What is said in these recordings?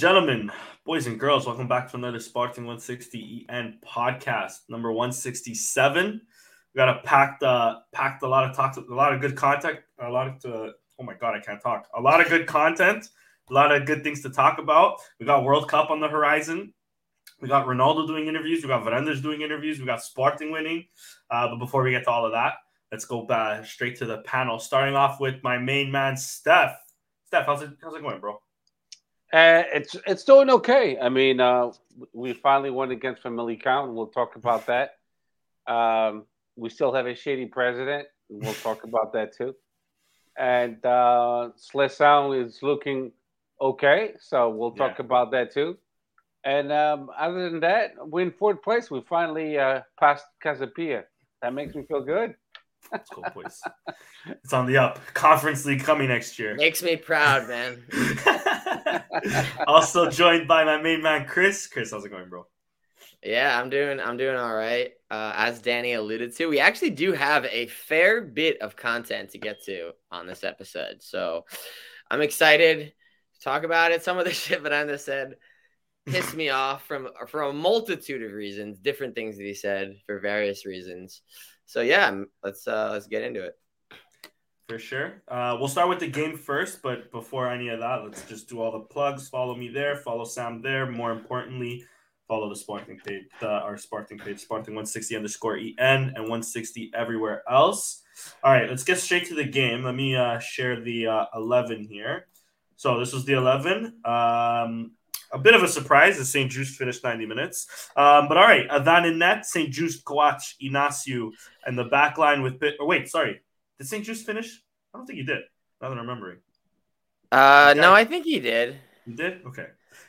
Gentlemen, boys and girls, welcome back to another Sporting 160 EN podcast, number 167. We got a packed, uh, packed a lot of talk, a lot of good content, a lot of, uh, oh my god, I can't talk. A lot of good content, a lot of good things to talk about. We got World Cup on the horizon. We got Ronaldo doing interviews. We got Varandas doing interviews. We got Sporting winning. Uh, but before we get to all of that, let's go back straight to the panel. Starting off with my main man, Steph. Steph, how's it, how's it going, bro? Uh, it's it's doing okay. I mean, uh, we finally won against Famalicão, and we'll talk about that. Um, we still have a shady president, and we'll talk about that too. And uh, Seleção is looking okay, so we'll talk Yeah. about that too. And um, other than that, we're in fourth place. We finally uh, passed Casa Pia. That makes me feel good. Let's go, boys. it's on the up. Conference League coming next year. Makes me proud, man. also joined by my main man, Chris. Chris, how's it going, bro? Yeah, I'm doing I'm doing all right. Uh, as Danny alluded to, we actually do have a fair bit of content to get to on this episode. So I'm excited to talk about it. Some of the shit Varandas said pissed me off from for a multitude of reasons, different things that he said for various reasons. So yeah, let's uh let's get into it. For sure. Uh, we'll start with the game first, but before any of that, let's just do all the plugs. Follow me there. Follow Sam there. More importantly, follow the Sporting page, uh, our Sporting page, Sporting 160 underscore en and 160 everywhere else. All right, let's get straight to the game. Let me uh, share the uh, 11 here. So this was the 11. Um, a bit of a surprise as St. Juste finished 90 minutes. Um, but all right, Adan in net, St. Juste, Coates, Inacio, and the back line with bit. Or wait, sorry. Did St. Juste finish? I don't think he did. Now that I'm remembering. Uh no, I think he did. He did? Okay.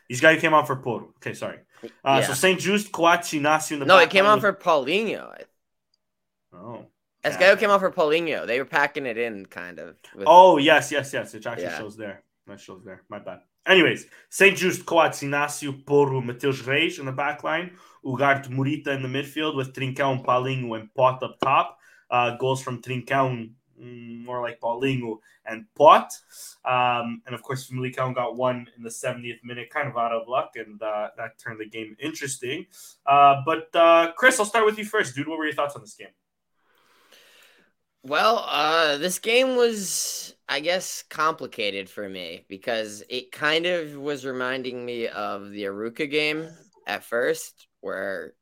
These guy who came on for Porro. Okay, sorry. Uh, So St. Juste, Coates, Inacio in the No, it came on with- for Paulinho. Oh. Esgaio came on for Paulinho. They were packing it in kind of. with- Oh, yes, yes, yes. It actually Yeah. shows there. That shows there. My bad. Anyways, St. Juste, Coates, Inácio, Porro, Mateus Reis in the back line. Ugarte Morita in the midfield with Trincão, Paulinho, and Pote up top. Uh, goals from Trincão, more like Paulinho and Pote. Um, and of course, Famalicão got one in the 70th minute, kind of out of luck, and uh, that turned the game interesting. Uh, but uh, Chris, I'll start with you first, dude. What were your thoughts on this game? Well, uh, this game was, I guess, complicated for me because it kind of was reminding me of the Arouca game at first, where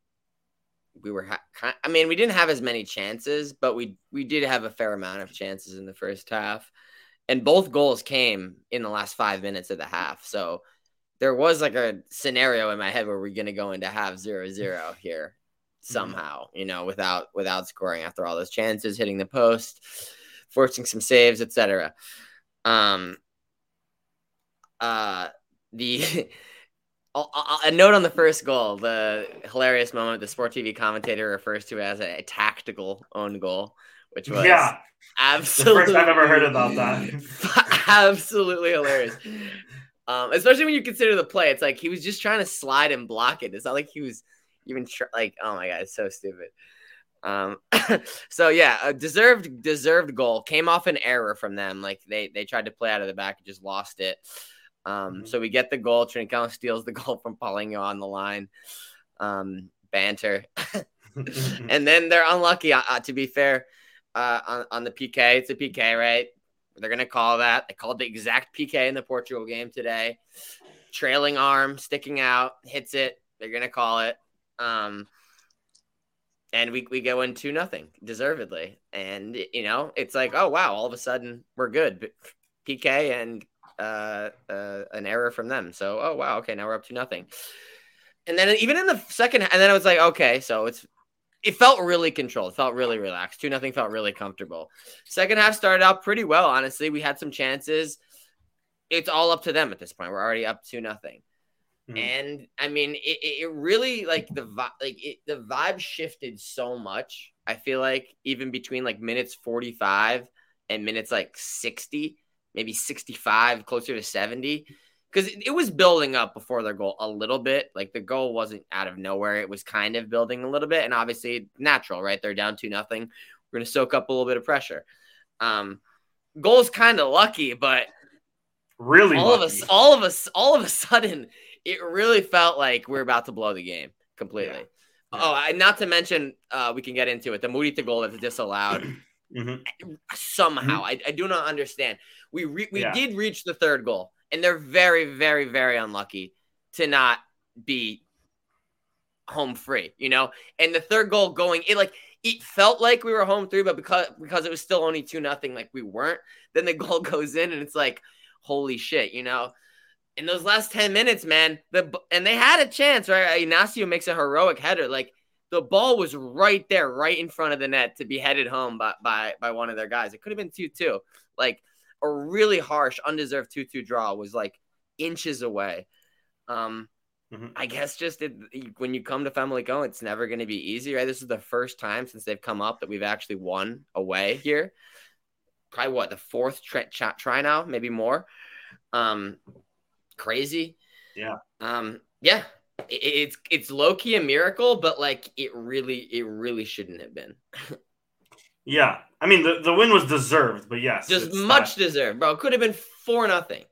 we were. Ha- I mean, we didn't have as many chances, but we we did have a fair amount of chances in the first half, and both goals came in the last five minutes of the half. So there was like a scenario in my head where we're going to go into half zero zero here somehow, you know, without without scoring after all those chances, hitting the post, forcing some saves, etc. Um uh the a- note on the first goal, the hilarious moment the Sport TV commentator refers to as a, tactical own goal, which was yeah, the absolutely first I've ever heard about that. absolutely hilarious. Um, especially when you consider the play, it's like he was just trying to slide and block it. It's not like he was even tr- like, oh my god, it's so stupid. Um, so yeah, a deserved deserved goal came off an error from them. Like they they tried to play out of the back and just lost it. Um, Mhm. so we get the goal. Trincão steals the goal from Paulinho on the line. Um, banter, and then they're unlucky. Uh, uh, to be fair, uh, on on the PK, it's a PK, right? They're gonna call that. They called the exact PK in the Portugal game today. Trailing arm sticking out, hits it. They're gonna call it. Um, and we we go in two nothing deservedly. And you know, it's like, oh wow, all of a sudden we're good. PK and uh, uh, an error from them. So oh wow, okay, now we're up to nothing. And then even in the second, and then it was like, okay, so it's it felt really controlled, felt really relaxed. Two nothing felt really comfortable. Second half started out pretty well, honestly. We had some chances. It's all up to them at this point. We're already up to nothing. Mhm. And I mean, it, it really like the vi- like it, the vibe shifted so much. I feel like even between like minutes 45 and minutes like 60, maybe 65, closer to 70, because it, it was building up before their goal a little bit. Like the goal wasn't out of nowhere; it was kind of building a little bit, and obviously natural, right? They're down two nothing. We're gonna soak up a little bit of pressure. Um, goal's kind of lucky, but Really, all of us, all of us, all of a sudden, it really felt like we are about to blow the game completely. Yeah. Oh, I, not to mention, uh, we can get into it. The Murita goal that's disallowed Mhm. somehow. I, I do not understand. We re- we Yeah. did reach the third goal, and they're very, very, very unlucky to not be home free. You know, and the third goal going, it like it felt like we were home three, but because because it was still only two nothing, like we weren't. Then the goal goes in, and it's like, holy shit, you know. In those last ten minutes, man, the and they had a chance, right? Inacio makes a heroic header, like the ball was right there, right in front of the net to be headed home by by, by one of their guys. It could have been 2 2. Like a really harsh, undeserved 2 2 draw was like inches away. Um, Mhm. I guess just it, when you come to Family Famalicão, it's never going to be easy, right? This is the first time since they've come up that we've actually won away here. Probably what the fourth try, try, try now, maybe more. Um, crazy. Yeah. Um, yeah, it, it's it's low key a miracle, but like it really it really shouldn't have been. Yeah, I mean the, the win was deserved, but yes, Just much that- deserved, bro. Could have been four nothing,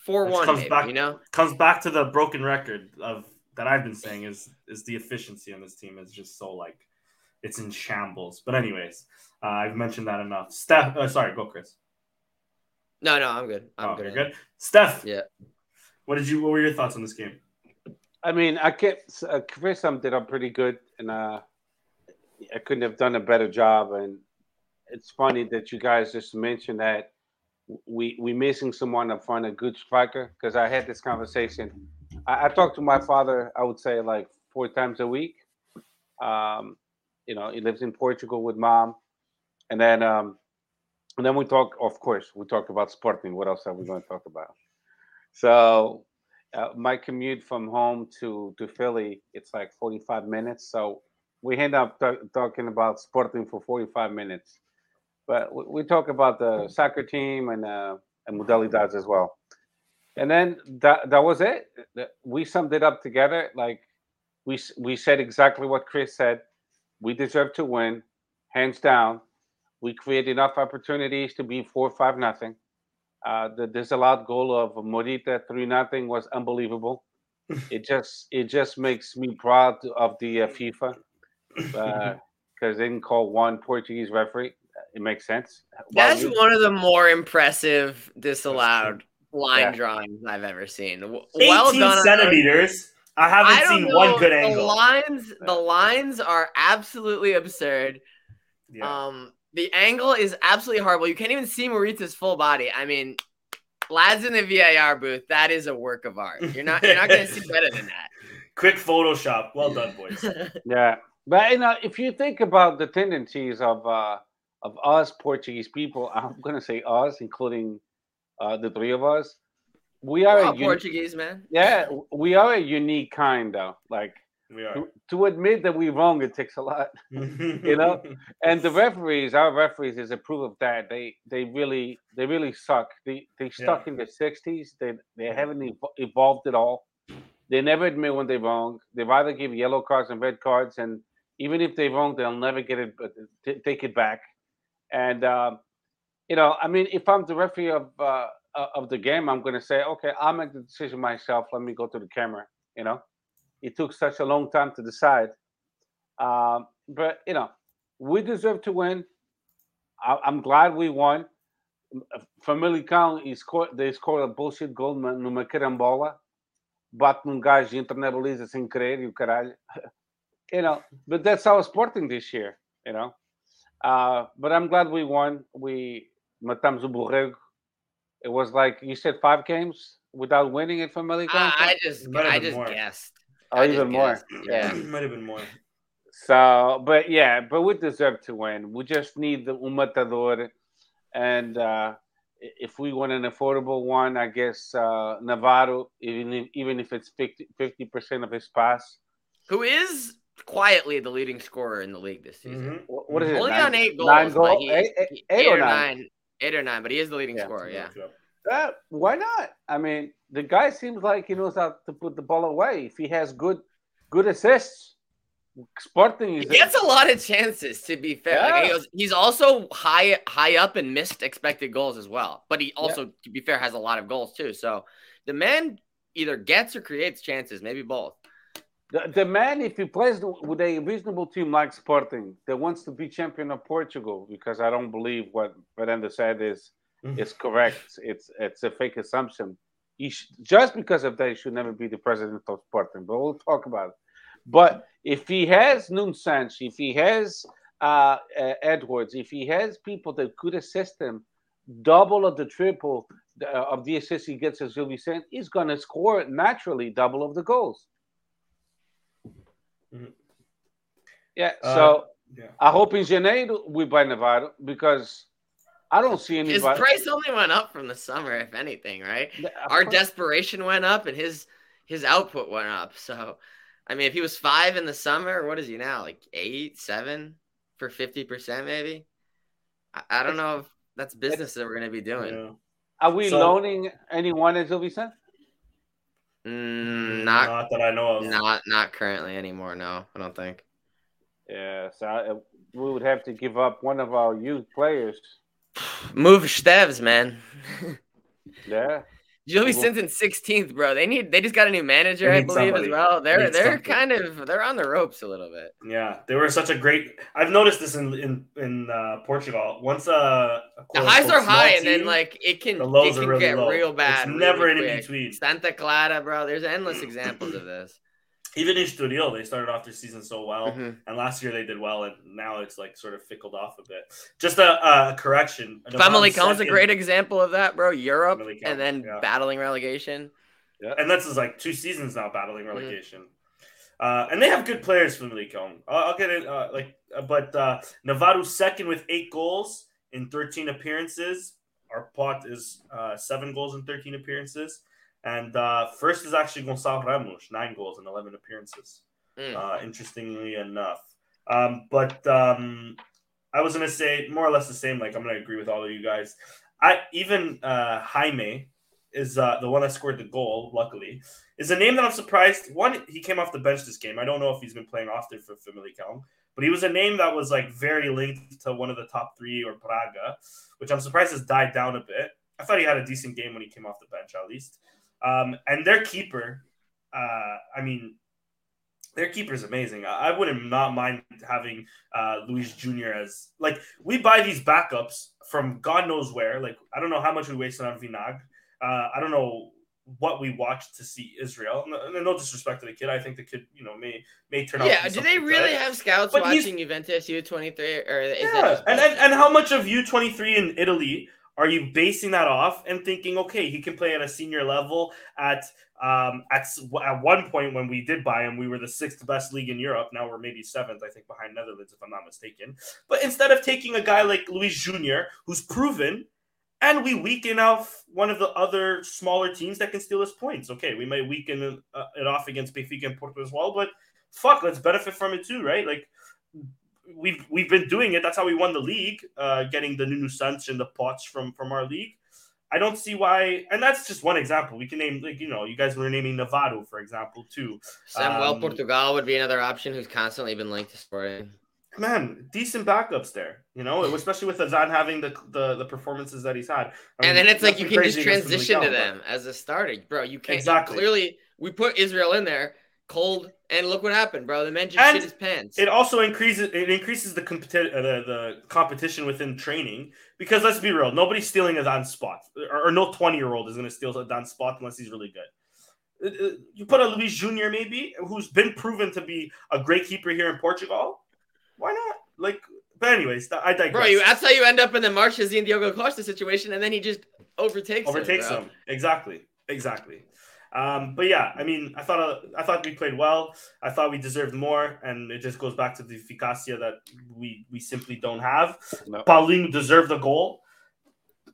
four one, comes maybe. back- You know, comes back to the broken record of that I've been saying is is the efficiency on this team is just so like it's in shambles. But anyways, uh, I've mentioned that enough. Steph, uh, sorry, go Chris. no, no, I'm good. I'm oh, good. you're good. Steph, Yeah. What did you? What were your thoughts on this game? I mean, I kept uh, Chris summed it up pretty good, and uh, I couldn't have done a better job. And it's funny that you guys just mentioned that we we missing someone up front, a good striker. Because I had this conversation. I, I talk to my father. I would say like four times a week. Um, you know, he lives in Portugal with mom, and then um, and then we talk. Of course, we talk about Sporting. What else are we going to talk about? So uh, my commute from home to to Philly, it's like 45 minutes. So we end up t- talking about Sporting for 45 minutes. But we, we talk about the soccer team and uh, and modalidades as well. And then that that was it. We summed it up together. Like we we said exactly what Chris said. We deserve to win, hands down. We create enough opportunities to be four five nothing. Uh, the disallowed goal of Morita three nothing was unbelievable. it just it just makes me proud of the uh, FIFA because they didn't call one Portuguese referee. It makes sense. Why That's we- one of the more impressive disallowed line Yeah. drawings I've ever seen. W- 18 Well done. on- centimeters. I haven't I seen know, one good the angle. lines, the lines are absolutely absurd. Yeah. Um, the angle is absolutely horrible. You can't even see Morita's full body. I mean, lads in the VAR booth, that is a work of art. You're not you're not gonna see better than that. Quick Photoshop. Well done, boys. Yeah, but you know, if you think about the tendencies of uh, of us Portuguese people, I'm gonna say us, including uh, the three of us, we are We're a uni- Portuguese, man. yeah, we are a unique kind, though. Like We are. to, to admit that we're wrong, it takes a lot. you know? And the referees, our referees, is a proof of that. They they really they really suck. They they stuck in the '60s. They they haven't evo- evolved at all. They never admit when they're wrong. They've either give yellow cards and red cards, and even if they're wrong, they'll never get it, but t- take it back. And um, you know, I mean, if I'm the referee of uh, uh, of the game, I'm going to say, okay, I'll make the decision myself. Let me go to the camera. You know, it took such a long time to decide. Um, but you know, we deserve to win. I, I'm glad we won. Famalicão, he scored, they scored a bullshit goal numa carambola. Bate num gajo e entra na baliza sem querer e o caralho. You know, but that's our sporting this year, you know. Uh, but I'm glad we won. We matamos o borrego. It was like you said, five games without winning it from Famalicão. I, I just Might I just more. guessed. or I just even more. guessed. Yeah. Might have been more. So, but yeah, but we deserve to win. We just need the un matador, and uh, if we want an affordable one, I guess uh, Navarro, even if, even if it's 50 percent of his pass. Who is quietly the leading scorer in the league this season? Mhm. What, what is it? Only nine- on eight goals. Nine but goal, he- eight, eight- he- eight eight or or nine? nine. Eight or nine, but he is the leading Yeah. scorer. Yeah. Uh, why not? I mean, the guy seems like he knows how to put the ball away. If he has good good assists, Sporting he gets a lot of chances. To be fair, yeah. like he goes, he's also high high up and missed expected goals as well. But he also, yeah. to be fair, has a lot of goals too. So the man either gets or creates chances, maybe both. The, the man, if he plays with a reasonable team like Sporting that wants to be champion of Portugal, because I don't believe what Varandas said is mm-hmm. is correct. It's it's a fake assumption. He sh- just because of that, he should never be the president of Sporting. But we'll talk about it. But if he has Santos, if he has uh, uh, Edwards, if he has people that could assist him, double or the triple uh, of the assists he gets as Gil Vicente, he's going to score naturally double of the goals. Mm-hmm. Yeah, uh, so yeah. I hope in Janeiro we buy Navarro because I don't see anybody. His price only went up from the summer, if anything, right? Our desperation went up and his his output went up. So, I mean, if he was five in the summer, what is he now? Like eight, seven for fifty percent, maybe. I, I, don't know if that's business that we're going to be doing. Yeah. Are we so, loaning anyone as Vicente? Mm, not, not that I know of. Not not currently anymore. No, I don't think. Yeah, so I, we would have to give up one of our youth players. Move Steves, man. yeah. Gil Vicente's 16th, bro. They need they just got a new manager, I believe, somebody. as well. They're they're kind of they're on the ropes a little bit. Yeah, they were such a great. I've noticed this in in in uh, Portugal. Once uh, the highs are high, team, and then like it can the lows it can are really get low. real bad. It's never really in between. Santa Clara, bro. There's endless examples of this even in Estoril, they started off their season so well, mm-hmm. and last year they did well, and now it's like sort of fickled off a bit. Just a, a correction. Famalicão's a great example of that, bro. Europe, and then yeah. battling relegation. Yeah, and that's like two seasons now battling mm-hmm. relegation. Mm-hmm. Uh, and they have good players for I'll, I'll get it. Uh, like, uh, but uh, Navarro's second with eight goals in 13 appearances. Our pot is uh, seven goals in 13 appearances. And uh, first is actually Gonçalo Ramos, nine goals and 11 appearances. Mm. Uh, interestingly enough. Um, but um, I was going to say more or less the same. Like, I'm going to agree with all of you guys. I Even uh, Jaime is uh, the one that scored the goal, luckily, is a name that I'm surprised. One, he came off the bench this game. I don't know if he's been playing often for Famalicão, but he was a name that was like very linked to one of the top three or Braga, which I'm surprised has died down a bit. I thought he had a decent game when he came off the bench, at least. Um, and their keeper, uh, I mean, their keeper is amazing. I, I wouldn't not mind having uh, Luis Jr. as like we buy these backups from God knows where. Like I don't know how much we wasted on Vinag. Uh, I don't know what we watched to see Israel. No, no, disrespect to the kid. I think the kid, you know, may may turn out. Yeah, do they really good. have scouts but watching Juventus U twenty three or is yeah, and, and and how much of U twenty three in Italy are you basing that off and thinking, okay, he can play at a senior level at um, at at one point when we did buy him, we were the sixth best league in Europe. Now we're maybe seventh, I think, behind Netherlands, if I'm not mistaken. But instead of taking a guy like Luis Junior, who's proven, and we weaken off one of the other smaller teams that can steal us points. Okay, we might weaken uh, it off against Benfica and Porto as well, but fuck, let's benefit from it too, right? Like we've we've been doing it. That's how we won the league, uh, getting the Nuno Santos and the pots from from our league. I don't see why, and that's just one example. We can name, like you know, you guys were naming Navarro, for example, too. Samuel um, Portugal would be another option who's constantly been linked to Sporting. Man, decent backups there, you know, especially with Adan having the, the the performances that he's had. I and mean, then it's like you can just transition to them as a starter, bro. You can't exactly. clearly we put Israel in there cold, and look what happened, bro. The man just and shit his pants. It also increases it increases the, competi- uh, the the competition within training because let's be real, nobody's stealing Adan spot, or, or no twenty year old is going to steal Adan spot unless he's really good. Uh, uh, you put a Luis Junior maybe who's been proven to be a great keeper here in Portugal. Why not? Like, but anyways, I digress. Bro, you, that's how you end up in the Marchesín Diogo Costa situation, and then he just overtakes overtakes him, him. Exactly, exactly. Um, but yeah, I mean, I thought uh, I thought we played well. I thought we deserved more, and it just goes back to the efficacia that we we simply don't have. No. Paulinho deserved the goal.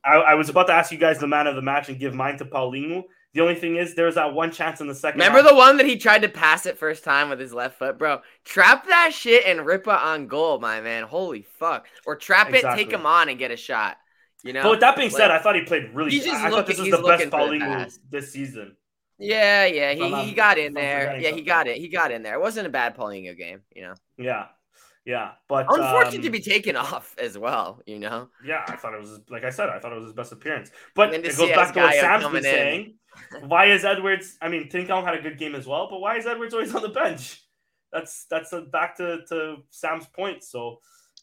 I, I, was about to ask you guys the man of the match and give mine to Paulinho. The only thing is, there was that one chance in the second. Remember half. the one that he tried to pass it first time with his left foot, bro? Trap that shit and rip it on goal, my man. Holy fuck! Or trap exactly. it, take him on, and get a shot. You know. But with that being like, said, I thought he played really. I, I thought this was the best Paulinho this season. Yeah, yeah, he, he got in there. Yeah, he got it. He got in there. It wasn't a bad Paulinho game, you know. Yeah, yeah, but Unfortunate to um, be taken off as well, you know. Yeah, I thought it was like I said, I thought it was his best appearance. But it goes back to what Sam's been in. saying. Why is Edwards? I mean, Trincão had a good game as well, but why is Edwards always on the bench? That's that's a, back to to Sam's point. So,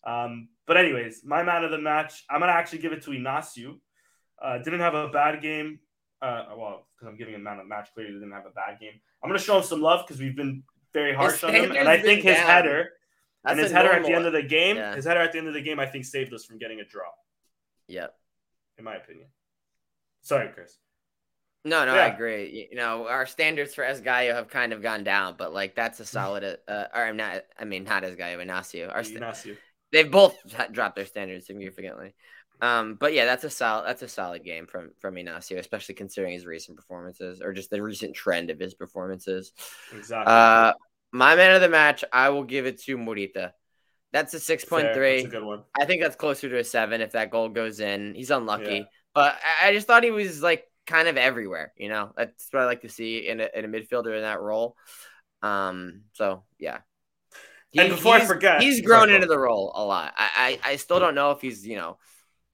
um, but anyways, my man of the match, I'm gonna actually give it to Inacio. Uh, didn't have a bad game. Uh, well, because I'm giving him man of the match, clearly didn't have a bad game. I'm gonna show him some love because we've been very harsh on him, and I think his down. header That's and his header at the end of the game, Yeah. his header at the end of the game, I think saved us from getting a draw, Yep. in my opinion. Sorry, Chris. No, no, Yeah. I agree. You know, our standards for Esgaio have kind of gone down, but like that's a solid. Uh, or I'm not. I mean, not Esgaio, Inacio. Our sta- Inacio. they've both dropped their standards significantly. Um, but yeah, that's a solid. That's a solid game from from Inacio, especially considering his recent performances or just the recent trend of his performances. Exactly. Uh, my man of the match, I will give it to Morita. That's a six point three. That's a good one. I think that's closer to a seven if that goal goes in. He's unlucky, Yeah. but I- I just thought he was like kind of everywhere. You know, that's what I like to see in a, in a midfielder in that role. Um, so yeah. And before I forget- he's grown into the role a lot. I, I I still don't know if he's you know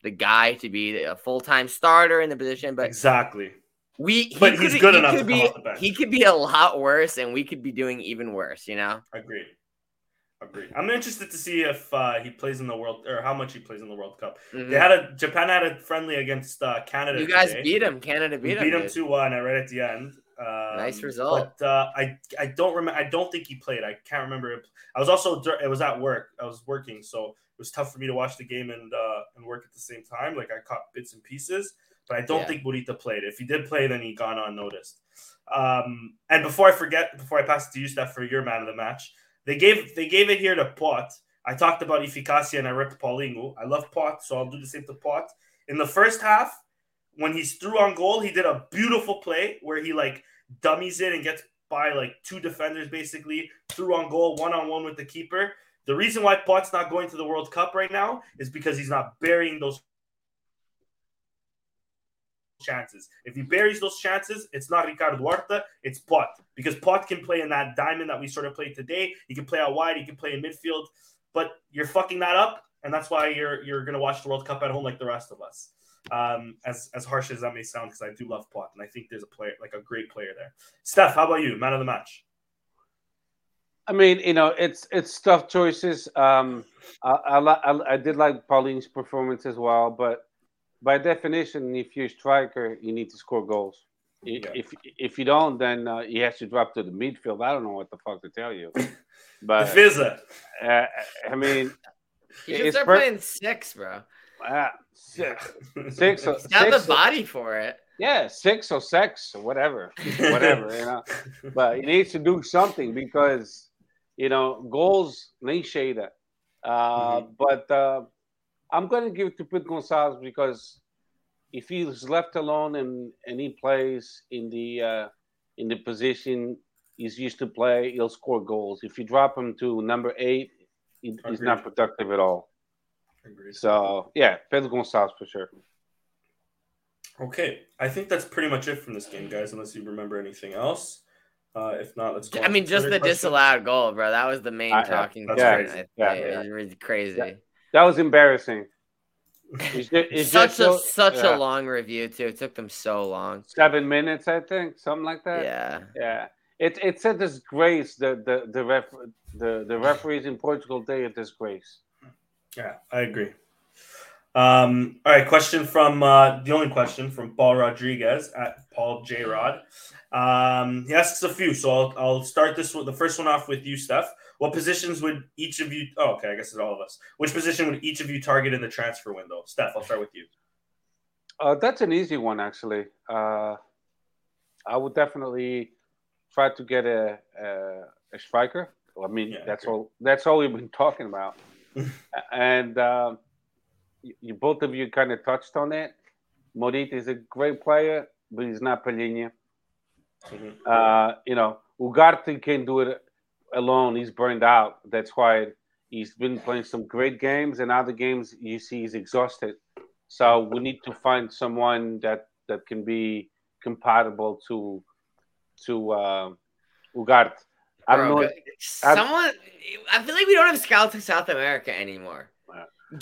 the guy to be a full time starter in the position, but exactly. we he But he's could- good he enough could to be come off the bench. he could be a lot worse, and we could be doing even worse. You know. Agreed. Agreed. I'm interested to see if uh, he plays in the world or how much he plays in the World Cup. Mhm. They had a Japan had a friendly against uh, Canada. You guys today. beat him. Canada We beat him. beat him two one right at the end. Um, Nice result. But uh, I I don't remember. I don't think he played. I can't remember. I was also it was at work. I was working, so was tough for me to watch the game and uh, and work at the same time. Like I caught bits and pieces, but I don't Yeah. think Morita played. If he did play, then he gone unnoticed. Um, and before I forget, before I pass it to you, Steph, for your man of the match, they gave they gave it here to Pote. I talked about Eficacia and I ripped Paulinho. I love Pote, so I'll do the same to Pote. In the first half, when he's through on goal, he did a beautiful play where he like dummies it and gets by like two defenders basically through on goal, one on one with the keeper. The reason why Pote's not going to the World Cup right now is because he's not burying those chances. If he buries those chances, it's not Ricardo Horta, it's Pote. Because Pote can play in that diamond that we sort of played today. He can play out wide, he can play in midfield, but you're fucking that up, and that's why you're you're gonna watch the World Cup at home like the rest of us. Um, as as harsh as that may sound, because I do love Pote, and I think there's a player like a great player there. Steph, how about you? Man of the match. I mean, you know, it's it's tough choices. Um, I, I, I I did like Paulinho's performance as well, but by definition, if you're a striker, you need to score goals. Yeah. If if you don't, then uh, he has to drop to the midfield. I don't know what the fuck to tell you, The but Fizza. uh, I mean, You should start per- playing six, bro. uh, six, six, or, He's got the six, body for it. yeah, six or six or whatever, whatever, you know. But he needs to do something because you know goals nem cheira. Uh, But uh, I'm going to give it to Pete Gonzalez because if he's left alone and, and he plays in the uh, in the position he's used to play, he'll score goals. If you drop him to number eight, he, he's not productive at all. Agreed. So yeah, Pedro Gonçalves for sure. Okay, I think that's pretty much it from this game, guys. Unless you remember anything else. Uh, if not, let's go. I mean, just the questions. disallowed goal, bro. That was the main I- talking that's point. crazy. Yeah, yeah. It was really crazy. Yeah. That was embarrassing. It's ju- it's such a so- such yeah. a long review too. It took them so long. seven minutes, I think, something like that. Yeah. Yeah, it it's a disgrace. The the the ref the, the referees in Portugal they a disgrace. Yeah, I agree. Um, all right, question from uh, the only question from Paul Rodriguez at Paul J Rod. Um, he asks a few, so I'll, I'll start this with the first one off with you, Steph. What positions would each of you? Oh, okay, I guess it's all of us. Which position would each of you target in the transfer window? Steph, I'll start with you. Uh, that's an easy one, actually. Uh, I would definitely try to get a a, a striker. I mean, Yeah, that's all. That's all we've been talking about. and um, you, you both of you kind of touched on it. Morita is a great player, but he's not Palhinha. Mhm. Uh, you know, Ugarte can do it alone. He's burned out. That's why he's been playing some great games, and other games you see he's exhausted. So we need to find someone that that can be compatible to to uh, Ugarte. I don't Bro, know. go- Someone, I feel like we don't have scouts in South America anymore.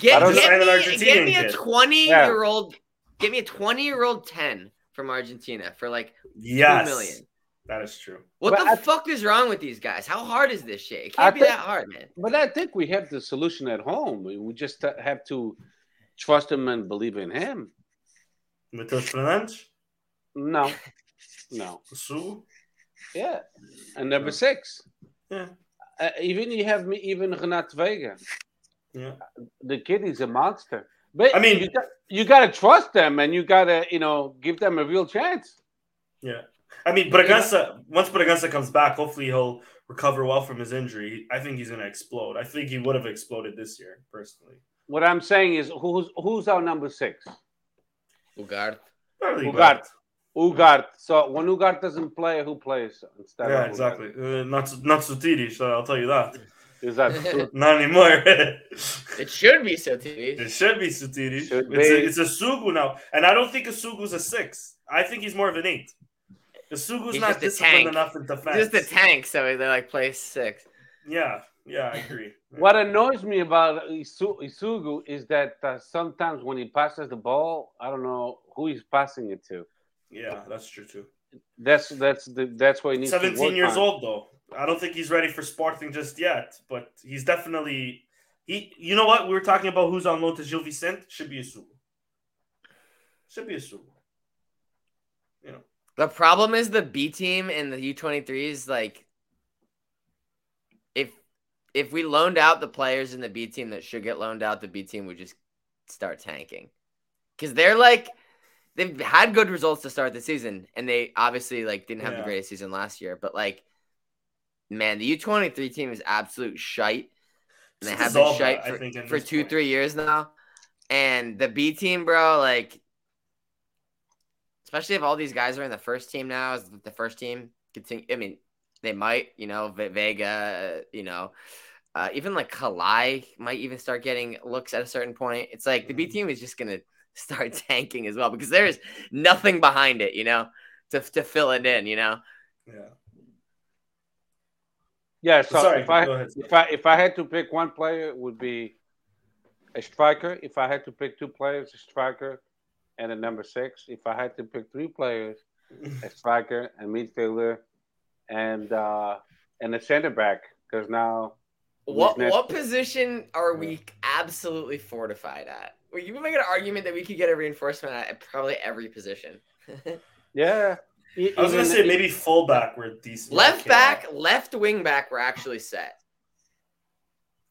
Yeah. Get, I get, me, get me a Argentinian kid. 20 year old, get me a 20 year old 10 from Argentina for like Yes, 2 million. that is true. What But the I- fuck is wrong with these guys? How hard is this shit? It can't be think- that hard, man. But I think we have the solution at home. We we just uh, have to trust him and believe in him. Mateus Fernandes, No, no, Su, yeah, and number six. yeah, Uh, even you have me, even Renato Veiga. Yeah. The kid is a monster. But I mean- you got, you got to trust them, and you got to you know give them a real chance. Yeah. I mean, Bragança, once Bragança comes back, hopefully he'll recover well from his injury. I think he's going to explode. I think he would have exploded this year, personally. What I'm saying is, who's who's our number six? Ugarte. Probably Ugarte. Ugarte. So when Ugarte doesn't play, who plays instead? Yeah, of exactly. Uh, not not Sutiri, so I'll tell you that. Ugarte? Is that? Not anymore. It should be so TV. it should be Sutiri. It's, a, it's Essugo now. And I don't think Essugo's a six. I think he's more of an eight. The Sugu's He's not just a disciplined tank. enough in defense. Just a tank, so they like play six. Yeah, yeah, I agree. What annoys me about Isu- Essugo is that uh, sometimes when he passes the ball, I don't know who he's passing it to. Yeah, that's true too. That's that's the that's what he needs. to 17 work years on. old though. I don't think he's ready for Sporting just yet, but he's definitely he. You know what? We were talking about who's on loan to Gil Vicente. Should be Essugo. Should be Essugo. You know. The problem is the B team and the U twenty threes. Like, if if we loaned out the players in the B team that should get loaned out, the B team would just start tanking because they're like they've had good results to start the season, and they obviously like didn't have the greatest season last year. But like, man, the U twenty three team is absolute shite, and they have been shite for, think, for two point. three years now. And the B team, bro, like especially if all these guys are in the first team now, is the first team continue. I mean, they might, you know, Ve- Veiga, uh, you know, uh, even like Kalai might even start getting looks at a certain point. It's like the B Mhm. team is just gonna start tanking as well because there's nothing behind it, you know, to to fill it in, you know. Yeah. Yeah. So Sorry, if I ahead. if I if I had to pick one player, it would be a striker. If I had to pick two players, a striker and a number six. If I had to pick three players, a striker, a midfielder, and uh, and a center back. Because now What Luis what position are we absolutely fortified at? Well, you can make an argument that we could get a reinforcement at probably every position. Yeah. I was gonna say maybe fullback were decent. left Okay. back, left wing back, we're actually set.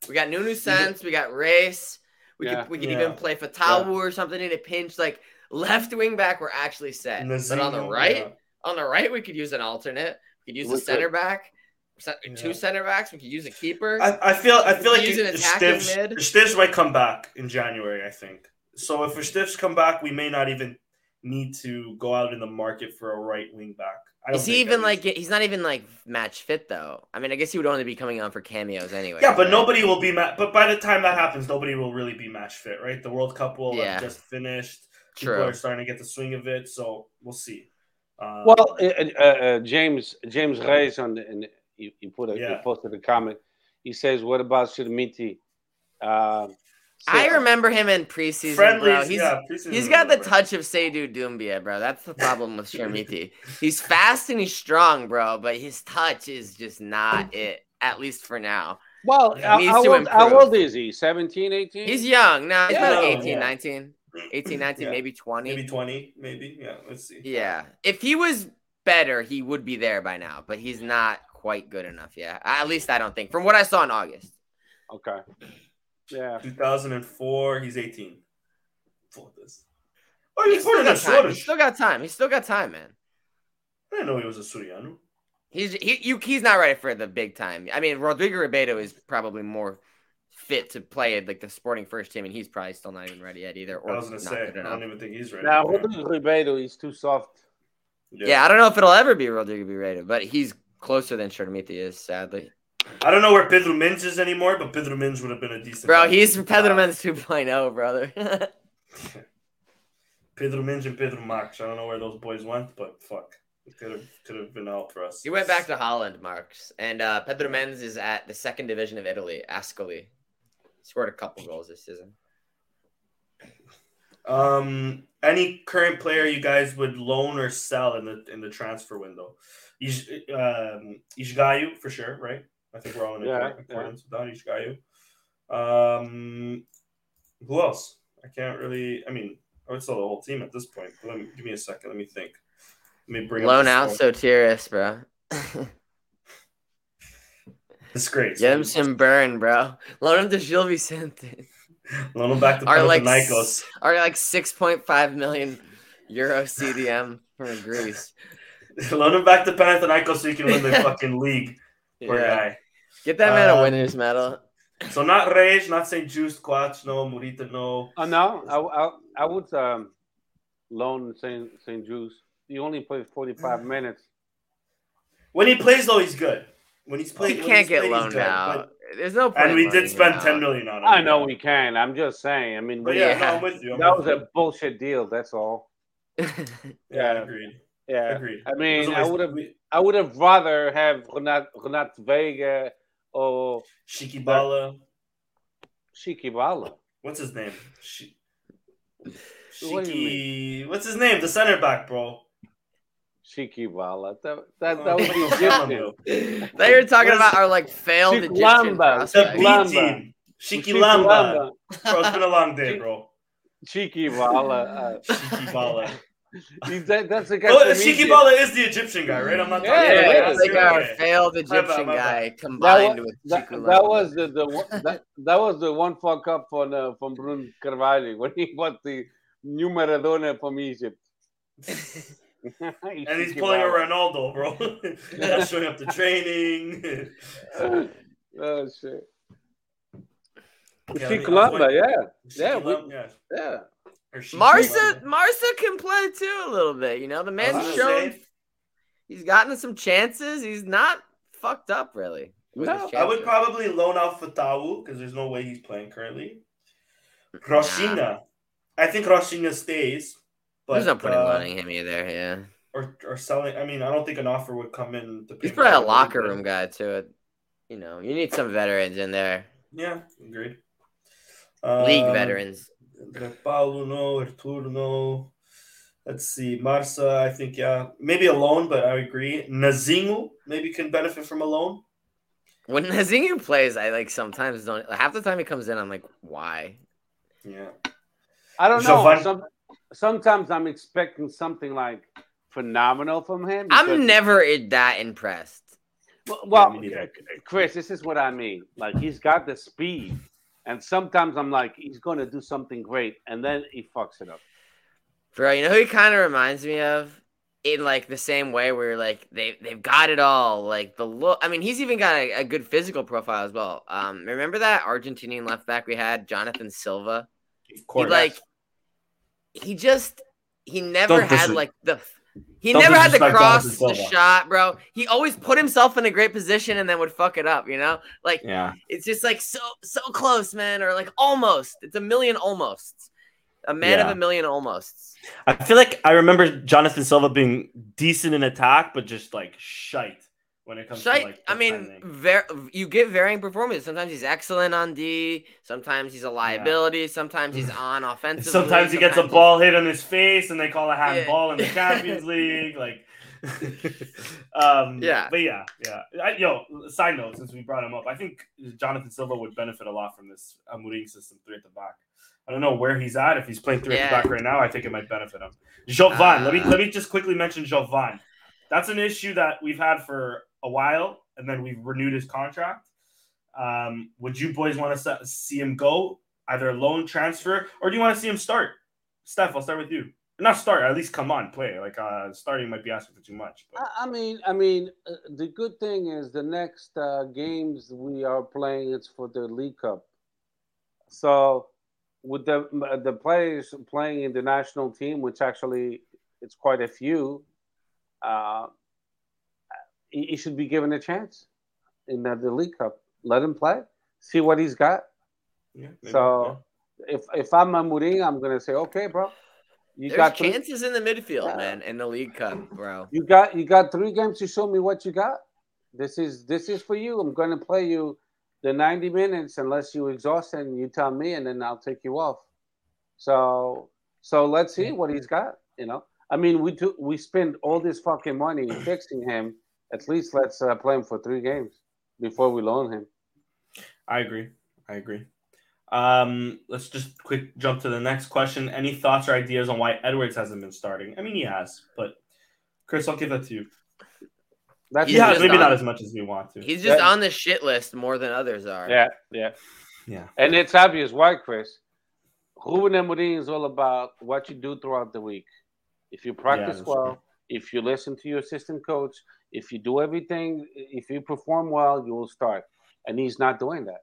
We got Nuno Santos, we got Reis. We Yeah. could we could Yeah. even play Fatawu or something in a pinch. Like left wing back, we're actually set. but on the right, yeah. on the right, we could use an alternate. We could use We a could. center back, two Yeah. center backs. We could use a keeper. I, I feel I feel like Use an attacking Stivs, mid. Stivs might come back in January. I think so. If Stivs come back, we may not even need to go out in the market for a right wing back. I don't Is he even at like he's not even like match fit though? I mean, I guess he would only be coming on for cameos anyway. Yeah, but right? nobody will be ma- But by the time that happens, nobody will really be match fit, right? The World Cup will Yeah. have just finished. People are starting to get the swing of it, so we'll see. Um, Well, uh, uh, uh, James James Reyes on the, and he, he put a he Yeah. posted a comment. He says, "What about Chermiti?" Um, I remember him in preseason, friendlies, bro. He's yeah, preseason He's is got the touch of Seydou Doumbia, bro. That's the problem with Chermiti. He's fast and he's strong, bro, but his touch is just not it, at least for now. Well, how, how old, how old is he? 17, 18? He's young. No, he's Yeah. probably like No, 18, yeah. 19. 18, 19, Yeah. maybe 20. Maybe twenty, maybe. Yeah, let's see. Yeah. If he was better, he would be there by now, but he's not quite good enough yet. At least I don't think. From what I saw in August. okay. Yeah. 2004. He's 18. Full this. Oh, He's he's still got time. He's still got time. He's still got time, man. I didn't know he was a Suriano. He's he, you, he's not ready for the big time. I mean, Rodrigo Ribeiro is probably more fit to play at like the sporting first team, and he's probably still not even ready yet either. Or I was gonna say, I don't even think he's ready. Now, yeah. Rodrigo Ribeiro is too soft. Yeah. I don't know if it'll ever be Rodrigo Ribeiro, but he's closer than Chermiti is, sadly. I don't know where Pedro Mins is anymore, but Pedro Mins would have been a decent. Bro, he's Pedro Mendes 2.0, brother. Pedro Mins and Pedro Max. I don't know where those boys went, but fuck. Could have could have been out for us. He went back to Holland, Marks, and uh, Pedro Mendes is at the second division of Italy, Ascoli. Scored a couple goals this season. Um, any current player you guys would loan or sell in the in the transfer window? Ish, um, Esgaio for sure, right? I think we're all in Yeah, accordance with that. Esgaio. Um, who else? I can't really. I mean, I would sell the whole team at this point. Let me give me a second. Let me think. Let me bring Loan out the score. Sotiris, bro. It's great. Get him some burn, bro. Loan him to Gil Vicente. Loan him back to Are like Panathinaikos. are like six point five million euro CDM from Greece. Loan him back to Panathinaikos so you can win the fucking league. Poor Yeah. guy. Get that man a Um, winner's medal. So not Rage, not St. Just, Coates, no, Morita, no. Oh no, I, I, I would um, loan Saint Saint Juice. He only played forty five minutes. When he plays though, he's good. When he's playing, when can't get played, he's loaned good, out. There's no point. And we did spend him ten out. million on him. I know we can. I'm just saying. I mean, But yeah, Yeah. no, I'm with you. I'm that with was you. a bullshit deal. That's all. yeah, agreed. Yeah. Agreed. I mean, It I always- would have, we- I would have rather have Renat, Renato Veiga or Shikabala. Shikabala. What's his name? Shi- What Shiki. What's his name? The center back, bro. Shikabala. That that, Oh, that was come the on, Egyptian. bro. They were talking about our like failed Chick Egyptian Lamba. The. B team. Shiki Shiki Lamba. Bro, it's been a long day, bro. Shiki Bala. Uh, Shiki Bala. He's- that, that's the guy. Oh, from Shiki Egypt. Is the Egyptian guy, right? I'm not talking Yeah, Yeah, about yeah, it's that. like our Okay. failed My bad, Egyptian my guy combined That, with that, Chiku that was the, the one- that, that was the one fuck up from uh, from Bruno Carvalho when he was the new Maradona from Egypt. And he's pulling a Ronaldo, bro. Not showing up to training. oh shit! Yeah, Shiki I mean, I was Lamba, wondering- yeah, yeah, we- Lamba, yeah. Yeah. Or Shiki Marsa Marsa can play too a little bit. You know, the man's gonna shown say- he's gotten some chances. He's not fucked up really. No, I would probably loan out Fatawu because there's no way he's playing currently. Rochinha. I think Rochinha stays. But, There's no point in uh, loaning him either. Yeah, Or, or selling. I mean, I don't think an offer would come in. To pay he's probably a locker he room did. guy too. You know, you need some veterans in there, Yeah, agreed. league Um, veterans. André Paulo, no. Arturo, no. Let's see. Marsa, I think, yeah. Maybe a loan, but I agree. Nazinho maybe can benefit from a loan. When Nazinho plays, I like sometimes don't. Half the time he comes in, I'm like, why? Yeah. I don't know. Jovan- Some, sometimes I'm expecting something like phenomenal from him. because- I'm never that impressed. Well, well, me neither. Chris, this is what I mean. Like he's got the speed, and sometimes I'm like, he's going to do something great, and then he fucks it up. Bro, you know who he kind of reminds me of? In like the same way where like they they've got it all. Like the look. I mean, he's even got a, a good physical profile as well. Um, remember that Argentinian left back we had, Jonathan Silva? Of He course. like he just he never Don't had dis- like the he don't never had to cross, the shot, bro. He always put himself in a great position and then would fuck it up. You know, like yeah. it's just like so so close, man, or like almost. It's a million almosts. A man of a million almosts. I feel like I remember Jonathan Silva being decent in attack, but just like shite when it comes Shite, to like. I mean, ver- you get varying performances. Sometimes he's excellent on D. Sometimes he's a liability. Sometimes he's on offensively. sometimes he gets a ball hit on his face, and they call a Yeah. handball in the Champions League. Like, um, Yeah. but yeah, yeah. I, yo, side note, since we brought him up, I think Jonathan Silva would benefit a lot from this Amorim system three at the back. I don't know where he's at. If he's playing three at the back right now, I think it might benefit him. Jovan, let me Uh. let me just quickly mention Jovan. That's an issue that we've had for a while, and then we've renewed his contract. Um, would you boys want to see him go either loan transfer, or do you want to see him start? Steph, I'll start with you. Not start, at least come on, play. Like uh, starting might be asking for too much. But I, mean, I mean, uh, the good thing is the next uh, games we are playing it's for the League Cup. So, with the the players playing in the national team, which actually it's quite a few, uh, he, he should be given a chance in the, the League Cup. Let him play, see what he's got. yeah, maybe, So, if if I'm a Mourinho, I'm gonna say, okay, bro, You There's got three, chances in the midfield, Yeah. man, in the League Cup, bro. you got you got three games to show me what you got. This is this is for you. I'm going to play you the 90 minutes unless you exhaust and you tell me, and then I'll take you off. So so let's see what he's got. You know, I mean, we do we spend all this fucking money fixing him. At least let's uh, play him for three games before we loan him. I agree. I agree. Um, let's just quick jump to the next question. Any thoughts or ideas on why Edwards hasn't been starting? I mean, he has, but Chris, I'll give that to you. That's He He's has, maybe on- not as much as we want to. He's just Yeah. on the shit list more than others are. yeah, yeah. yeah. And it's obvious why, Chris. Ruben Amorim is all about what you do throughout the week. If you practice that's well, true. if you listen to your assistant coach, if you do everything, if you perform well, you will start. And he's not doing that.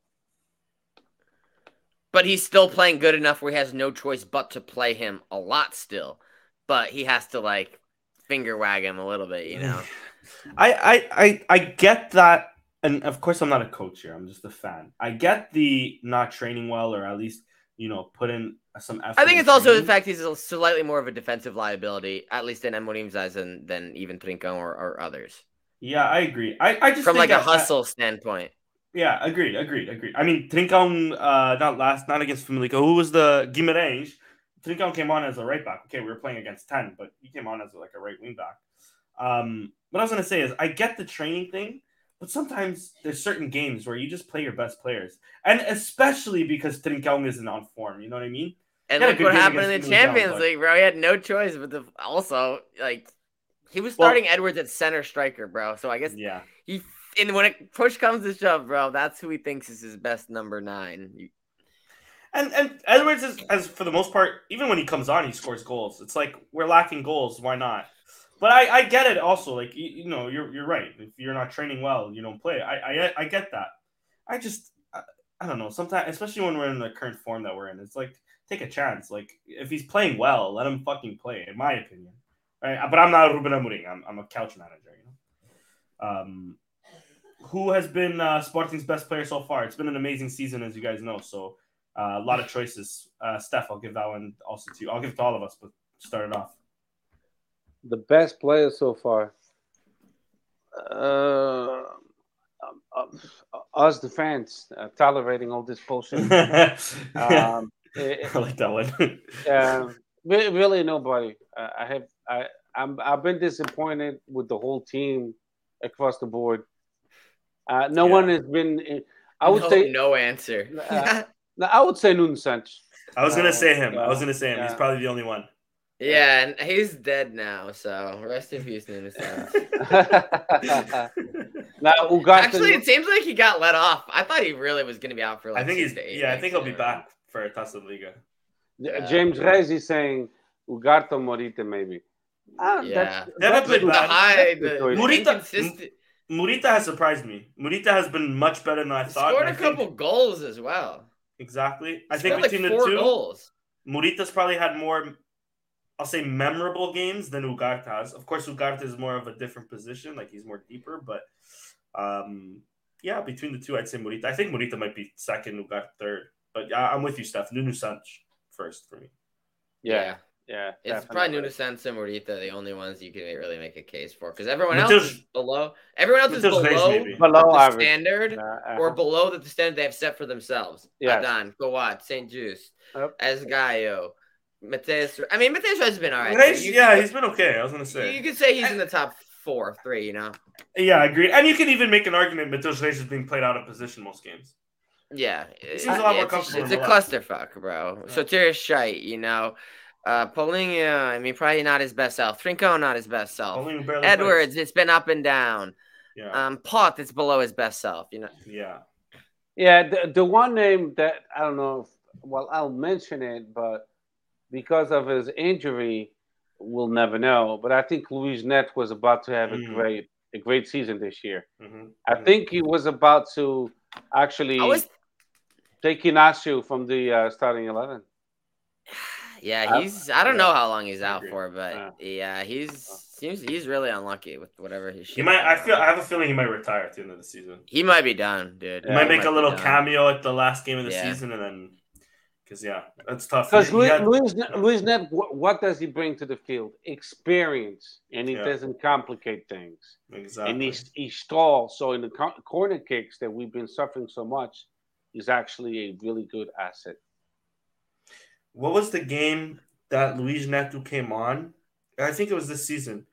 But he's still playing good enough where he has no choice but to play him a lot still. But he has to like finger wag him a little bit, you know. I, I, I, I get that, and of course, I'm not a coach here. I'm just a fan. I get the not training well, or at least you know, put in some effort. I think it's also the fact he's a slightly more of a defensive liability, at least in Amorim's eyes, than, than even Trincão or, or others. Yeah, I agree. I, I just From like a that- hustle standpoint. Yeah, agreed, agreed, agreed. I mean, Trincão, uh, not last, not against Famalicão. Who was the Guimarães? Trincão came on as a right back. Okay, we were playing against ten, but he came on as like a right wing back. Um, what I was gonna say is, I get the training thing, but sometimes there's certain games where you just play your best players, and especially because Trincão isn't on form. You know what I mean? And He had a look what happened in the Champions but- League, bro. He had no choice but the also like he was Well- starting Edwards at center striker, bro. So I guess Yeah. he and when it push comes to shove, bro, that's who he thinks is his best number nine. And and Edwards is as for the most part, even when he comes on, he scores goals. It's like we're lacking goals. Why not? But I, I get it also. Like you, you know, you're you're right. If you're not training well, you don't play. I I, I get that. I just I, I don't know. Sometimes, especially when we're in the current form that we're in, it's like take a chance. Like if he's playing well, let him fucking play. In my opinion, right? But I'm not Ruben Amorim. I'm I'm a couch manager. You know. Um, who has been uh, Sporting's best player so far? It's been an amazing season, as you guys know. So uh, a lot of choices. Uh, Steph, I'll give that one also to you. I'll give it to all of us, but start it off. The best player so far. Uh, um, um, us, the fans, uh, tolerating all this bullshit. Um, it- I like that one. Um, really nobody. Uh, I have I I'm I've been disappointed with the whole team across the board. Uh, no Yeah. one has been. I would no, say no answer. Uh, I would say Nuno Santos. I was gonna Uh, say him. I was gonna say him. He's probably the only one. yeah, and he's dead now, so rest in peace, Nuno Santos. now Ugarte, Actually, it seems like he got let off. I thought he really was going to be out for like I think he's. to Yeah, I think he'll be in a row. back for Taça Liga. James Reyes is saying Ugarte Morita maybe. Ah, Yeah. that's- They haven't that's played a good- The high, that's the, good choice. Morita- Murita has surprised me. Morita has been much better than I thought. Scored and a I think- couple goals as well. exactly. I Scored think like between four the two, goals. Morita's probably had more, I'll say, memorable games than Ugarte has. Of course, Ugarte is more of a different position, like he's more deeper. But um, yeah, between the two, I'd say Morita. I think Morita might be second, Ugarte third. But I- I'm with you, Steph. Nuno Santos first for me. Yeah, yeah. It's definitely. probably Nuno Santos and Morita, the only ones you can really make a case for, because everyone Mateus- else is below. Everyone else is below maybe. below the average. standard Uh, uh, or below the standard they have set for themselves. Yeah. Adan, Coates, St. Juste, Yep. Esgaio, Mateus. I mean, Mateus has been all right. Reis, You- yeah, he's been okay. I was gonna You, say. you could say he's in the top four, three. You know. Yeah, I agree. And you can even make an argument Mateus Reis is being played out of position most games. Yeah, seems a lot more it's, comfortable It's in a the left. clusterfuck, bro. Yeah. Sotiris shite, you know. Uh, Paulinho, I mean, probably not his best self. Trincão, not his best self. Paulinho barely Edwards, it's been up and down. plays. Yeah, Um, Pote, it's below his best self. You know. yeah. Yeah, the, the one name that I don't know if, well, I'll mention it, but because of his injury, we'll never know. But I think Luis Neto was about to have a Mm. great a great season this year. hmm I think he was about to actually I was, take Inacio from the uh, starting 11. yeah, he's. I don't know how long he's out for, but Yeah. yeah, he's seems he's really unlucky with whatever his. He might. I feel. I have a feeling he might retire at the end of the season. he might be done, dude. He might make be a little cameo at the last game of the Yeah. season and then Because yeah, that's tough. Because He- he Luis, had- Luis, Luis Neto, what, what does he bring to the field? Experience, and he Yeah. doesn't complicate things. exactly. And he, he stalls. So in the corner kicks that we've been suffering so much, he's actually a really good asset. What was the game that Luis Neto came on? I think it was this season.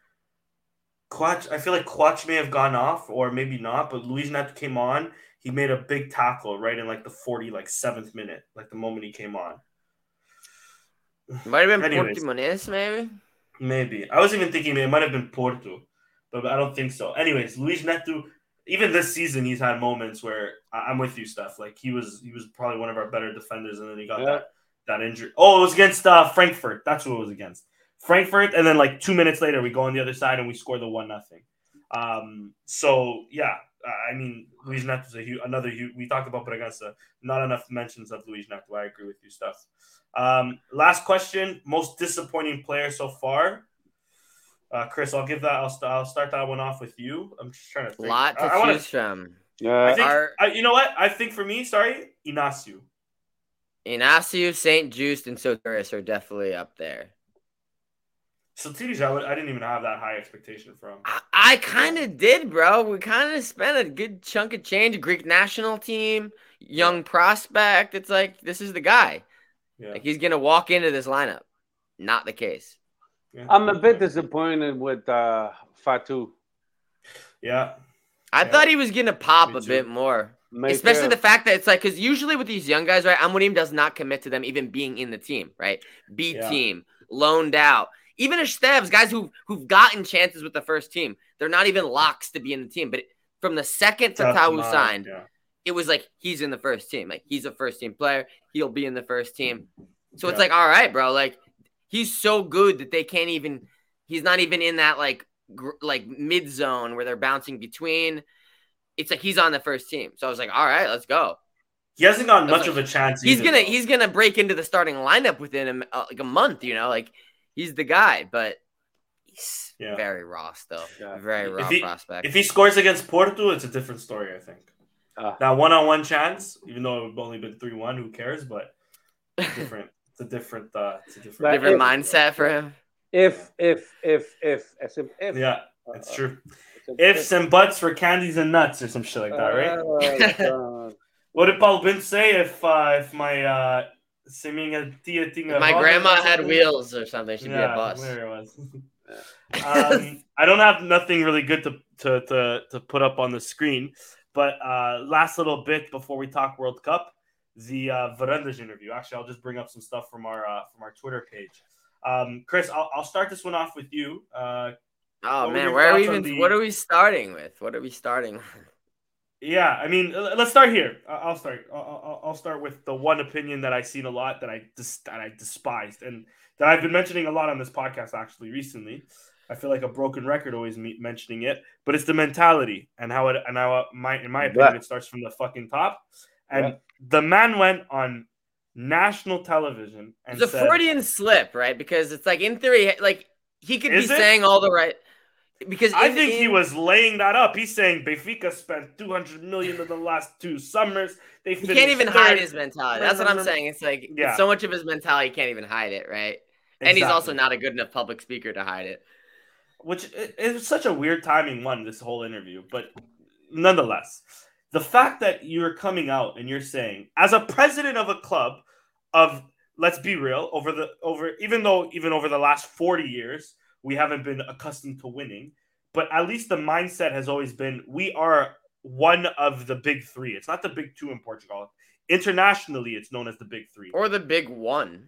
Coates, I feel like Coates may have gone off, or maybe not, but Luis Neto came on. He made a big tackle right in like the 40, like seventh minute, like the moment he came on. Might have been Anyways. Portimonense, maybe. Maybe. I was even thinking it might have been Porto, but I don't think so. Anyways, Luis Neto, even this season, he's had moments where I'm with you, Steph. Like he was, he was probably one of our better defenders, and then he got Yeah. that that injury. Oh, it was against uh, Frankfurt. That's who it was against. Frankfurt, and then like two minutes later, we go on the other side and we score the one nothing. Um, so yeah, I mean, Luis Neto's a huge, another huge. We talked about Bragança. Not enough mentions of Luis Neto. I agree with you, Steph. Um, last question: most disappointing player so far. Uh, Chris, I'll give that. I'll, st- I'll start that one off with you. I'm just trying to think. Lot to I, I wanna- choose from. I Yeah, think, Are- I, you know what? I think for me, sorry, Inacio. Inacio, St. Juste, and Sotiris are definitely up there. Sotiris, I, would- I didn't even have that high expectation from. I, I kind of did, bro. We kind of spent a good chunk of change. Greek national team, young prospect. It's like this is the guy. Yeah. Like he's gonna walk into this lineup. Not the case. Yeah. I'm a bit disappointed with uh, Fatawu. Yeah. I Yeah. thought he was gonna pop Me a too. bit more. Me Especially too. the fact that it's like because usually with these young guys, right? Amorim does not commit to them even being in the team, right? B Yeah. team, loaned out. Even Estevs, guys who who've gotten chances with the first team, they're not even locks to be in the team. But from the second Tough Fatawu mind, signed, Yeah. it was like he's in the first team. Like he's a first team player. He'll be in the first team. So it's like, all right, bro. Like he's so good that they can't even. He's not even in that like gr- like mid zone where they're bouncing between. It's like he's on the first team. So I was like, all right, let's go. He hasn't gotten much like- of a chance. He's either, gonna though. he's gonna break into the starting lineup within a, uh, like a month. You know, like he's the guy, but he's Yeah. very raw still. Yeah. Very If raw he- prospect. If he scores against Porto, it's a different story. I think Ah. that one-on-one chance, even though it's only been three-one, who cares? But different. It's a different. Uh, it's a different. Different if- mindset for him. if if if if as if, if Yeah, uh, true. Ifs and buts for candies and nuts or some shit like that, right? Uh, What did Paul Bin say if uh, if my uh, se minha tia tinha If my grandma had wheels or something, she'd yeah, be a bus. There it was. um, I don't have nothing really good to, to, to, to put up on the screen, but uh, last little bit before we talk World Cup, the uh, Varandas interview. Actually, I'll just bring up some stuff from our uh, from our Twitter page. Um, Chris, I'll, I'll start this one off with you. Uh, Oh man, where are we even? the- What are we starting with? What are we starting? Yeah, I mean, let's start here. I'll start. I'll- I'll, start with the one opinion that I've seen a lot that I dis- that I despised and that I've been mentioning a lot on this podcast actually recently. I feel like a broken record always me- mentioning it, but it's the mentality and how it and how my in my opinion Yeah. it starts from the fucking top. And Yeah. the man went on national television and It's a said, Freudian slip, right? Because it's like in theory, like he could be it? saying all the right. Because I in- think he was laying that up. He's saying Benfica spent 200 million in the last two summers. They He finished can't even third. hide his mentality. That's what I'm saying. It's like Yeah. it's so much of his mentality, he can't even hide it, right? And he's also not a good enough public speaker to hide it. which it, it such a weird timing one this whole interview but nonetheless the fact that you're coming out and you're saying as a president of a club of let's be real over the over even though even over the last 40 years we haven't been accustomed to winning but at least the mindset has always been we are one of the big three it's not the big two in portugal internationally it's known as the big three Or the big one.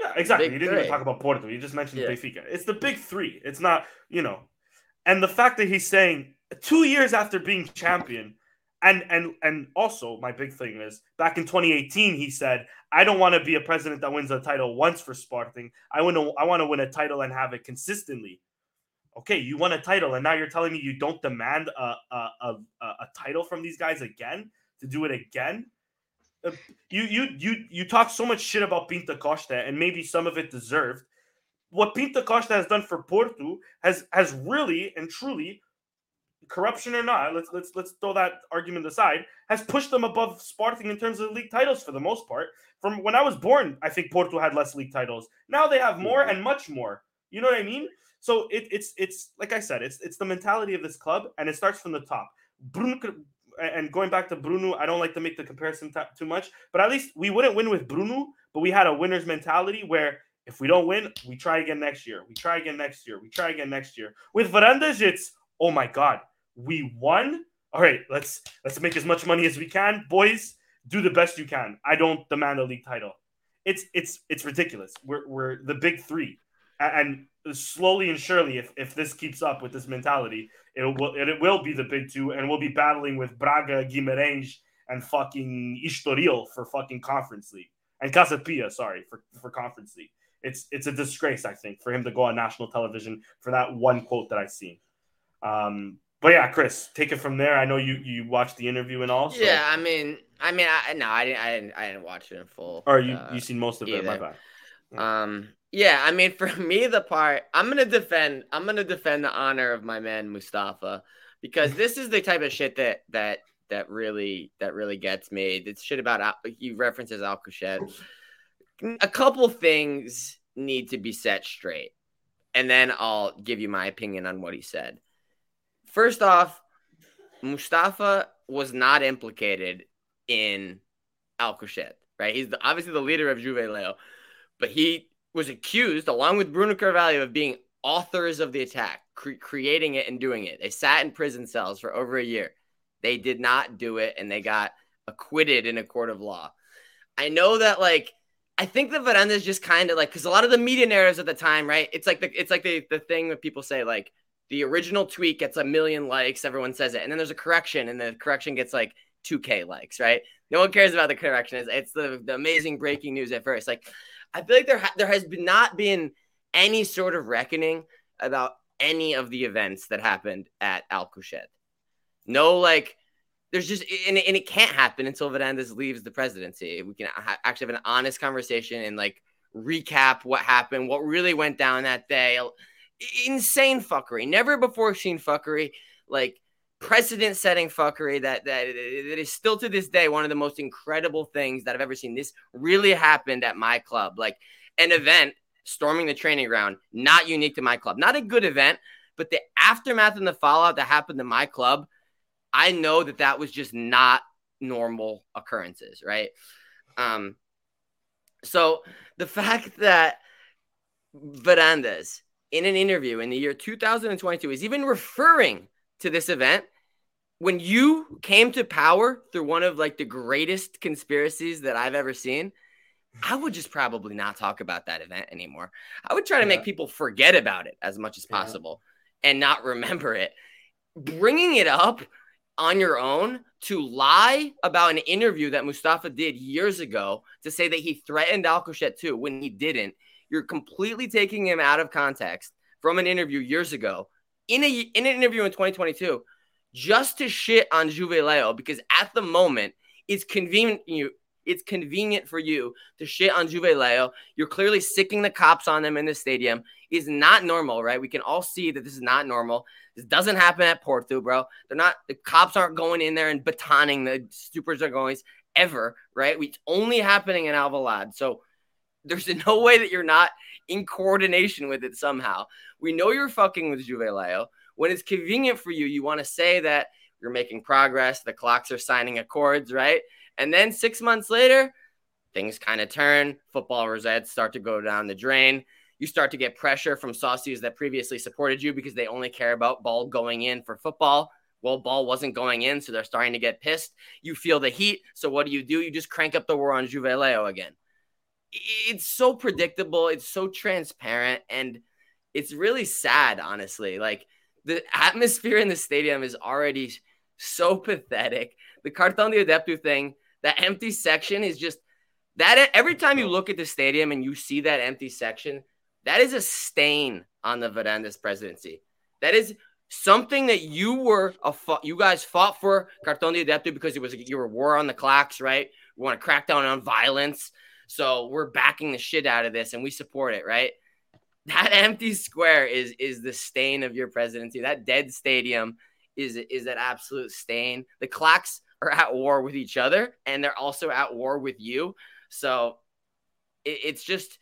yeah, exactly. Big you didn't even talk about Porto. You just mentioned Yeah. Benfica. It's the big three. It's not, you know. And the fact that he's saying two years after being champion, and and and also my big thing is back in 2018 he said, "I don't want to be a president that wins a title once for Sporting. I want to I want to win a title and have it consistently." Okay, you won a title, and now you're telling me you don't demand a a a, a, a title from these guys again to do it again. Uh, you you you you talk so much shit about Pinta Costa, and maybe some of it deserved. What Pinta Costa has done for Porto has has really and truly corruption or not, let's let's let's throw that argument aside, has pushed them above Sporting in terms of league titles for the most part. From when I was born, I think Porto had less league titles. Now they have more and much more. You know what I mean? So it, it's it's like I said, it's it's the mentality of this club, and it starts from the top. Bruno and going back to Bruno, I don't like to make the comparison t- too much, but at least we wouldn't win with Bruno, but we had a winner's mentality where if we don't win, we try again next year. We try again next year. We try again next year. With Varandas, it's oh my god, we won. All right, let's let's make as much money as we can, boys. Do the best you can. I don't demand a league title. It's it's it's ridiculous. We're we're the big three, and slowly and surely, if if this keeps up with this mentality, it will it will be the big two, and we'll be battling with Braga, Guimarães, and fucking Estoril for fucking Conference League and Casa Pia, sorry for for Conference League it's it's a disgrace, I think, for him to go on national television for that one quote that I've seen. Um, but yeah, Chris, take it from there. I know you you watched the interview and all. So. Yeah, I mean, I mean, I no, I didn't, I didn't, I didn't watch it in full. Or you uh, you seen most of either. it? My bad. Yeah. Um, yeah, I mean, for me, the part I'm gonna defend, I'm gonna defend the honor of my man Mustafa because this is the type of shit that that that really that really gets me. It's shit about he references Alcochete a couple things need to be set straight, and then I'll give you my opinion on what he said. First off, Mustafa was not implicated in Alcochete, right? He's the, obviously the leader of Juve Leo, but he was accused, along with Bruno Carvalho, of being authors of the attack, cre- creating it and doing it. They sat in prison cells for over a year. They did not do it, and they got acquitted in a court of law. I know that, like, I think the Varandas is just kind of like because a lot of the media narratives at the time, right? It's like the it's like the the thing that people say like the original tweet gets a million likes, everyone says it, and then there's a correction, and the correction gets like 2k likes, right? No one cares about the correction. It's, it's the, the amazing breaking news at first. Like I feel like there ha- there has been not been any sort of reckoning about any of the events that happened at Alcochete. No like there's just and, and it can't happen until Varandas leaves the presidency. We can ha- actually have an honest conversation and like recap what happened, what really went down that day. Insane fuckery, never before seen fuckery, like precedent setting fuckery that, that that is still to this day one of the most incredible things that I've ever seen. This really happened at my club, like an event storming the training ground, not unique to my club, not a good event, but the aftermath and the fallout that happened to my club I know that that was just not normal occurrences, right? Um, so the fact that Varandas in an interview in the year 2022 is even referring to this event when you came to power through one of like the greatest conspiracies that I've ever seen. I would just probably not talk about that event anymore. I would try to yeah. make people forget about it as much as possible yeah. and not remember it. Bringing it up on your own to lie about an interview that Mustafa did years ago to say that he threatened Alcochete too when he didn't. You're completely taking him out of context from an interview years ago in a in an interview in 2022 just to shit on Juve Leo because at the moment it's convenient you it's convenient for you to shit on Juve Leo. You're clearly sicking the cops on them in the stadium. Is not normal, right? We can all see that this is not normal. This doesn't happen at Porto, bro. They're not the cops aren't going in there and batoning the supers are going ever, right? It's only happening in Alvalade. So there's no way that you're not in coordination with it somehow. We know you're fucking with Juve Leo. When it's convenient for you, you want to say that you're making progress, the claques are signing accords, right? And then six months later, things kind of turn. Football results start to go down the drain. You start to get pressure from sócios that previously supported you because they only care about ball going in for football. Well, ball wasn't going in, so they're starting to get pissed. You feel the heat. So what do you do? You just crank up the war on Juve Leo again. It's so predictable. It's so transparent. And it's really sad, honestly. Like the atmosphere in the stadium is already so pathetic. The Cartão de Adepto thing, that empty section is just that every time you oh. look at the stadium and you see that empty section, that is a stain on the Varandas presidency. That is something that you were a you guys fought for Cartão de Adepto because it was you were war on the claques, right? We want to crack down on violence. So we're backing the shit out of this and we support it, right? That empty square is is the stain of your presidency. That dead stadium is is that absolute stain. The claques are at war with each other, and they're also at war with you. So it, it's just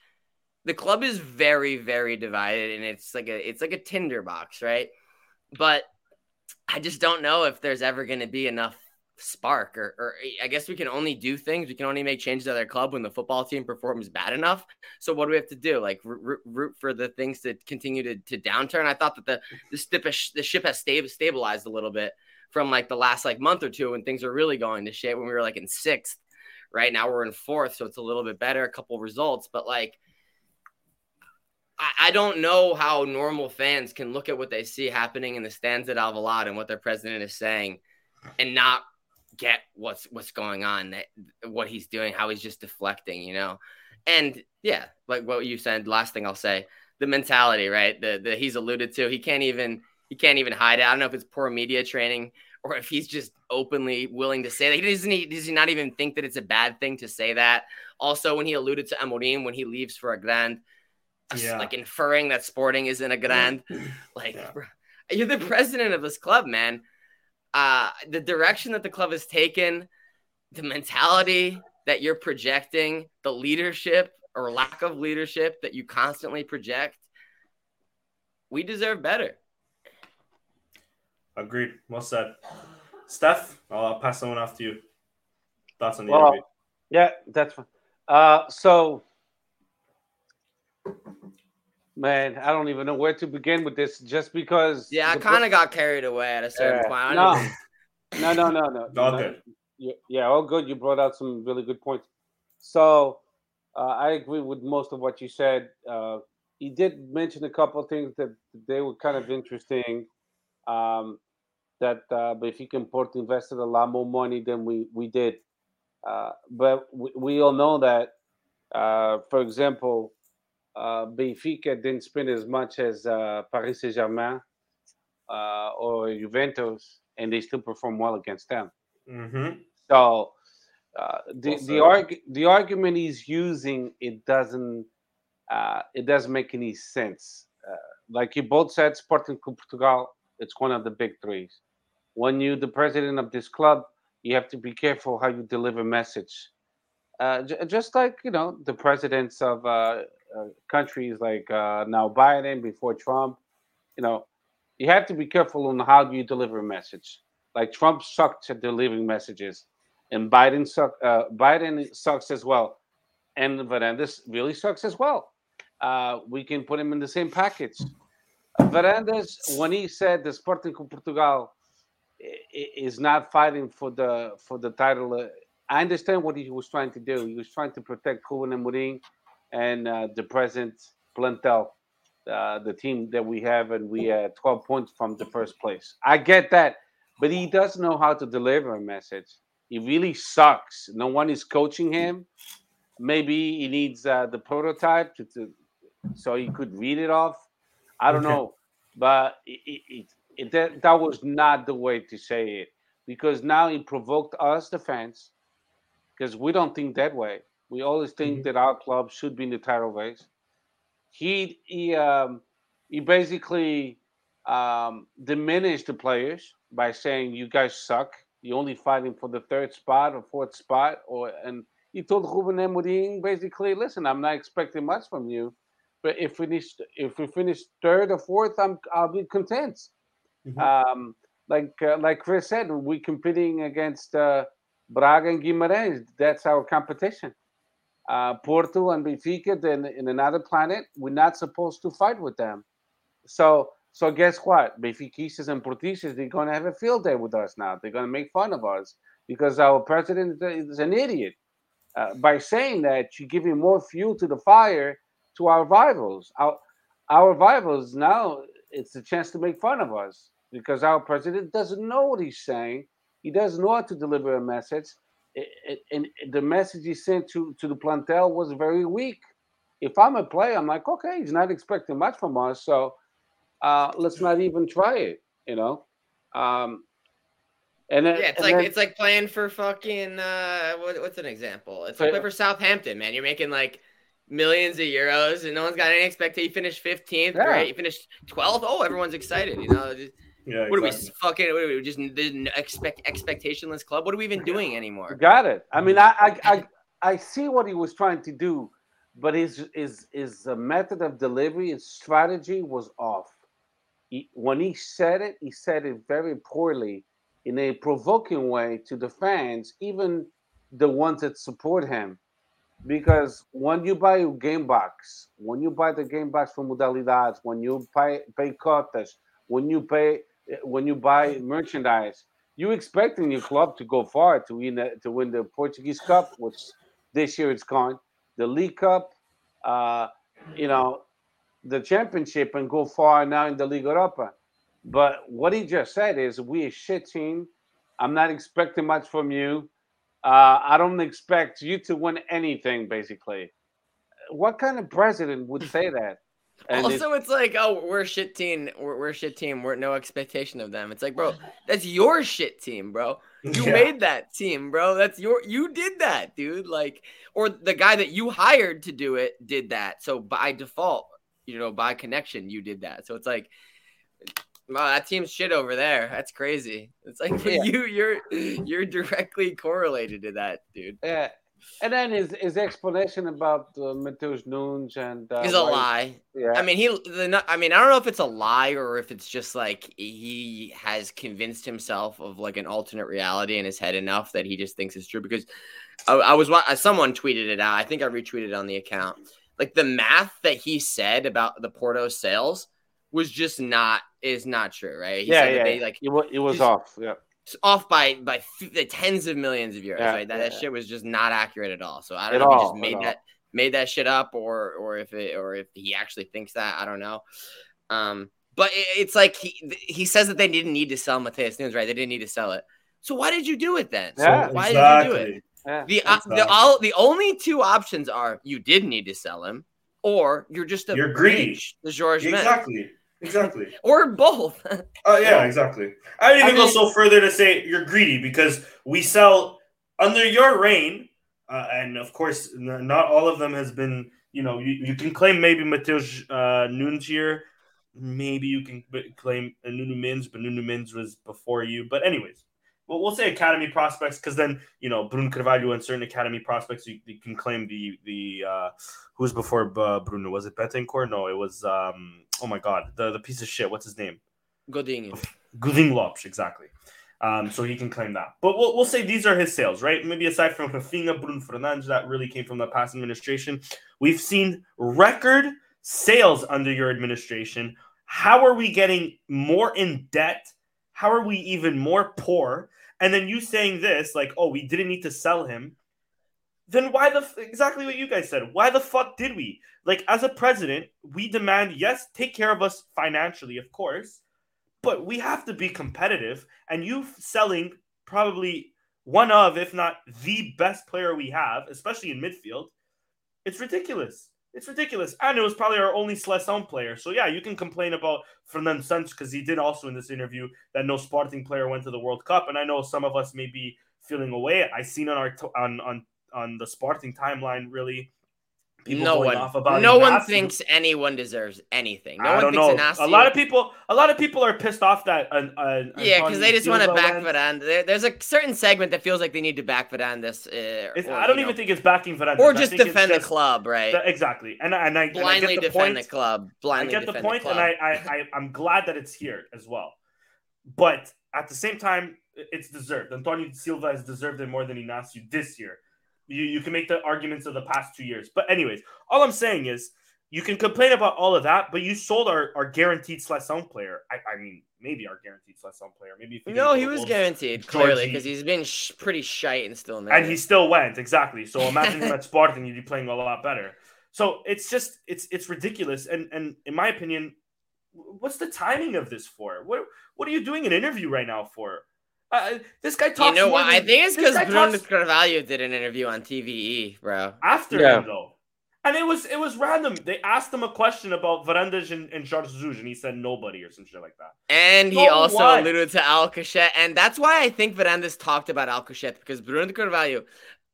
the club is very very divided, and it's like a it's like a tinderbox, right? But I just don't know if there's ever going to be enough spark or, or eh, I guess we can only do things. We can only make changes at our club when the football team performs bad enough. So what do we have to do? Like root, root for the things to continue to, to downturn. I thought that the the, the ship has stabilized a little bit from like the last like month or two when things are really going to shit when we were like in sixth. Right now we're in fourth, so it's a little bit better, a couple results, but like I, don't know how normal fans can look at what they see happening in the stands at Alvalade and what their president is saying and not get what's what's going on, that, what he's doing, how he's just deflecting, you know. And yeah, like what you said, last thing I'll say, the mentality, right? The the he's alluded to, he can't even he can't even hide it. I don't know if it's poor media training or if he's just openly willing to say that. He doesn't he, does he not even think that it's a bad thing to say that? Also, when he alluded to Amorim when he leaves for a grand, yeah. like inferring that sporting isn't a grand, like yeah. you're the president of this club, man uh, the direction that the club has taken, the mentality that you're projecting, the leadership or lack of leadership that you constantly project, we deserve better. Agreed. Well said. Steph, I'll pass someone off to you. Thoughts on the well, interview? Yeah, that's fine. Uh, so Man, I don't even know where to begin with this. Just because. Yeah, I kind of got carried away at a certain point. No. no, no, no, no, All good. Yeah, all good. You brought out some really good points. So uh, I agree with most of what you said. Uh, he did mention a couple of things that they were kind of interesting. Um, that uh, Benfica Port invested a lot more money than we we did. Uh, but we, we all know that, uh, for example, uh, Benfica didn't spend as much as uh, Paris Saint Germain uh, or Juventus, and they still perform well against them. Mm-hmm. So uh, the also, the, arg- the argument he's using it doesn't uh, it doesn't make any sense. Uh, like you both said, Sporting Portugal, it's one of the big threes. When you the president of this club, you have to be careful how you deliver message. J- just like you know the presidents of uh, countries like uh, now Biden before Trump, you know, you have to be careful on how you deliver a message. Like Trump sucked at delivering messages, and Biden suck. Uh, Biden sucks as well, and Varandas really sucks as well. Uh, we can put him in the same package. Varandas, when he said the Sporting Portugal is not fighting for the for the title, uh, I understand what he was trying to do. He was trying to protect Ruben Amorim and uh, the present Plantel, uh, the team that we have, and we had 12 points from the first place. I get that, but he does know how to deliver a message. He really sucks. No one is coaching him. Maybe he needs uh, the prototype to, to, so he could read it off. I don't okay. know, but it, it, it, that, that was not the way to say it because now he provoked us, the fans, because we don't think that way. We always think mm-hmm. that our club should be in the title race. He he um, he basically um, diminished the players by saying you guys suck. You're only fighting for the third spot or fourth spot, or and he told Ruben Amorim basically, listen, I'm not expecting much from you, but if we finish if we finish third or fourth, I'm I'll be content. Mm-hmm. Um, like uh, like Chris said, we're competing against uh, Braga and Guimarães. That's our competition uh, Porto and Benfica then in another planet. We're not supposed to fight with them. So so guess what? Benfiquistas and Portistas, they're going to have a field day with us now. They're going to make fun of us because our president is an idiot. Uh, by saying that, you're giving more fuel to the fire to our rivals. Our, our rivals now, it's a chance to make fun of us because our president doesn't know what he's saying. He doesn't know how to deliver a message and the message he sent to to the plantel was very weak. If I'm a player, I'm like, okay, he's not expecting much from us, so uh, let's not even try it. You know. Um, and then, yeah, it's like then, it's like playing for fucking uh, what, what's an example? It's like play for Southampton, man. You're making like millions of euros, and no one's got any expectation. You finished 15th, yeah. great. You finished 12th. Oh, everyone's excited. You know, Yeah, What are we fucking? What are we just the expect expectationless club? What are we even doing anymore? Got it. I mean, I, I, I, I see what he was trying to do, but his his his uh, method of delivery, his strategy was off. He, when he said it, he said it very poorly, in a provoking way to the fans, even the ones that support him. Because when you buy a game box, when you buy the game box from Modalidades, when you pay pay cotas, when you pay when you buy merchandise, you expecting your club to go far to win the, to win the Portuguese Cup, which this year it's gone, the League Cup, uh, you know, the championship, and go far now in the Liga Europa. But what he just said is, we a shit team. I'm not expecting much from you. Uh, I don't expect you to win anything, basically. What kind of president would say that? And it's- also, it's like, oh, we're a shit team. We're, we're a shit team. We're no expectation of them. It's like, bro, that's your shit team, bro. You Yeah. made that team, bro. That's your. You did that, dude. Like, or the guy that you hired to do it did that. So by default, you know, by connection, you did that. So it's like, wow, that team's shit over there. That's crazy. It's like Yeah. you, you're, you're directly correlated to that, dude. Yeah. And then his, his explanation about uh, Mateus Nunes and uh, Is a lie. Yeah. I mean, he. The, I mean, I don't know if it's a lie or if it's just like he has convinced himself of like an alternate reality in his head enough that he just thinks it's true. Because I, I was someone tweeted it out. I think I retweeted on the account. Like the math that he said about the Porto sales was just not is not true, right? He yeah, said yeah. that they like it was, it was just- off. Yeah. It's off by by f- the tens of millions of euros, Yeah, right? That, yeah, that shit was just not accurate at all. So I don't know if he just at made all. that made that shit up or or if it or if he actually thinks that. I don't know. Um, but it, it's like he he says that they didn't need to sell Mateus Nunes, right? They didn't need to sell it. So why did you do it then? So, Yeah. Why did you do it? exactly. Yeah. The uh, Exactly. the all the only two options are you did need to sell him, or you're just a You're greedy. the George Mendes. Exactly. Exactly. or both. Oh yeah, exactly. I would even I go so further to say you're greedy because we sell under your reign, uh, and of course, not all of them has been. You know, you, you can claim maybe Mateus uh, Nunes here, maybe you can claim uh, Nuno Mendes, but Nuno Mendes was before you. But anyways, well, we'll say academy prospects because then you know Bruno Carvalho and certain academy prospects you, you can claim the the uh, who's before uh, Bruno was it Bettencourt? No, it was um oh my god the the piece of shit. What's his name? Godinho. Guding Lopes, exactly. Um, so he can claim that. But we'll, we'll say these are his sales, right? Maybe aside from Rafinha, Bruno Fernandes, that really came from the past administration. We've seen record sales under your administration. How are we getting more in debt? How are we even more poor? And then you saying this, like, oh, we didn't need to sell him. Then why the exactly what you guys said? Why the fuck did we? Like, as a president, we demand yes, take care of us financially, of course, but we have to be competitive. And you selling probably one of, if not the best player we have, especially in midfield, it's ridiculous. It's ridiculous. And it was probably our only Seleção player. So yeah, you can complain about Fernando Santos because he did also in this interview that no Sporting player went to the World Cup. And I know some of us may be feeling away. I seen on our on on on the Sporting timeline really people no going one, off about no one thinks anyone deserves anything. No I one don't thinks know. Inacio. A lot of people, a lot of people are pissed off that. Uh, uh, yeah, because they just want to back. Varane. There, there's a certain segment that feels like they need to back Varane this. Uh, or, I don't even know, think it's backing Fernandes. or just defend the just- club, right? the- exactly, and I- and I, and I Blindly get the defend point. the club. I Blindly get the point, the and. I, I, I, I'm glad that it's here as well. But at the same time, it's deserved. Antonio Silva has deserved it more than Inacio this year. You, you can make the arguments of the past two years. But anyways, all I'm saying is you can complain about all of that, but you sold our, our guaranteed Seleção player. I, I mean, maybe our guaranteed Seleção player. Maybe if no, he was guaranteed clearly because he's been sh- pretty shite and still there. and he still went exactly. So imagine him at Sporting, you'd be playing a lot better. So it's just it's it's ridiculous. And and in my opinion, what's the timing of this for? What what are you doing an interview right now for? Uh, this guy talks. you know more what? I think it's because guy Bruno talks Carvalho did an interview on TVI, bro. after Yeah. him though. And it was it was random. They asked him a question about Varandas and, and George Jesus, and he said nobody or some shit like that. And he also what? alluded to Al Alcochete, and that's why I think Varandas talked about Al Alcochete because Bruno Carvalho,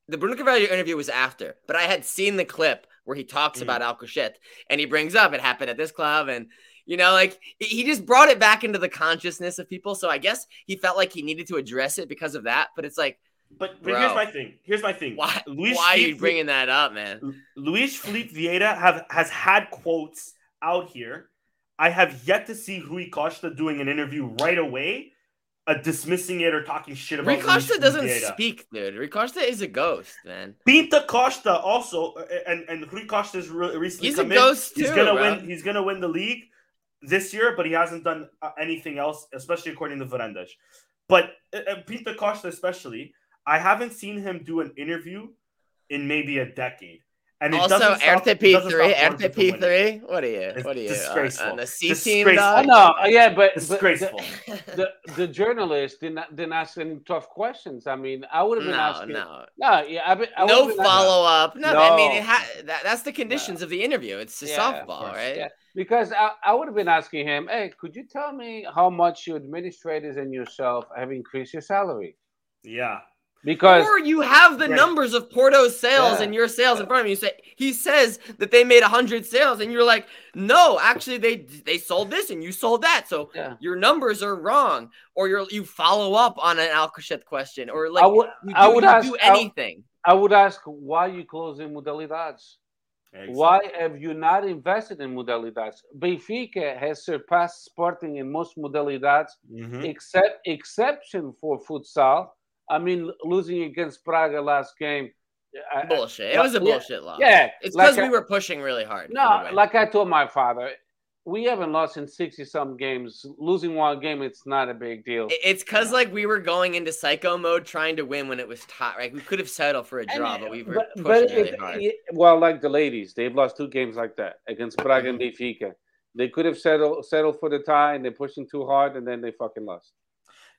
the Bruno Carvalho interview was after, but I had seen the clip where he talks Mm. about Alcochete, and he brings up it happened at this club, and You know, like he just brought it back into the consciousness of people. So I guess he felt like he needed to address it because of that. But it's like, but, but here's my thing. Here's my thing. Why? Luis why are you bringing that up, man? Luis Filipe Vieira have has had quotes out here. I have yet to see Rui Costa doing an interview right away uh, dismissing it or talking shit about. Rui Costa doesn't speak, dude. Rui Costa is a ghost, man. Pinta Costa also, uh, and and Rui Costa is re- recently. He's a ghost in. too. He's gonna bro. win. He's gonna win the league this year, but he hasn't done uh, anything else, especially according to Varandas. But uh, uh Pinta Costa, especially, I haven't seen him do an interview in maybe a decade. And also, RTP three, RTP three. What are you? It's what are you? Disgraceful. Uh, on the C team, dog? No, yeah, but disgraceful. But the, the, the journalist didn't didn't ask any tough questions. I mean, I would have been no, asking. No, no, yeah, I, I no follow up. No, no, I mean, ha- that, that's the conditions no. of the interview. It's a yeah, softball, right? Yeah. Because I, I would have been asking him, hey, could you tell me how much your administrators and yourself have increased your salary? Yeah, because or you have the right. numbers of Porto's sales yeah. and your sales in front of you. you say he says that they made hundred sales, and you're like, no, actually they they sold this and you sold that, so yeah. your numbers are wrong. Or you you follow up on an Alcochete question, or like I would, you do, I would ask, do anything. I, I would ask why you closing modalidades. Exactly. Why have you not invested in modalidades? Benfica has surpassed Sporting in most modalidades, mm-hmm. except exception for futsal I mean, losing against Braga last game. Bullshit. It was a bullshit yeah, loss. Yeah. It's because like we were pushing really hard. No, like I told my father, we haven't lost in 60 some games. Losing one game, it's not a big deal. It's because like we were going into psycho mode trying to win when it was tight. Like we could have settled for a draw, but we were but, pushing but really hard. It, well, like the ladies, they've lost two games like that against Braga and. Benfica. They could have settled settled for the tie, and they're pushing too hard, and then they fucking lost.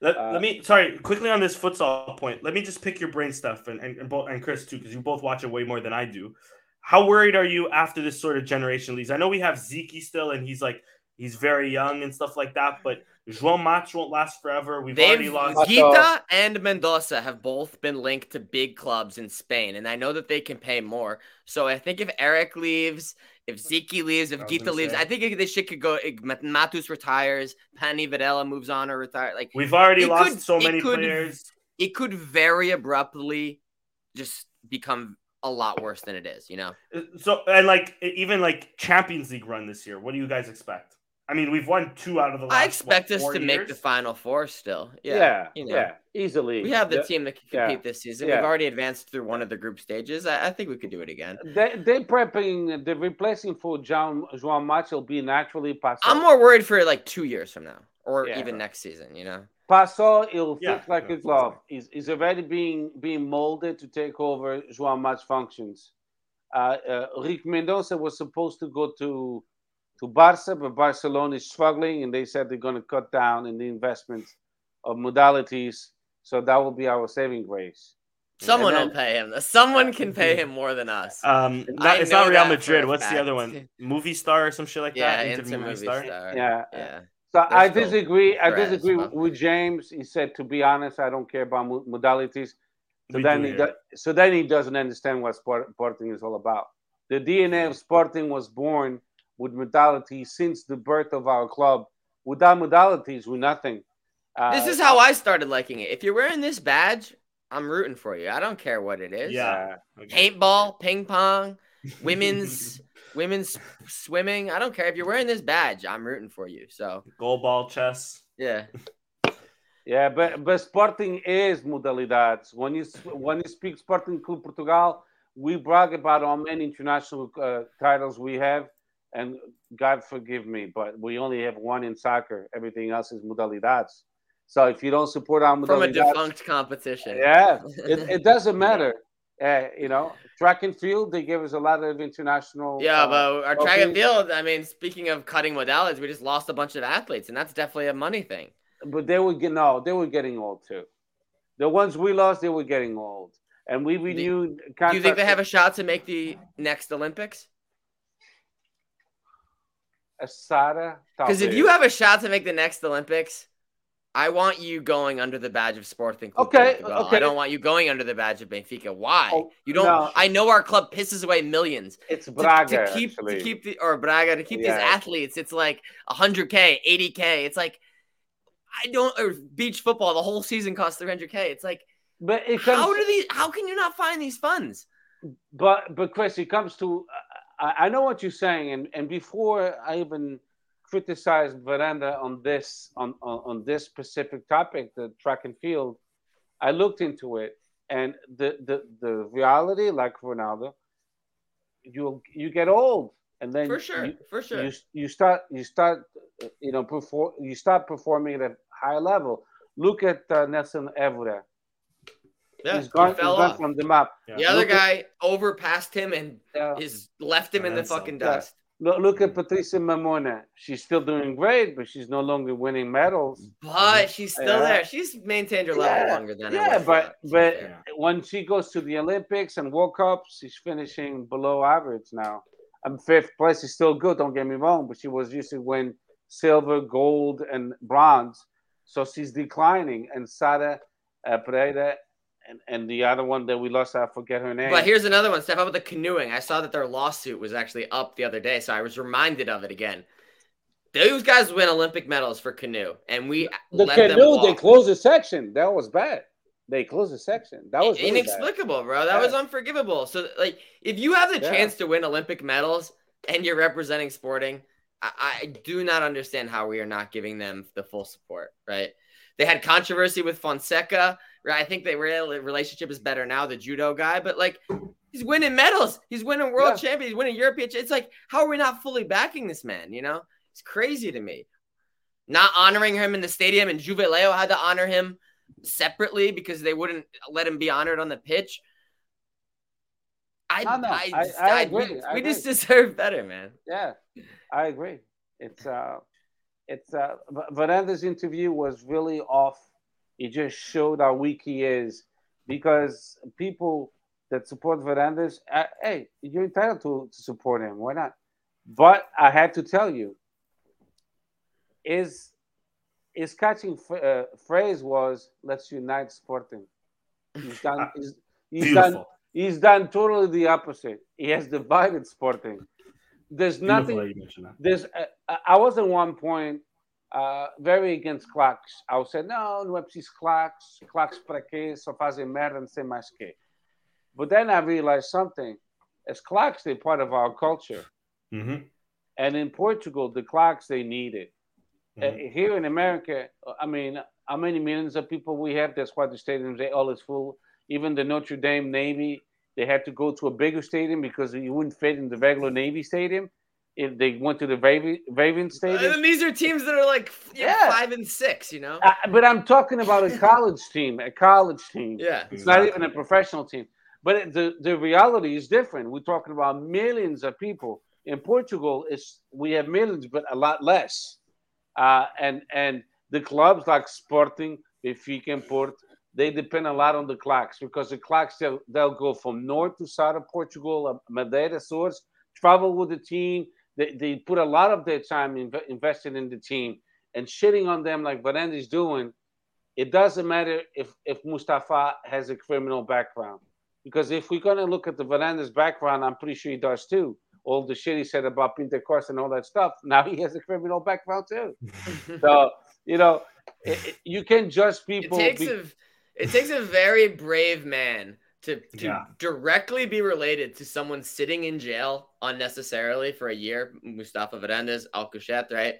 Let, uh, let me sorry quickly on this futsal point. Let me just pick your brain stuff and and, and, both, and Chris too because you both watch it way more than I do. How worried are you after this sort of generation leaves? I know we have Zeke still, and he's like he's very young and stuff like that, but João Matos won't last forever. We've They've, already lost. Guitta and Mendonça have both been linked to big clubs in Spain, and I know that they can pay more. So I think if Eric leaves if Zeke leaves, if Guitta leaves, say. I think this shit could go. Matos retires, Pany Varela moves on or retire. Like we've already lost could, so many could, players. It could very abruptly just become a lot worse than it is. You know. Uh, so and like even like Champions League run this year, what do you guys expect? I mean, we've won two out of the last. I expect what, us to years? make the final four still. Yeah, yeah, you know. yeah easily. We have the yeah. team that can compete yeah. this season. Yeah. We've already advanced through one of the group stages. I, I think we could do it again. They, they're prepping. They're replacing for John João Matos will be naturally Passo. I'm more worried for like two years from now, or even next season. You know, Passo it'll fit like a glove. He's, he's already being being molded to take over João Matos' functions. Uh, uh, Rick Mendonça was supposed to go to to Barca, but Barcelona is struggling, and they said they're going to cut down in the investment of modalities. So that will be our saving grace. Someone then, will pay him. Someone can pay him more than us. Um, not, it's not Real Madrid. What's the other one? Movistar or some shit like yeah, that. Inter, Inter Movistar. Star. Yeah, yeah. So They're I disagree. I disagree with James. He said, to be honest, I don't care about modalities. So we then he do, so then he doesn't understand what sport, sporting is all about. The DNA of sporting was born with modalities since the birth of our club. Without modalities, we're nothing. Uh, this is how I started liking it. If you're wearing this badge, I'm rooting for you. I don't care what it is. Yeah. Okay. Paintball, ping pong, women's women's swimming. I don't care if you're wearing this badge. I'm rooting for you. So goalball chess. Yeah. Yeah, but but Sporting is modalidades. When you when you speak Sporting Club Portugal, we brag about how many international uh, titles we have, and God forgive me, but we only have one in soccer. Everything else is modalidades. So if you don't support our modalidades, from a defunct competition, yeah, it, it doesn't matter. Uh, you know, track and field, they give us a lot of international. Yeah, uh, but our track and field, I mean, speaking of cutting modalities, we just lost a bunch of athletes, and that's definitely a money thing. But they were get no, they were getting old too. The ones we lost, they were getting old, and we renewed. Do, do you think they have a shot to make the next Olympics? A Sada, because if you have a shot to make the next Olympics, I want you going under the badge of Sporting. Club Okay, Portugal. okay. I don't want you going under the badge of Benfica. Why? Oh, you don't. no. I know our club pisses away millions It's to, Braga to keep actually. to keep the or Braga to keep Yeah. these athletes. It's like 100k, 80k. It's like I don't or beach football. The whole season costs 300k. It's like but it comes. how do these? How can you not find these funds? but but Chris, it comes to. Uh, I, I know what you're saying, and and before I even criticized Varanda on this on, on on this specific topic, the track and field, I looked into it, and the the the reality, like Ronaldo, you you get old, and then For sure, you, for sure. you you start you start you know perform you start performing at a high level. Look at uh, Nelson Évora. Yeah, he's gone, he fell he's gone off. from the map. Yeah. The other Look at- guy overpassed him and is left him in the And then some. fucking Yeah. dust. Look, look at Patricia Mamona. She's still doing great, but she's no longer winning medals. But she's still Yeah. there. She's maintained her level Yeah, longer than I Yeah, would've but thought, to be but fair. when she goes to the Olympics and World Cups, she's finishing below average now. I'm fifth place is still good. Don't get me wrong, but she was used to win silver, gold, and bronze, so she's declining. And Sara uh, Pereira and, and the other one that we lost, I forget her name. But here's another one. Step up with the canoeing. I saw that their lawsuit was actually up the other day, so I was reminded of it again. Those guys win Olympic medals for canoe, and we the let them canoe, they closed the section. That was bad. They closed the section. That was really bad. inexplicable, bro. That Yeah. was unforgivable. So, like, if you have the Yeah. chance to win Olympic medals and you're representing sporting, I, I do not understand how we are not giving them the full support, right? They had controversy with Fonseca. Right? I think the real relationship is better now, the judo guy, but like he's winning medals, he's winning world Yeah. champions, he's winning European. It's like, how are we not fully backing this man? You know, it's crazy to me. Not honoring him in the stadium, and Juve Leo had to honor him separately because they wouldn't let him be honored on the pitch. I, No, no, I, I- I agree, we, I we agree. just deserve better, man. Yeah, I agree. It's uh, it's uh, V- Varanda's interview was really off. It just showed how weak he is because people that support Varandas, uh, hey, you're entitled to, to support him. Why not? But I had to tell you, his his catching f- uh, phrase was "Let's unite Sporting." He's done. He's, he's done. He's done totally the opposite. He has divided Sporting. There's nothing that you mentioned that. there's uh, I- I was at one point uh, very against claques. I would say, não, não é preciso claques. Claques para quê? Só fazem merda, não sei mais quê. But then I realized something. As claques, they're part of our culture. hmm And in Portugal, the claques, they need it. Uh, Mhm. here in America, I mean, how many millions of people we have? That's why the stadiums, they all is full. Even the Notre Dame Navy, they had to go to a bigger stadium because you wouldn't fit in the regular Navy stadium. If they went to the Raven, Raven Stadium. And these are teams that are like you know, Yeah. five and six, you know? Uh, but I'm talking about a college team, a college team. Yeah. It's not even a professional team. But the, the reality is different. We're talking about millions of people. In Portugal, it's we have millions, but a lot less. Uh, and and the clubs like Sporting, Benfica, and Porto, they depend a lot on the claques because the claques they'll, they'll go from north to south of Portugal, Madeira, Açores, travel with the team. They, they put a lot of their time inv- invested in the team and shitting on them like Varanda's doing. It doesn't matter if if Mustafa has a criminal background because if we're gonna look at the Varanda's background, I'm pretty sure he does too. All the shit he said about Pinto da Costa and all that stuff. Now he has a criminal background too. So you know, it, it- you can judge It people. takes be- a it takes a very brave man to to Yeah. directly be related to someone sitting in jail unnecessarily for a year, Mustafa Varandas, Alcochete, right?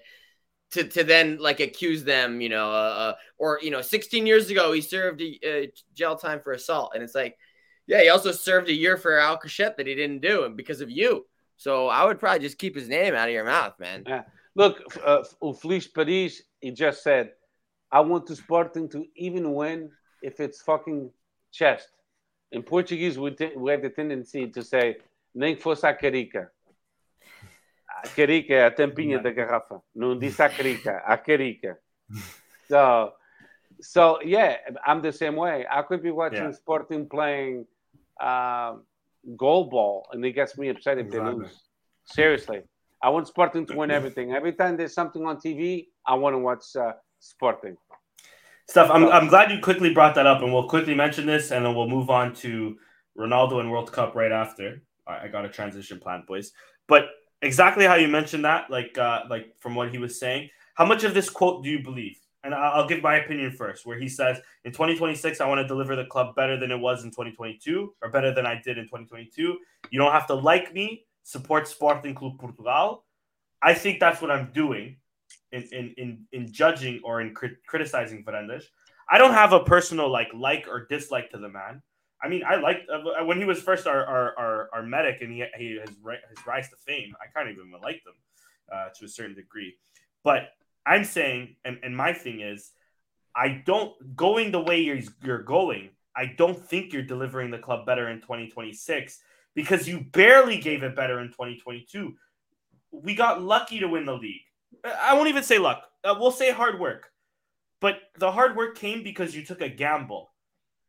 To, to then like accuse them, you know, uh, uh, or you know, 16 years ago he served a, uh, jail time for assault, and it's like, yeah, he also served a year for Alcochete that he didn't do, and because of you. So I would probably just keep his name out of your mouth, man. Look, uh, Felice Paris, he just said, I want to Sporting to even win if it's fucking chest. In Portuguese, we, t- we have the tendency to say, nem fosse a carica. A carica é a tampinha da garrafa. Não diz a carica, a carica. So, so yeah, I'm the same way. I could be watching Yeah. Sporting playing um, goal ball, and it gets me upset if they lose. Seriously. I want Sporting to win everything. Every time there's something on TV, I want to watch uh, Sporting. Steph, I'm, I'm glad you quickly brought that up, and we'll quickly mention this, and then we'll move on to Ronaldo and World Cup right after. I, I got a transition plan, boys. But exactly how you mentioned that, like uh, like from what he was saying, how much of this quote do you believe? And I'll give my opinion first, where he says, "In 2026, I want to deliver the club better than it was in 2022, or better than I did in 2022. You don't have to like me, support Sporting Club Portugal. I think that's what I'm doing." In in in, in judging or in crit- criticizing Varandas. I don't have a personal like like or dislike to the man. I mean, I liked uh, when he was first our our, our, our medic and he, he has his rise to fame. I kind of even liked him uh, to a certain degree, but I'm saying, and, and my thing is, I don't going the way you're you're going. I don't think you're delivering the club better in 2026 because you barely gave it better in 2022. We got lucky to win the league. I won't even say luck. Uh, we'll say hard work. But the hard work came because you took a gamble.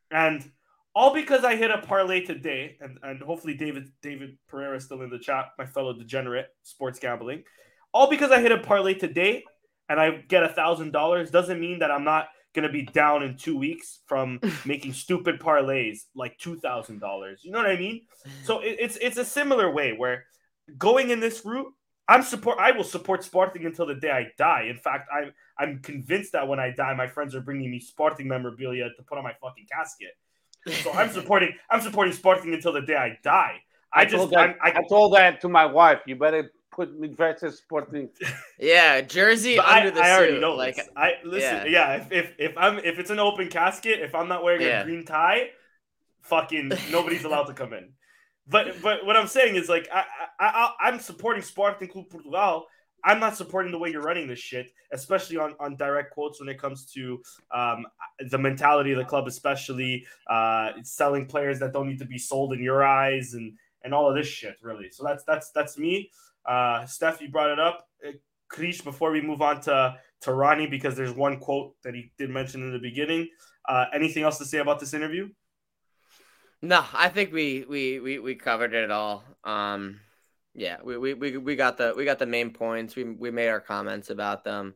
And all because I hit a parlay today, and, and hopefully David David Pereira is still in the chat, my fellow degenerate sports gambling. All because I hit a parlay today and I get a thousand dollars doesn't mean that I'm not gonna be down in two weeks from making stupid parlays like two thousand dollars. You know what I mean? So it, it's it's a similar way where going in this route, I'm support. I will support Sporting until the day I die. In fact, I'm I'm convinced that when I die, my friends are bringing me Sporting memorabilia to put on my fucking casket. So I'm supporting. I'm supporting Sporting until the day I die. I, I just. told that, I, I, told that to my wife. You better put me versus Sporting. Yeah, jersey but under I, the I already know like this. I listen. yeah. Yeah, if, if if I'm if it's an open casket, if I'm not wearing Yeah. a green tie, fucking nobody's allowed to come in. But but what I'm saying is like I I, I I'm supporting Sporting Club Portugal. I'm not supporting the way you're running this shit, especially on, on direct quotes when it comes to um, the mentality of the club, especially uh, selling players that don't need to be sold in your eyes and and all of this shit, really. So that's that's that's me. Uh, Steph, you brought it up. Uh, Krish, before we move on to to Ronnie, because there's one quote that he did mention in the beginning. Uh, anything else to say about this interview? No, I think we we we, we covered it all. Um, yeah, we, we we we got the we got the main points. We we made our comments about them.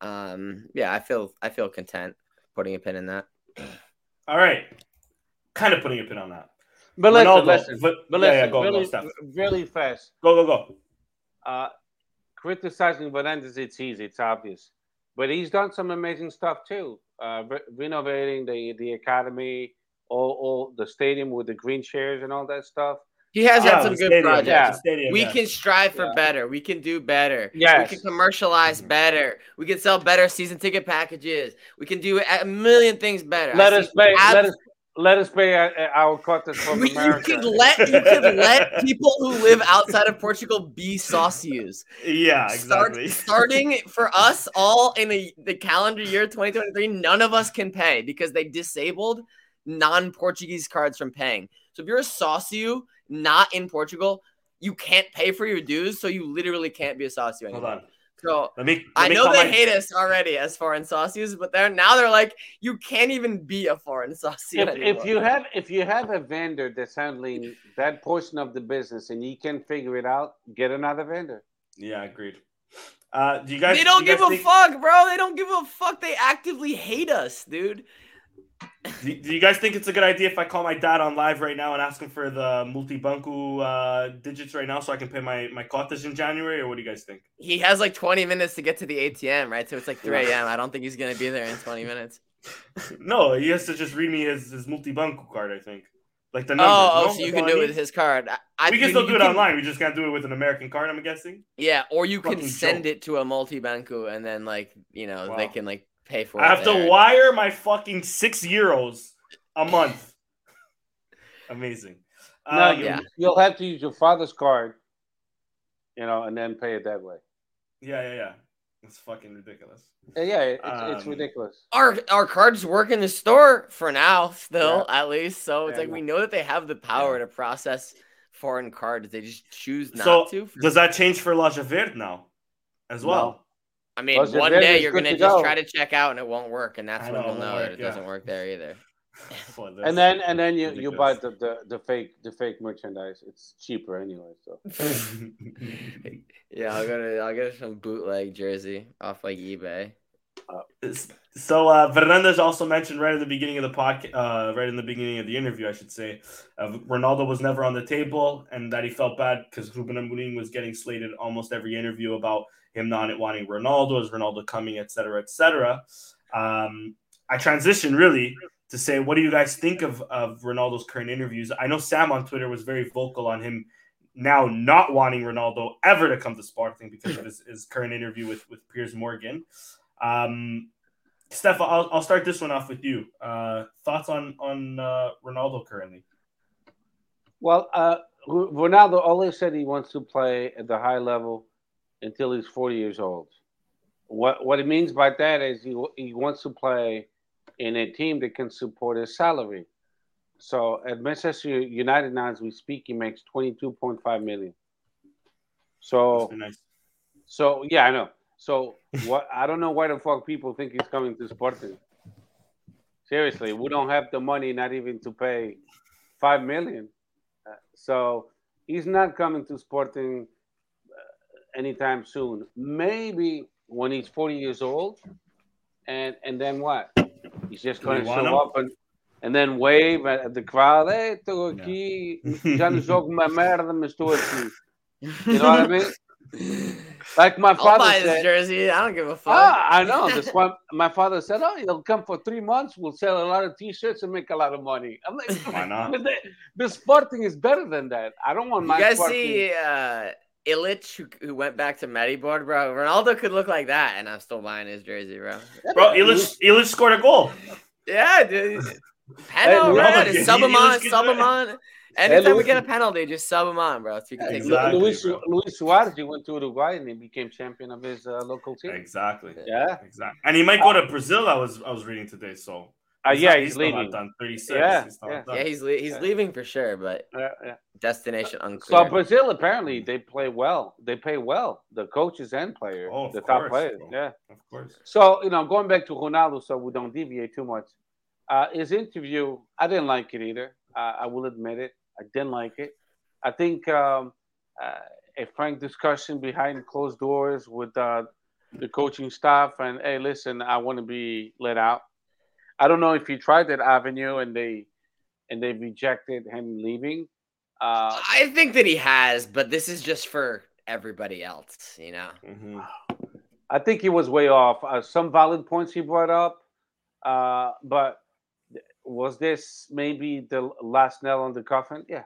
Um, yeah, I feel I feel content putting a pin in that. All right, kind of putting a pin on that. But listen, Ronaldo, listen, but- but listen, yeah, go, go, really, Steph. really fast. Go go go. Uh, criticizing Varandas, it's easy, it's obvious, but he's done some amazing stuff too. Uh, re- renovating the the academy, all all the stadium with the green chairs and all that stuff. He has Yeah, had some good stadium, projects. yeah, stadium, We yeah. can strive for Yeah. better. We can do better. Yes. We can commercialize better. We can sell better season ticket packages. We can do a million things better. Let see us pay. abs- Let us let us pay uh, uh, our quotas from We- you America. could let you could let people who live outside of Portugal be sócios. Yeah, Start, exactly. starting for us all in a, the calendar year 2023, none of us can pay because they disabled non-Portuguese cards from paying. So if you're a sócio not in Portugal, you can't pay for your dues, so you literally can't be a sócio Hold on. So Let me. Let I know they my- hate us already as foreign sócios, but they're now they're like, you can't even be a foreign sócio. if, anymore. if you have if you have a vendor that's handling that portion of the business and you can figure it out, get another vendor. Yeah, agreed. Uh, do you guys? they don't do you give guys a fuck, bro. They don't give a fuck. They actively hate us, dude. Do, do you guys think it's a good idea if I call my dad on live right now and ask him for the multi-banco uh, digits right now so I can pay my my cotas in January, or what do you guys think? He has like 20 minutes to get to the ATM, right? So it's like 3 a.m. I don't think he's gonna be there in 20 minutes. no, he has to just read me his his multi-banco card. I think, like the numbers. Oh, oh, no? so you That's can do it with his card. I, We can still do it online. We just can't do it with an American card. I'm guessing. Yeah, or you can send joke. it to a multi banco and then like you know they can like pay for it. I it. have to wire my fucking six euros a month. Amazing. No, Uh, you, yeah. you'll have to use your father's card, you know, and then pay it that way. yeah, yeah, yeah. It's fucking ridiculous. Yeah, it's, it's Um, ridiculous. Our our cards work in the store for now, still at least. So it's Yeah, like no. we know that they have the power Yeah. to process foreign cards. They just choose not so to. does that change for Loja Verde now, as well? I mean, Well, one day you're gonna to just go. try to check out and it won't work, and that's I when know, we'll know that work, it doesn't work there either. Boy, And then and then you, you buy the, the, the fake the fake merchandise. It's cheaper anyway. So Yeah, I'll go to I'll get some bootleg jersey off like eBay. So uh, Fernandez also mentioned right at the beginning of the podcast, uh, right in the beginning of the interview, I should say, uh, Ronaldo was never on the table, and that he felt bad because Ruben Amorim was getting slated almost every interview about him not wanting Ronaldo, is Ronaldo coming, etc., etc. Um, I transition really to say, what do you guys think of of Ronaldo's current interviews? I know Sam on Twitter was very vocal on him now not wanting Ronaldo ever to come to Sporting because of his, his current interview with with Piers Morgan. Um, Steph, I'll, I'll start this one off with you. Uh, thoughts on on uh, Ronaldo currently? Well, uh, Ronaldo always said he wants to play at the high level until he's 40 years old. What what it means by that is he he wants to play in a team that can support his salary. So at Manchester United now, as we speak, he makes 22.5 million. So, nice. so yeah, I know. So what? I don't know why the fuck people think he's coming to Sporting. Seriously, we don't have the money, not even to pay five million. Uh, so he's not coming to Sporting anytime soon. Maybe when he's 40 years old, and and then what? He's just going to show up and and then wave at the crowd. Hey, estou aqui, já não jogo uma merda, mas estou aqui. You know what I mean? Like my father I'll buy said, jersey. I don't give a fuck. Ah, I know. That's why my father said, "Oh, he'll come for three months. We'll sell a lot of T-shirts and make a lot of money." I'm like, why not? But the, the Sporting is better than that. I don't want my. You guys Sporting... see uh, Illich who, who went back to Maribor, bro? Ronaldo could look like that, and I'm still buying his jersey, bro. Bro, Illich, Illich scored a goal. Yeah, dude. Penalty, hey, bro. Sub him on, sub him on. Anytime we get a penalty, just sub him on, bro. So you can take exactly, Luis, Luis Suarez, he went to Uruguay and he became champion of his uh, local team. Exactly. Yeah. Exactly. And he might go to Brazil. I was I was reading today. So. Uh, yeah, not, he's, he's leaving. Done. Thirty-six. Yeah, he's yeah. yeah. He's le- he's yeah. leaving for sure, but yeah, yeah. destination unclear. So Brazil apparently they play well. They pay well. The coaches and players, oh, the course, top players. Bro. Yeah, of course. So you know, going back to Ronaldo, so we don't deviate too much. Uh, his interview, I didn't like it either. Uh, I will admit it. I didn't like it. I think um, uh, a frank discussion behind closed doors with uh, the coaching staff and hey, listen, I want to be let out. I don't know if he tried that avenue and they and they rejected him leaving. Uh, I think that he has, but this is just for everybody else, you know. Mm-hmm. I think he was way off. Uh, some valid points he brought up, uh, but was this maybe the last nail on the coffin? Yeah.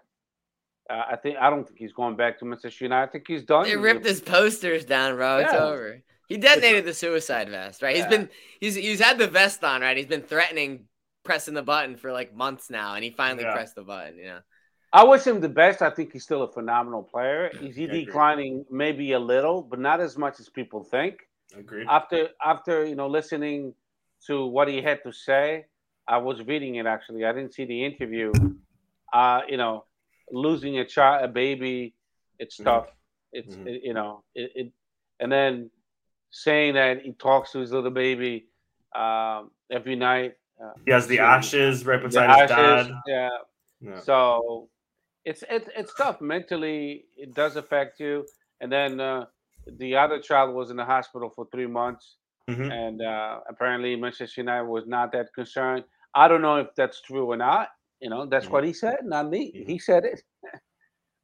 Uh, I think I don't think he's going back to Manchester United. I think he's done. They ripped his posters down, bro. It's over. He detonated the suicide vest, right? Yeah. He's been he's he's had the vest on, right? He's been threatening pressing the button for like months now, and he finally yeah. pressed the button. You know. I wish him the best. I think he's still a phenomenal player. Is he declining maybe a little, but not as much as people think. Agreed. After after you know listening to what he had to say, I was reading it actually. I didn't see the interview. Uh, you know, losing a child, a baby, it's mm-hmm. tough. It's mm-hmm. it, you know, it, it, and then saying that he talks to his little baby um, every night. Uh, he has the ashes right beside his ashes, dad. Yeah. yeah. So it's it's it's tough mentally. It does affect you. And then uh, the other child was in the hospital for three months, mm-hmm. and uh, apparently Manchester United was not that concerned. I don't know if that's true or not. You know, that's mm-hmm. what he said, not me. Mm-hmm. He said it.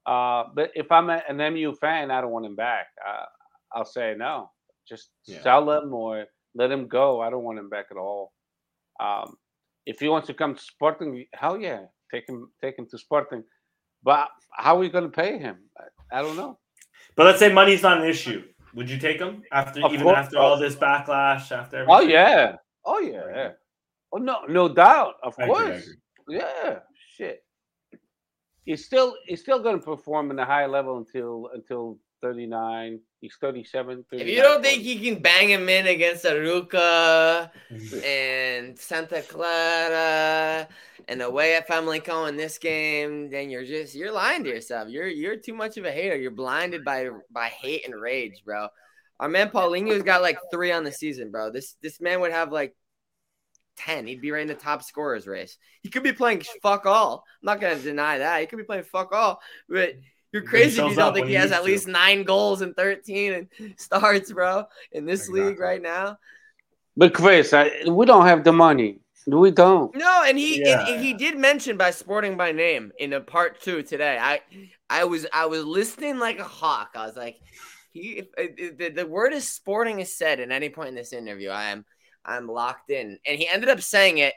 uh, but if I'm a, an MU fan, I don't want him back. Uh, I'll say no. Just yeah. sell him or let him go. I don't want him back at all. Um, if he wants to come to Sporting, hell yeah, take him, take him to Sporting. But how are we going to pay him? I, I, don't know. But let's say money's not an issue. Would you take him after of even course. after all this backlash? After oh, everything? oh yeah, oh yeah. Oh no, no doubt. Of I course. Agree, yeah. Shit. He's still he's still going to perform in the high level until until 39. He's 37. If you don't think he can bang him in against Arouca and Santa Clara and away at Famalicão in this game, then you're just you're lying to yourself. You're you're too much of a hater. You're blinded by by hate and rage, bro. Our man Paulinho's got like three on the season, bro. This this man would have like 10. He'd be right in the top scorers race. He could be playing fuck all. I'm not going to deny that. He could be playing fuck all, but you're crazy if you don't think he has at least nine goals and 13 and starts, bro, in this exactly. league right now. But Chris, I, we don't have the money. We don't. No, and he Yeah. and he did mention by sporting by name in a part two today. I I was I was listening like a hawk. I was like, he if, if the, the word is sporting is said at any point in this interview. I am I'm locked in, and he ended up saying it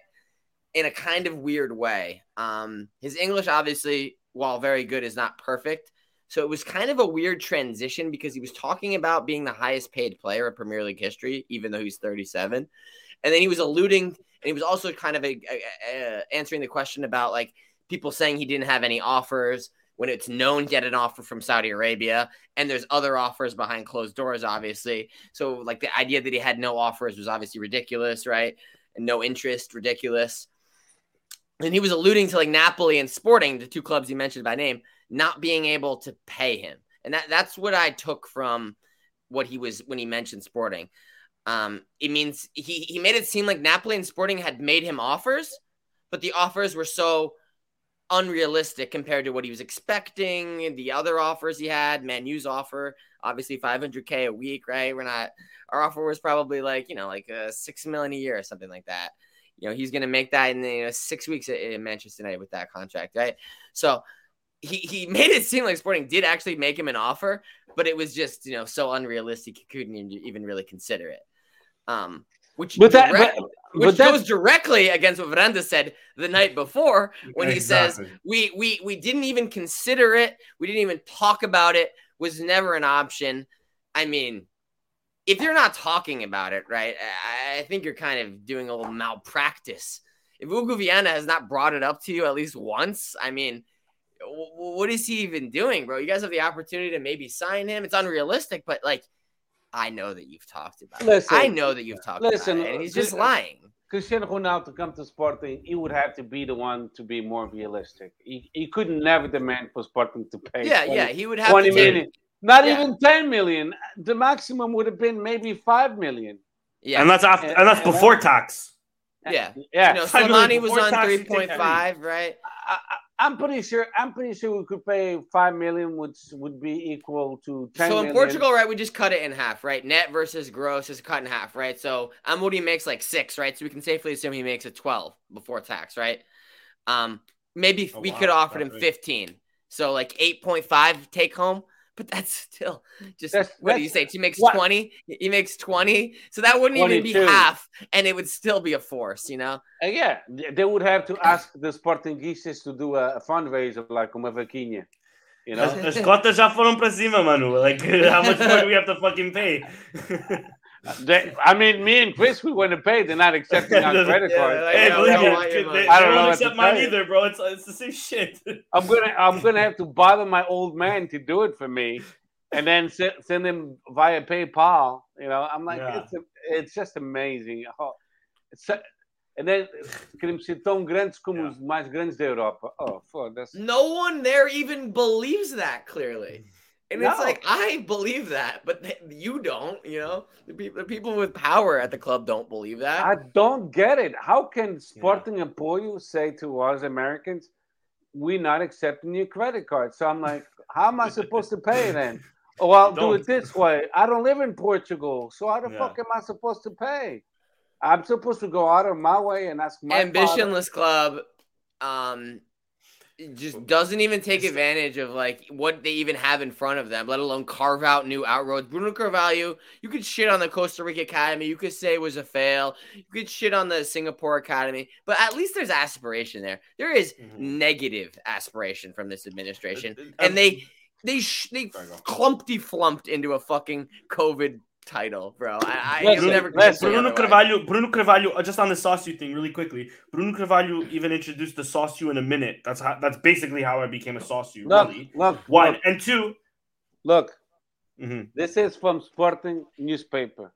in a kind of weird way. Um, his English, obviously, while very good, is not perfect. So it was kind of a weird transition because he was talking about being the highest paid player in Premier League history, even though he's 37. And then he was alluding, and he was also kind of a, a- a- answering the question about like people saying he didn't have any offers when it's known he had an offer from Saudi Arabia, and there's other offers behind closed doors, obviously. So like the idea that he had no offers was obviously ridiculous, right? And no interest, ridiculous. And he was alluding to like Napoli and Sporting, the two clubs he mentioned by name, not being able to pay him. And that, that's what I took from what he was when he mentioned Sporting. Um, it means he, he made it seem like Napoli and Sporting had made him offers, but the offers were so unrealistic compared to what he was expecting. The other offers he had, Manu's offer, obviously 500k a week, right? We're not. Our offer was probably like you know like uh, six million a year or something like that. You know he's going to make that in you know, six weeks in- Manchester United with that contract, right? So he he made it seem like Sporting did actually make him an offer, but it was just you know so unrealistic he couldn't even- really consider it. Um, which But that, direct- but, which but that, goes directly against what Varanda said the night before when he says we we we didn't even consider it, we didn't even talk about it, was never an option. I mean, if you're not talking about it, right? I, think you're kind of doing a little malpractice. If Hugo Viana has not brought it up to you at least once, I mean, w- what is he even doing, bro? You guys have the opportunity to maybe sign him. It's unrealistic, but like, I know that you've talked about it. Listen, I know that you've talked listen, about it, and he's just lying. Cristiano Ronaldo to come to Sporting, he would have to be the one to be more realistic. He, he could never demand for Sporting to pay. Yeah, 20 yeah, he would have 20 to million. Not Yeah. even 10 million. The maximum would have been maybe 5 million. yeah, And that's after, and that's And- before tax. yeah. Yeah. You know, I was on tax, you three take point that five, right? I, I, I'm pretty sure. I'm pretty sure we could pay five million, which would be equal to ten. So in million. Portugal, right, we just cut it in half, right? Net versus gross is cut in half, right? So Amudi makes like six, right? So we can safely assume he makes a twelve before tax, right? Um, maybe Oh, we wow. could offer him fifteen, so like eight point five take home. But that's still just That's- what do you say? He makes what- twenty. He makes twenty, so that wouldn't even be half, and it would still be a force, you know? Uh, yeah, they they would have to ask the sporting Sportingistas to do a, a fundraiser like uma vaquinha. You know, As, as cotas já foram para cima, mano. Like, how much more do we have to fucking pay? They- I mean, me and Chris, we want to pay. They're not accepting our credit Yeah, card. like, hey, I believe don't me, they, I don't know won't accept mine either, bro. It's, it's the same shit. I'm gonna, I'm gonna have to bother my old man to do it for me, and then send, send him via PayPal. You know, I'm like, Yeah. it's, it's just amazing. Oh, it's, and then queremos ser tão grandes como Yeah. os mais grandes da Europa. Oh, foda-se. No one there even believes that clearly. And it's like I believe that, but th- you don't, you know? The people, the people with power at the club don't believe that. I don't get it. How can Sporting Apoio say to us Americans, we're not accepting your credit card? So I'm like, how am I supposed to pay then? Oh, I'll do it Don't. this way. I don't live in Portugal, so how the Yeah. fuck am I supposed to pay? I'm supposed to go out of my way and ask my father- Ambitionless club um it just doesn't even take advantage of like what they even have in front of them, let alone carve out new outroads. Bruno Carvalho, you could shit on the Costa Rica Academy, you could say it was a fail, you could shit on the Singapore Academy, but at least there's aspiration there. There is Mhm. negative aspiration from this administration. And they they sh- they clumpty flumped into a fucking COVID title, bro. I, I Listen, am never listen, convinced Bruno. Carvalho, Bruno Carvalho, uh, just on the Sauce thing, really quickly. Bruno Carvalho even introduced the Sauce in a minute. That's how. That's basically how I became a Sauce Look, Really, look, one look, and 2 look. mhm, This is from Sporting newspaper.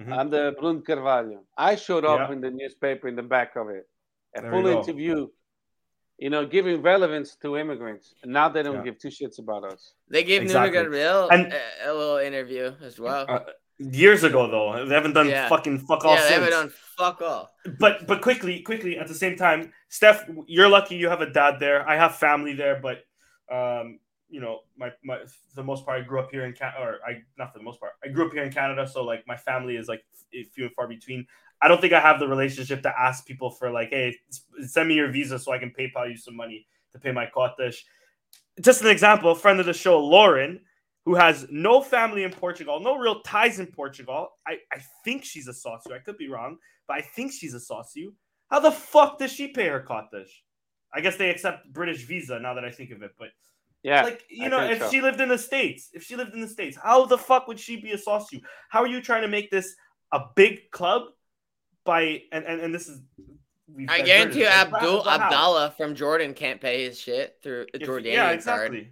mhm. I'm the Bruno Carvalho. I showed up Yeah. in the newspaper in the back of it. A There full you go. interview, you know, giving relevance to immigrants. And now they don't Yeah. give two shits about us. They gave Exactly. Nuno Gabriel And- a, a little interview as well. Uh, years ago though, they haven't done Yeah. fucking fuck all yeah, they since. haven't done fuck all. but but quickly, quickly at the same time, Steph, you're lucky you have a dad there. I have family there, but um, you know, my, my for the most part, I grew up here in Canada, or I not for the most part, I grew up here in Canada, so like my family is like few and far between. I don't think I have the relationship to ask people for like, hey, send me your visa so I can PayPal you some money to pay my cottage. Just an example, a friend of the show, Lauren, who has no family in Portugal, no real ties in Portugal. I, I think she's a socio. I could be wrong, but I think she's a socio. How the fuck does she pay her cottage? I guess they accept British visa now that I think of it, but yeah, like you I know, if so. she lived in the states, if she lived in the states, how the fuck would she be a socio? How are you trying to make this a big club by and and, and this is I guarantee you Abdul Abdallah from Jordan can't pay his shit through a Jordanian yeah, exactly. card.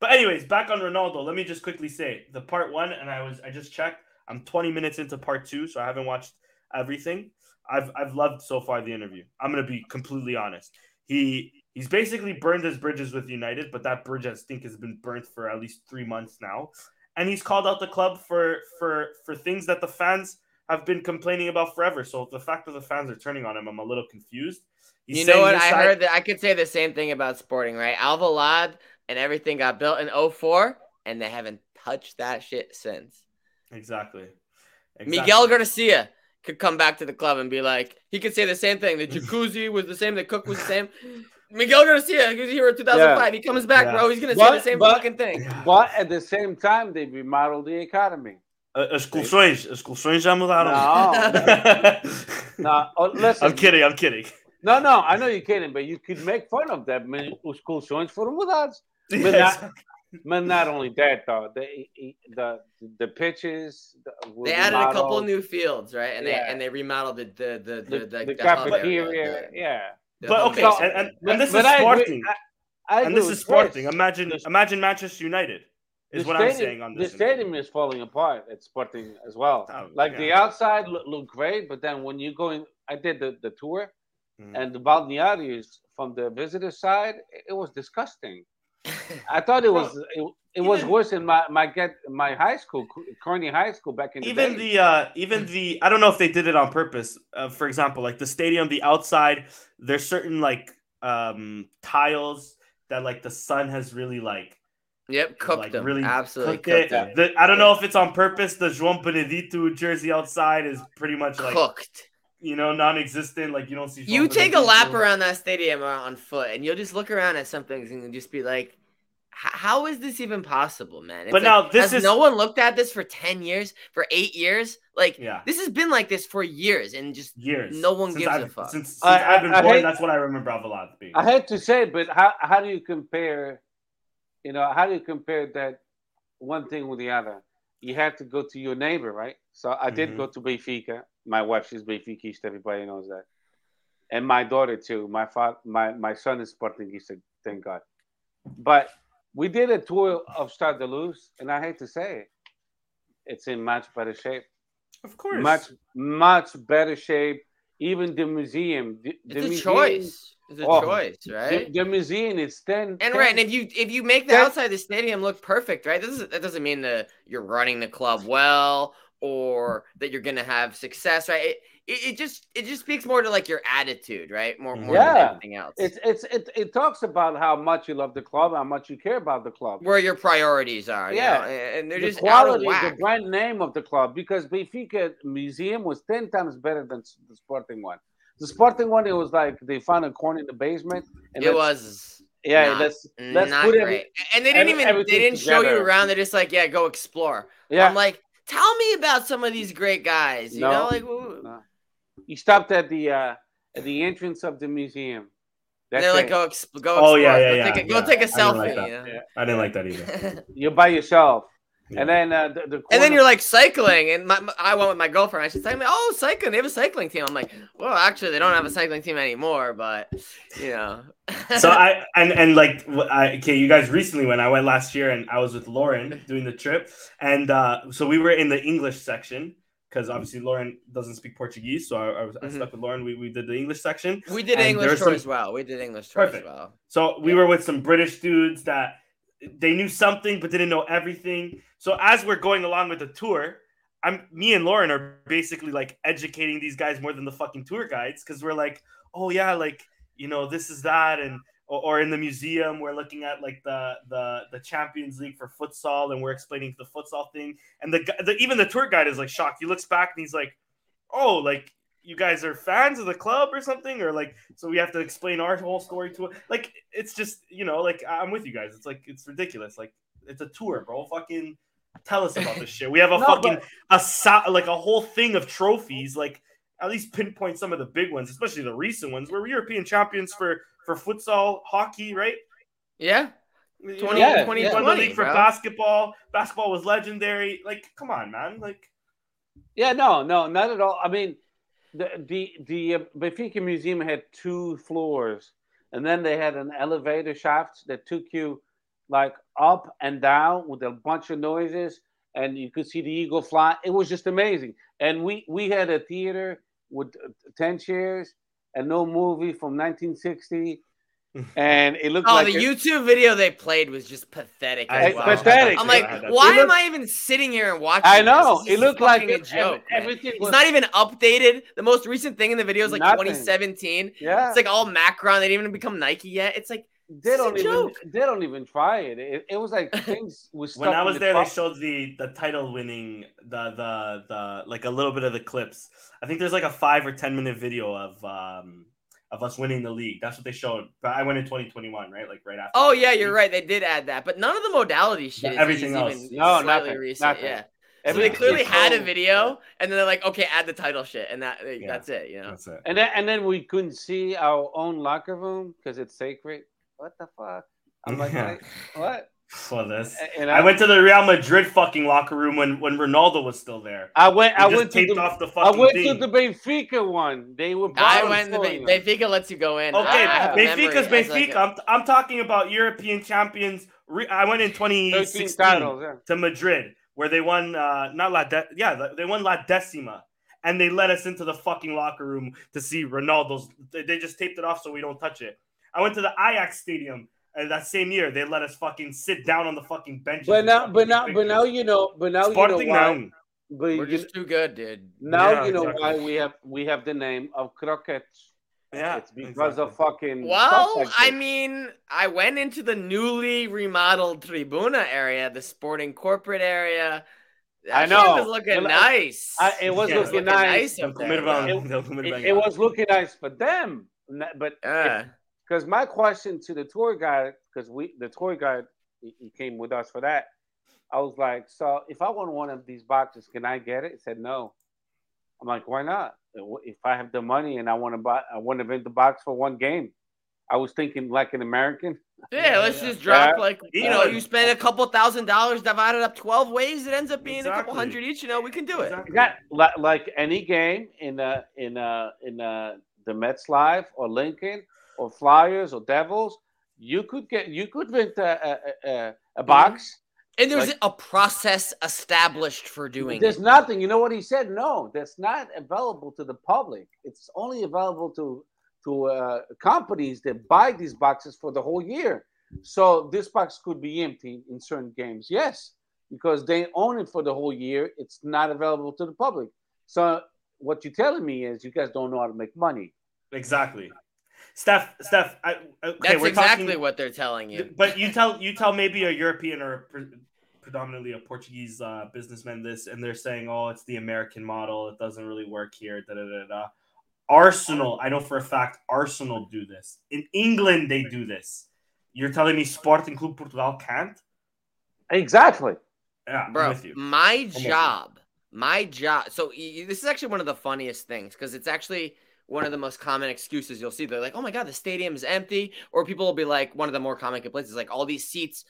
But anyways, back on Ronaldo. Let me just quickly say the part one, and I was I just checked. I'm 20 minutes into part two, so I haven't watched everything. I've I've loved so far the interview. I'm gonna be completely honest. He he's basically burned his bridges with United, but that bridge I think has been burnt for at least three months now. And he's called out the club for for for things that the fans have been complaining about forever. So the fact that the fans are turning on him, I'm a little confused. He's you know what? I side- heard that I could say the same thing about Sporting, right? Alvalade and everything got built in 04 and they haven't touched that shit since. Exactly. exactly. Miguel Garcia could come back to the club and be like, he could say the same thing. The jacuzzi was the same, the cook was the same. Miguel Garcia, he was here in 2005. Yeah. He comes back, yeah. bro. He's gonna but, say the same but, fucking thing. But at the same time, they remodeled the academy. As expulsões, expulsões já mudaram. No, no. Oh, listen. I'm kidding. I'm kidding. No, no, I know you're kidding, but you could make fun of them. Os expulsões foram mudados. But not, but not only that, though, the the the pitches. The, they added remodeled. a couple new fields, right? And yeah. they and they remodeled the the the the, the, the, cafeteria. Yeah. But okay, so, and, and, and, this is Sporting. I, I and this is Sporting. Imagine imagine Manchester United. Is what stadium, I'm saying on this. The stadium is falling apart at Sporting as well. Oh, like yeah. the outside look, look, great, but then when you go in, I did the, the tour, mm. and the balnearios from the visitor side, it was disgusting. I thought it was it, it was worse in my my get my high school, Kearney High School back in the even the uh even the I don't know if they did it on purpose. Uh, for example, like the stadium, the outside, there's certain like um tiles that like the sun has really like Yep, cooked like, them. Really absolutely cooked, cooked it. The, I don't know if it's on purpose. The João Benedito jersey outside is pretty much like cooked you know, non-existent. Like you don't see. You take a lap around that stadium on foot, and you'll just look around at some things and just be like, "How is this even possible, man?" It's but like, now this is no one looked at this for ten years, for eight years. Like, yeah. this has been like this for years, and just years. No one since gives I've, a fuck. Since, since I, have been I born, hate, that's what I remember Alvalade being. I hate to say but how how do you compare? You know, how do you compare that one thing with the other? You have to go to your neighbor, right? So I did mm-hmm. go to Benfica my wife, she's Benfiquista. Everybody knows that. And my daughter too. My father, my my son is Sportingista. Thank God. But we did a tour of Stade de Luz, and I hate to say it, it's in much better shape. Of course, much much better shape. Even the museum. The, it's the a museum, choice. It's a oh, choice, right? The, the, museum is ten. And 10, right, and if you if you make the 10, outside the stadium look perfect, right? This is, that doesn't mean that you're running the club well or that you're gonna have success, right? It, it, it, just it just speaks more to like your attitude, right? More more yeah. than anything else. It's it's it, it talks about how much you love the club, how much you care about the club, where your priorities are. Yeah, you know? and they're the just quality, the brand name of the club, because Benfica Museum was ten times better than the Sporting one. The Sporting one, it was like they found a corner in the basement. And it was. Yeah, not, let's let's put it. And they didn't even they didn't together. show you around. They're just like, yeah, go explore. Yeah. I'm like, Tell me about some of these great guys. You no, know, like no. you stopped at the uh, at the entrance of the museum. That's they're like, go, exp- go. Oh yeah, yeah, yeah. Go take a, yeah. go take a selfie. I didn't like that, yeah. I didn't like that either. You're by yourself. Yeah. And then uh, the, the corner- and then you're like cycling, and my, my, I went with my girlfriend. I should say, oh, cycling. They have a cycling team. I'm like, well, actually, they don't have a cycling team anymore, but you know. so I and and like I, okay, you guys recently went. I went last year, and I was with Lauren doing the trip, and uh, so we were in the English section because obviously Lauren doesn't speak Portuguese, so I, I was mm-hmm. stuck with Lauren. We, we did the English section. We did English tour some... as well. We did English tour Perfect. as well. So we yeah. were with some British dudes that they knew something but didn't know everything. So as we're going along with the tour, I'm me and Lauren are basically like educating these guys more than the fucking tour guides because we're like, oh yeah, like you know this is that and or, or in the museum, we're looking at like the the the Champions League for futsal, and we're explaining the futsal thing. And the, the even the tour guide is like shocked. He looks back and he's like, "Oh, like you guys are fans of the club or something, or like so we have to explain our whole story to it. Like it's just you know, like I'm with you guys. It's like it's ridiculous. Like it's a tour, bro. Fucking tell us about this shit. We have a No, fucking but- a so- like a whole thing of trophies. Like at least pinpoint some of the big ones, especially the recent ones. We're European champions for for futsal, hockey, right? Yeah. You 20 know, Yeah, we yeah. won the league for bro. basketball. Basketball was legendary. Like, come on, man. Like, Yeah, no, no, not at all. I mean, the the the uh, Benfica Museum had two floors, and then they had an elevator shaft that took you like up and down with a bunch of noises, and you could see the eagle fly. It was just amazing. And we we had a theater with uh, ten chairs and no movie from 1960, and it looked Oh, like the a- YouTube video they played was just pathetic. I- as It's well. pathetic. I'm like, had that why looked- am I even sitting here and watching? I know this? This it is looked like fucking a joke. man. everything It's was not even updated. The most recent thing in the video is like Nothing. 2017. yeah. It's like all Macron. They didn't even become Nike yet. It's like they It's don't a even joke. they don't even try it. It, it was like things was when I was there, the they showed the the title winning the the the like a little bit of the clips. I think there's like a five or ten minute video of um of us winning the league. That's what they showed. But I went in 2021, right? Like right after. Oh yeah, you're right. They did add that, but none of the modality shit. Yeah, is everything even else. No, nothing, recent. nothing. Yeah. So they clearly had a video, and then they're like, okay, add the title shit, and that Yeah. that's it. You know. That's it. And then and then we couldn't see our own locker room because it's sacred. What the fuck? I'm like, Yeah. "Wait, what? For this. And I went to the Real Madrid fucking locker room when when Ronaldo was still there. I went. He I went to taped the. off the I went thing. to the Benfica one. They were. I went to filling Be- them. Benfica lets you go in. Okay, I have a Benfica's memory as like Benfica. a- I'm, I'm talking about European champions. I went in 2016 titles. Yeah. to Madrid where they won uh not La De- yeah they won La Decima and they let us into the fucking locker room to see Ronaldo's they they just taped it off so we don't touch it. I went to the Ajax stadium and that same year they let us fucking sit down on the fucking benches. But now, but now, but now you know. But now Sporting you know why. now. But We're you, just too good, dude. now Yeah, you know exactly. why we have we have the name of croquettes. Yeah, it's because of fucking. Well, like I mean, I went into the newly remodeled Tribuna area, the sporting corporate area. That I shit know. was looking Well, nice. I, it was Yeah, looking looking nice. nice up there. Comervan- bro. they'll comer It, it was looking nice for them, but Yeah. Because my question to the tour guide, because we the tour guide he, he came with us for that. I was like, so if I want one of these boxes, can I get it? He said no. I'm like, why not? If I have the money and I want to buy, I want to rent the box for one game. I was thinking like an American. Yeah, let's Yeah. just drop Yeah. like you know, you spend a couple thousand dollars divided up twelve ways, it ends up being a couple hundred each. You know, we can do it. Exactly. Got li- like any game in uh in uh in uh the MetLife or Lincoln or Flyers or Devils, you could get you could rent a a, a, a box. And there's Like- a process established for doing There's it. nothing. You know what he said? No, that's not available to the public. It's only available to to uh, companies that buy these boxes for the whole year. So this box could be empty in certain games. Yes, because they own it for the whole year. It's not available to the public. So what you're telling me is you guys don't know how to make money. Exactly. Steph, Steph, I, okay, That's we're exactly talking, what they're telling you. But you tell you tell maybe a European or pre- predominantly a Portuguese uh, businessman this, and they're saying, "Oh, it's the American model. It doesn't really work here." Da da da da. Arsenal, I know for a fact, Arsenal do this. In England, they do this. You're telling me Sporting Club Portugal can't? Exactly. Yeah, I'm Bro, with you. my with you. job, my job. So y- y- this is actually one of the funniest things because it's actually one of the most common excuses you'll see. They're like, "Oh my god, the stadium is empty," or people will be like, one of the more common complaints is like, "All these seats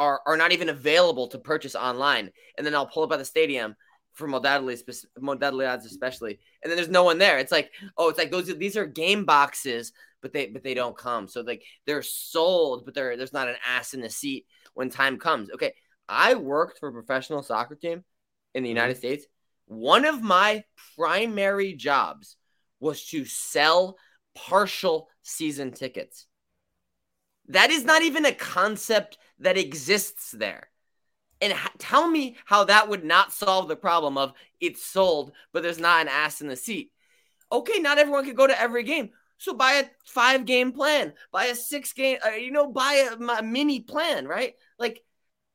are are not even available to purchase online," and then I'll pull up at the stadium for modalities, modalidades especially, and then there's no one there. It's like, oh, it's like those these are game boxes, but they but they don't come. So like they're sold, but there there's not an ass in the seat when time comes. Okay, I worked for a professional soccer team in the mm-hmm. United States. One of my primary jobs was to sell partial season tickets. That is not even a concept that exists there. And h- tell me how that would not solve the problem of it's sold, but there's not an ass in the seat. Okay, not everyone could go to every game. So buy a five game plan, buy a six game, uh, you know, buy a, a mini plan, right? Like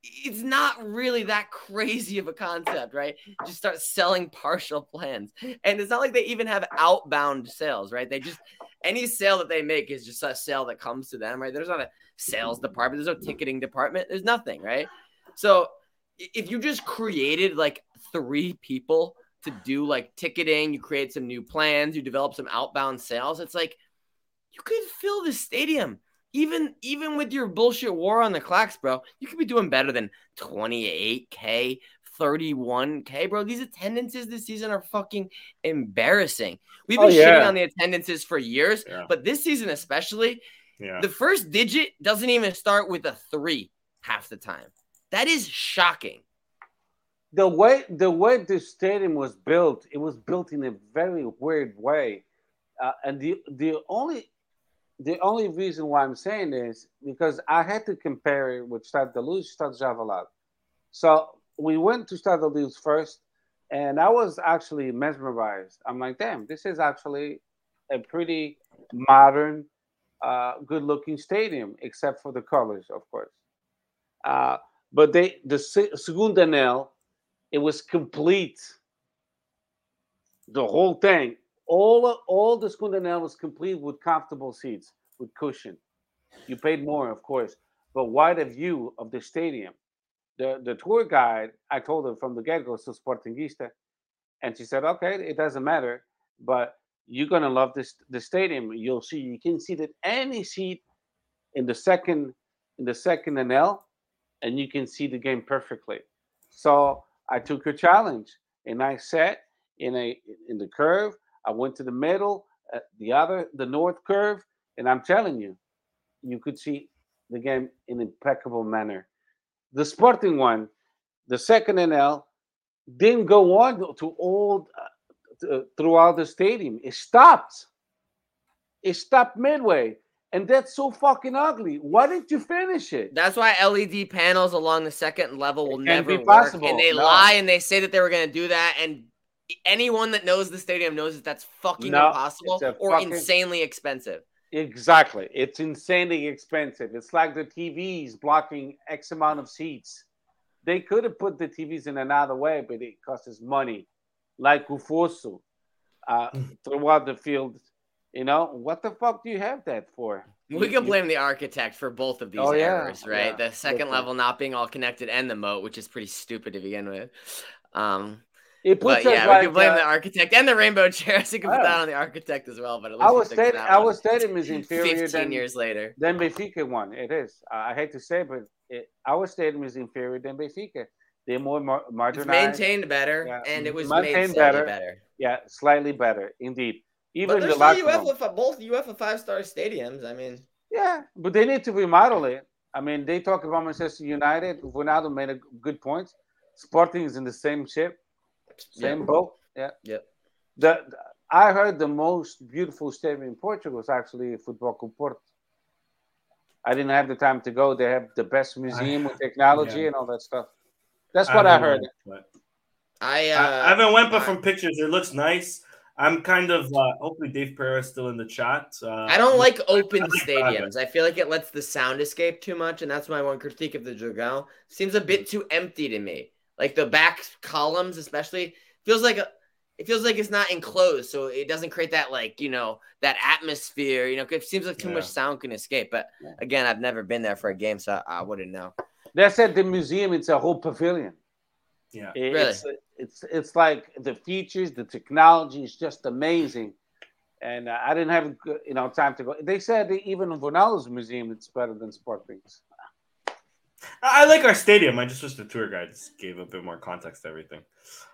it's not really that crazy of a concept, right? Just start selling partial plans. And it's not like they even have outbound sales, right? They just any sale that they make is just a sale that comes to them, right? There's not a sales department, there's no ticketing department, there's nothing, right? So if you just created like three people to do like ticketing, you create some new plans, you develop some outbound sales, it's like you could fill the stadium even even with your bullshit war on the clocks, bro, you could be doing better than 28k, 31k, bro. These attendances this season are fucking embarrassing. We've been oh, yeah. shitting on the attendances for years, yeah. but this season especially, yeah. the first digit doesn't even start with a three half the time. That is shocking. The way the way the stadium was built, it was built in a very weird way, uh, and the the only the only reason why I'm saying this because I had to compare it with Stade de Luz, Stade Javelot. So we went to Stade de Luz first, and I was actually mesmerized. I'm like, damn, this is actually a pretty modern, uh, good-looking stadium, except for the colors, of course. Uh, but they the Segunda Anel, it was complete. The whole thing, all all the Segunda Anel was complete with comfortable seats with cushion. You paid more, of course, but wide view of the stadium? The the tour guide, I told her from the get go, so Sportingista, and she said, okay, it doesn't matter, but you're gonna love this the stadium. You'll see, you can see that any seat in the second in the second anel, and you can see the game perfectly. So I took her challenge, and I sat in a in the curve I went to the middle, uh, the other, the north curve, and I'm telling you, you could see the game in impeccable manner. The Sporting one, the second anel, didn't go on to all uh, throughout the stadium. It stopped. It stopped midway. And that's so fucking ugly. Why didn't you finish it? That's why LED panels along the second level will never be work. And they no. lie and they say that they were going to do that. And anyone that knows the stadium knows that that's fucking no, impossible or fucking, insanely expensive. Exactly. It's insanely expensive. It's like the TVs blocking X amount of seats. They could have put the TVs in another way, but it costs money. Like Ufosu uh, throughout the field. You know, what the fuck do you have that for? We can blame the architect for both of these oh, errors, yeah, right? Yeah, the second level not being all connected and the moat, which is pretty stupid to begin with. Um, it puts but yeah, like, we can blame uh, the architect and the rainbow chairs. We can put that on the architect as well. But at least our stadium, our stadium is inferior. Fifteen than, years later, than Benfica one. It is. Uh, I hate to say, but it, our stadium is inferior than Benfica. They're more mar- marginalized. It's maintained better, yeah. and it was maintained better. better. Yeah, slightly better, indeed. Even but the UEFA, both UEFA five star stadiums. I mean, yeah, but they need to remodel it. I mean, they talk about Manchester United. Ronaldo made a good point. Sporting is in the same ship same yep. boat. Yeah. Yeah. The, the, I heard the most beautiful stadium in Portugal was actually Football Club Porto. I didn't have the time to go. They have the best museum I, with technology yeah. and all that stuff. That's what I, I heard. Went, I, uh, I, haven't went, but from pictures, it looks nice. I'm kind of uh, hopefully Dave Pereira is still in the chat. Uh, I don't like open stadiums. I feel like it lets the sound escape too much, and that's my one critique of the Dragão. Seems a bit too empty to me. Like the back columns, especially, feels like a, it feels like it's not enclosed, so it doesn't create that like you know that atmosphere. You know, it seems like too yeah. much sound can escape. But again, I've never been there for a game, so I, I wouldn't know. That's at the museum. It's a whole pavilion. Yeah, it's, really. It's it's like the features, the technology is just amazing. And uh, I didn't have you know time to go. They said even in Ronaldo's museum, it's better than Sporting's. I like our stadium. I just wish the tour guides gave a bit more context to everything.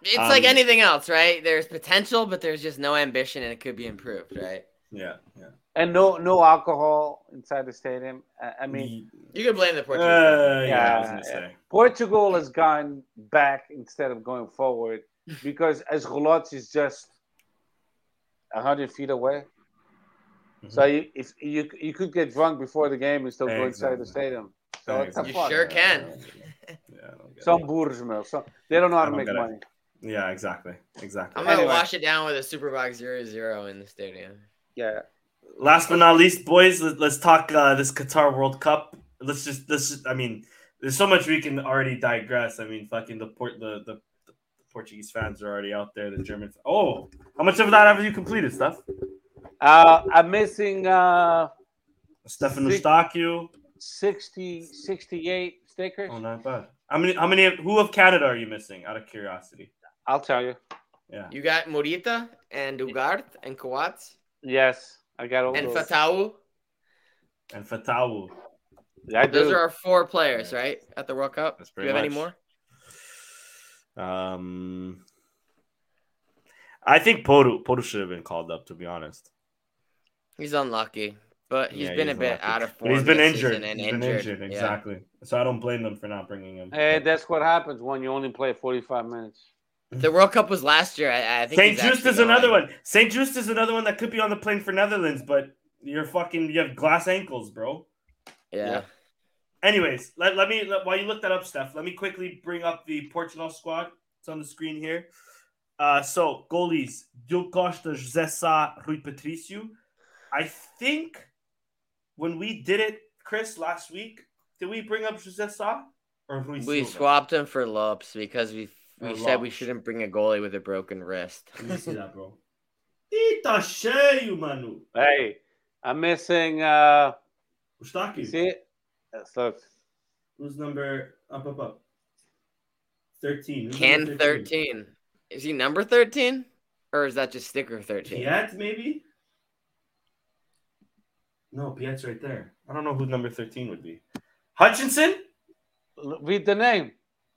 It's um, like anything else, right? There's potential, but there's just no ambition, and it could be improved, right? Yeah, yeah. And no, no alcohol inside the stadium. I mean, you can blame the Portuguese. Uh, yeah, yeah Portugal has gone back instead of going forward because as Rolotes is just hundred feet away. Mm-hmm. So you, if you you could get drunk before the game and still exactly. go inside the stadium. So it's a you sure can. yeah, Some boors, man. So they don't know how to make money. It. Yeah, exactly, exactly. I'm gonna anyway. wash it down with a Super Bock zero zero in the stadium. Yeah. Last but not least, boys, let, us talk uh, this Qatar World Cup. Let's just let's just, I mean, there's so much we can already digress. I mean, fucking the port the, the the Portuguese fans are already out there. The German. Oh, how much of that have you completed, Steph? Uh, I'm missing uh, Stephen Eustáquio. 60, 68 stickers. Oh, not bad. How many? How many? Who of Canada are you missing? Out of curiosity. I'll tell you. Yeah. You got Morita and Ugarte and Coates. Yes, I got all and those. Fatawu. And Fatawu. Yeah, I Those are our four players, right, at the World Cup. That's Do you have pretty any more? Um, I think Podu Podu should have been called up. To be honest, He's unlucky, but he's Yeah, been he's a bit unlucky. out of but form. he's been injured. season He's and been injured. Yeah. Exactly. So I don't blame them for not bringing him. Hey, that's what happens when you only play 45 minutes. The World Cup was last year. I, I think St. Juste is another going. one. St. Juste is another one that could be on the plane for Netherlands, but you're fucking you have glass ankles, bro. Yeah. Yeah. Anyways, let, let me let, while you look that up, Steph, let me quickly bring up the Portugal squad. It's on the screen here. Uh, so goalies: Diogo Costa, José Sá, Rui Patricio. I think when we did it, Chris, last week, did we bring up José Sá or Rui We swapped him for Lopes because we we Or said we shouldn't bring a goalie with a broken wrist. Let me see that, bro. Ih, tá cheio, mano. Hey, I'm missing. Uh, Eustáquio. see it? So Who's number up, up, up? 13. Who's Can number 13. Is he number 13? Or is that just sticker 13? Piette, maybe? No, Piette's right there. I don't know who number 13 would be. Hutchinson? read the name.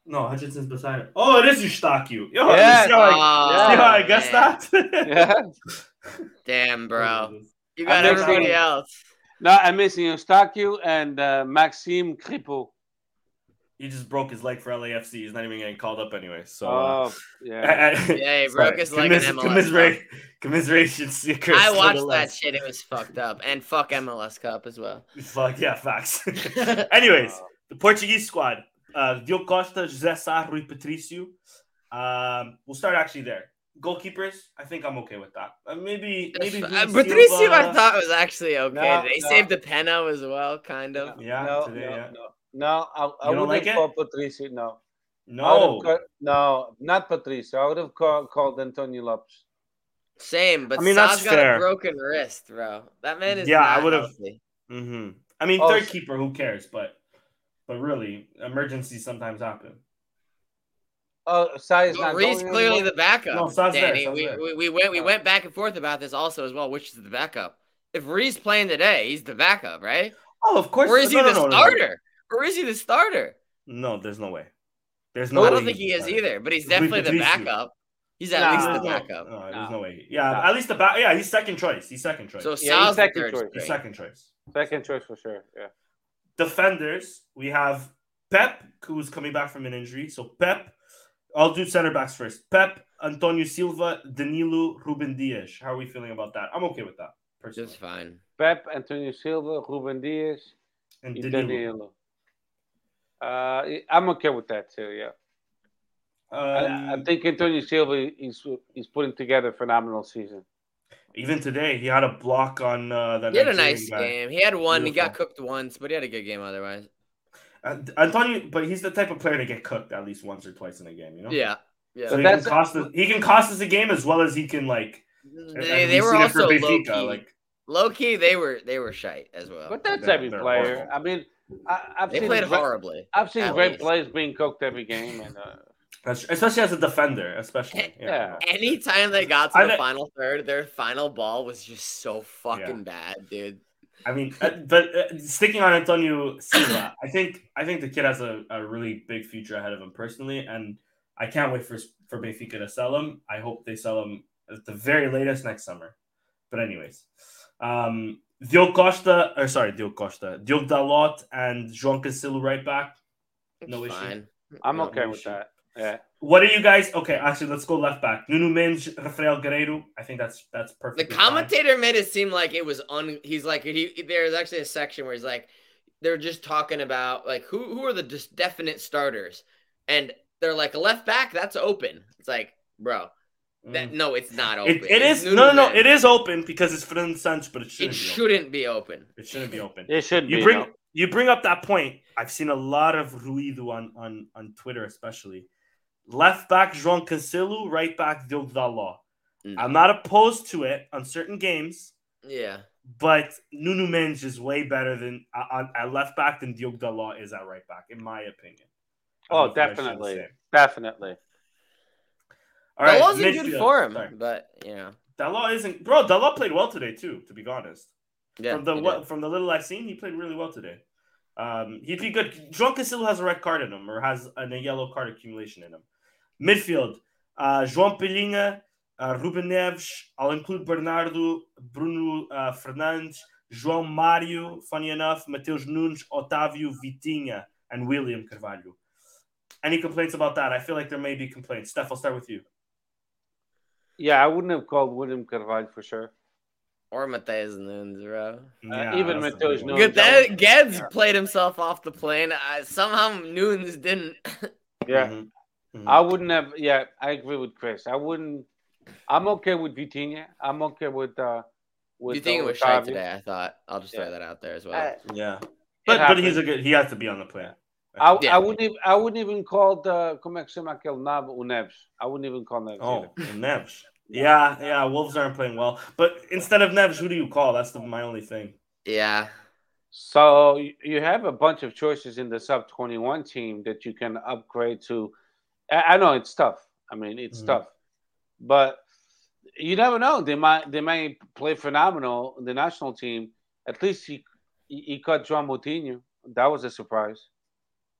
No, Hutchinson's beside him. Oh, it is Eustáquio. Yo, Yeah. see how I, Oh, see how I guessed that? Yeah. Damn, bro. You I got everybody up. else. No, I'm missing Eustáquio and uh, Maxime Crépeau. He just broke his leg for LAFC. He's not even getting called up anyway. So, uh, Oh, yeah. Yeah, he broke his leg in MLS Commiserate, commiserations. Chris, I watched the that shit. It was fucked up. And fuck MLS Cup as well. Fuck yeah, facts. Anyways, the Portuguese squad: uh, Diogo Costa, José Sá, Rui Patricio. Um, we'll start actually there. Goalkeepers, I think I'm okay with that. Uh, maybe, maybe. Uh, Rui Patricio, I thought was actually okay. No, they no. saved the Peno as well, kind of. Yeah, no, today, no, yeah. No, no. I, I You don't would like have it? called Patricio. No, No, called, no, not Patricio. I would have called, called Antonio Lopes. Same, but I mean, Sa's that's got fair. a broken wrist, bro. That man is Yeah, yeah, I I would've- healthy. hmm I mean, Oh, third keeper, who cares? But, but really, emergencies sometimes happen. Oh, Sai is But not Reese clearly anymore? the backup. No, Sa's there, Danny, Sa's we, there. we, we went we went back and forth about this also as well. Which is the backup? If Reese playing today, he's the backup, right? Oh, of course. Or is he no, no, the no, no, no. starter? Or is he the starter? No, there's no way. There's no. I don't think he is starter. either, but he's definitely the backup. He's at Nah. least the backup. No, there's No. no way. Yeah, No. at least the back. Yeah, he's second choice. He's second choice. So Yeah, Sal's second choice. he's second choice. Second choice for sure. Yeah. Defenders, we have Pepe, who's coming back from an injury. So Pepe, I'll do center backs first. Pepe, Antonio Silva, Danilo, Ruben Dias. How are we feeling about that? I'm okay with that. Personally. Just fine. Pepe, Antonio Silva, Ruben Dias, and and Danilo. Danilo. Uh, I'm okay with that too. Yeah. I, I Um, think Antonio Silva is he's putting together a phenomenal season. even today, he had a block on uh, that. He had a nice guy. game. He had one. He got cooked once, but he had a good game otherwise. Uh, Antonio, but he's the type of player to get cooked at least once or twice in a game. You know. Yeah. Yeah. So he That's- can cost us. He can cost us a game as well as he can like. they, they were seen it also low key. Like low key, they were they were shite as well. But that's They're- every player. horrible. I mean, I, I've they seen played great, horribly. I've seen great least. players being cooked every game, and uh, especially as a defender, especially. Yeah. Anytime they got to I the thi- final third, their final ball was just so fucking bad, dude. I mean, uh, but uh, sticking on Antonio Silva, I think I think the kid has a, a really big future ahead of him personally, and I can't wait for for Benfica to sell him. I hope they sell him at the very latest next summer. But anyways, um, Diogo Costa, or sorry, Diogo Costa, Diogo Dalot, and João Cancelo right back. It's No issue. fine. I'm No, okay no with issue. that. Yeah. What are you guys? Okay, actually, let's go left back. Nuno Mendes, Rafael Guerreiro. I think that's that's perfect. The perfect. commentator made it seem like it was un. He's like he. There's actually a section where he's like, they're just talking about like who who are the just definite starters, and they're like left back that's open. It's like, bro, That, no, it's not open. It, it It's is no, no, no. It is open because it's Fernando Santos, but it It shouldn't. be open. shouldn't be open. It shouldn't be open. It should You be. bring no? you bring up that point. I've seen a lot of ruido on on on Twitter, especially left back João Cancelo, right back Diogo Dalot. Mm. I'm not opposed to it on certain games, Yeah. but Nuno Mendes is way better than on at left back than Diogo Dalot is at right back, in my opinion. Oh, don't know if you guys feel the definitely. Definitely. All that right, wasn't good midfield. for him, Sorry. but you know. Dalot isn't, bro. Dalot played well today too. To be honest, Yeah. from the what from the little I've seen, he played really well today. Um, he'd be good. João Cancelo has a red card in him, or has a, a yellow card accumulation in him. Midfield: uh, João Palhinha, uh, Ruben Neves. I'll include Bernardo, Bruno uh, Fernandes, João Mário. Funny enough, Mateus Nunes, Otávio, Vitinha, and William Carvalho. Any complaints about that? I feel like there may be complaints. Steph, I'll start with you. Yeah, I wouldn't have called William Carvalho for sure. Or Mateus Nunes, bro. Yeah, even that's a Mateus. Nunes. Good that Geds Yeah. played himself off the plane. Uh, somehow Nunes didn't. Yeah, Mhm. Mhm. I wouldn't have. Yeah, I agree with Chris. I wouldn't. I'm okay with Vitinha. I'm okay with. uh with you think it uh, was shite Otavio. today? I thought. I'll just Yeah. throw that out there as well. I, Yeah, but but he's a good. He has to be on the plan. I, Yeah. I wouldn't. Even, I wouldn't even call the como é que chama aquele Nab o Neves. I wouldn't even call Neves. Oh. Neves. Yeah, yeah. Wolves aren't playing well, but instead of Neves, who do you call? That's the, my only thing. yeah. So you- you have a bunch of choices in the sub 21 team that you can upgrade to. I I know it's tough. I mean, it's Mhm. tough, but you never know. They might they might play phenomenal in the national team. At least he he, he cut João Moutinho. That was a surprise.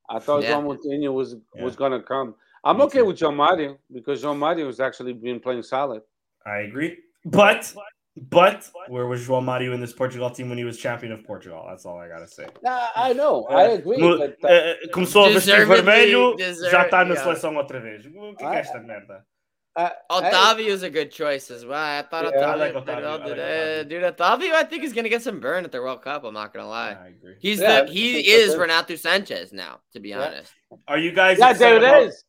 I thought Yeah. João Moutinho was Yeah. was gonna come. I'm Me okay too. with João Mario because João Mario has actually been playing solid. I agree, but but where was João Mario in this Portugal team when he was champion of Portugal? That's all I gotta say. Nah, I know, I agree. Mo- but, uh, eh, começou a vestir vermelho, deserve- já está na seleção outra vez. O que é I- esta merda? Uh, I- I- Otavio is a good choice as well. I thought Yeah, I like played Otavio. well I like today. Otavio. Dude, Otavio, I think he's gonna get some burn at the World Cup. I'm not gonna lie. I agree. He's Yeah, the he that's is good. Renato Sanches now. To be Yeah. honest, Are you guys? yeah, upset there it about- is.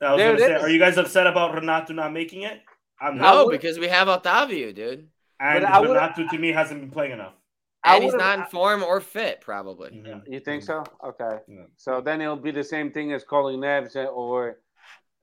I was There gonna it say, is. are you guys upset about Renato not making it? I'm not. no, because we have Otavio, dude, And But Renato to me hasn't been playing enough. And he's not in form or fit, probably. You think so? Okay. Yeah. So then it'll be the same thing as calling Neves or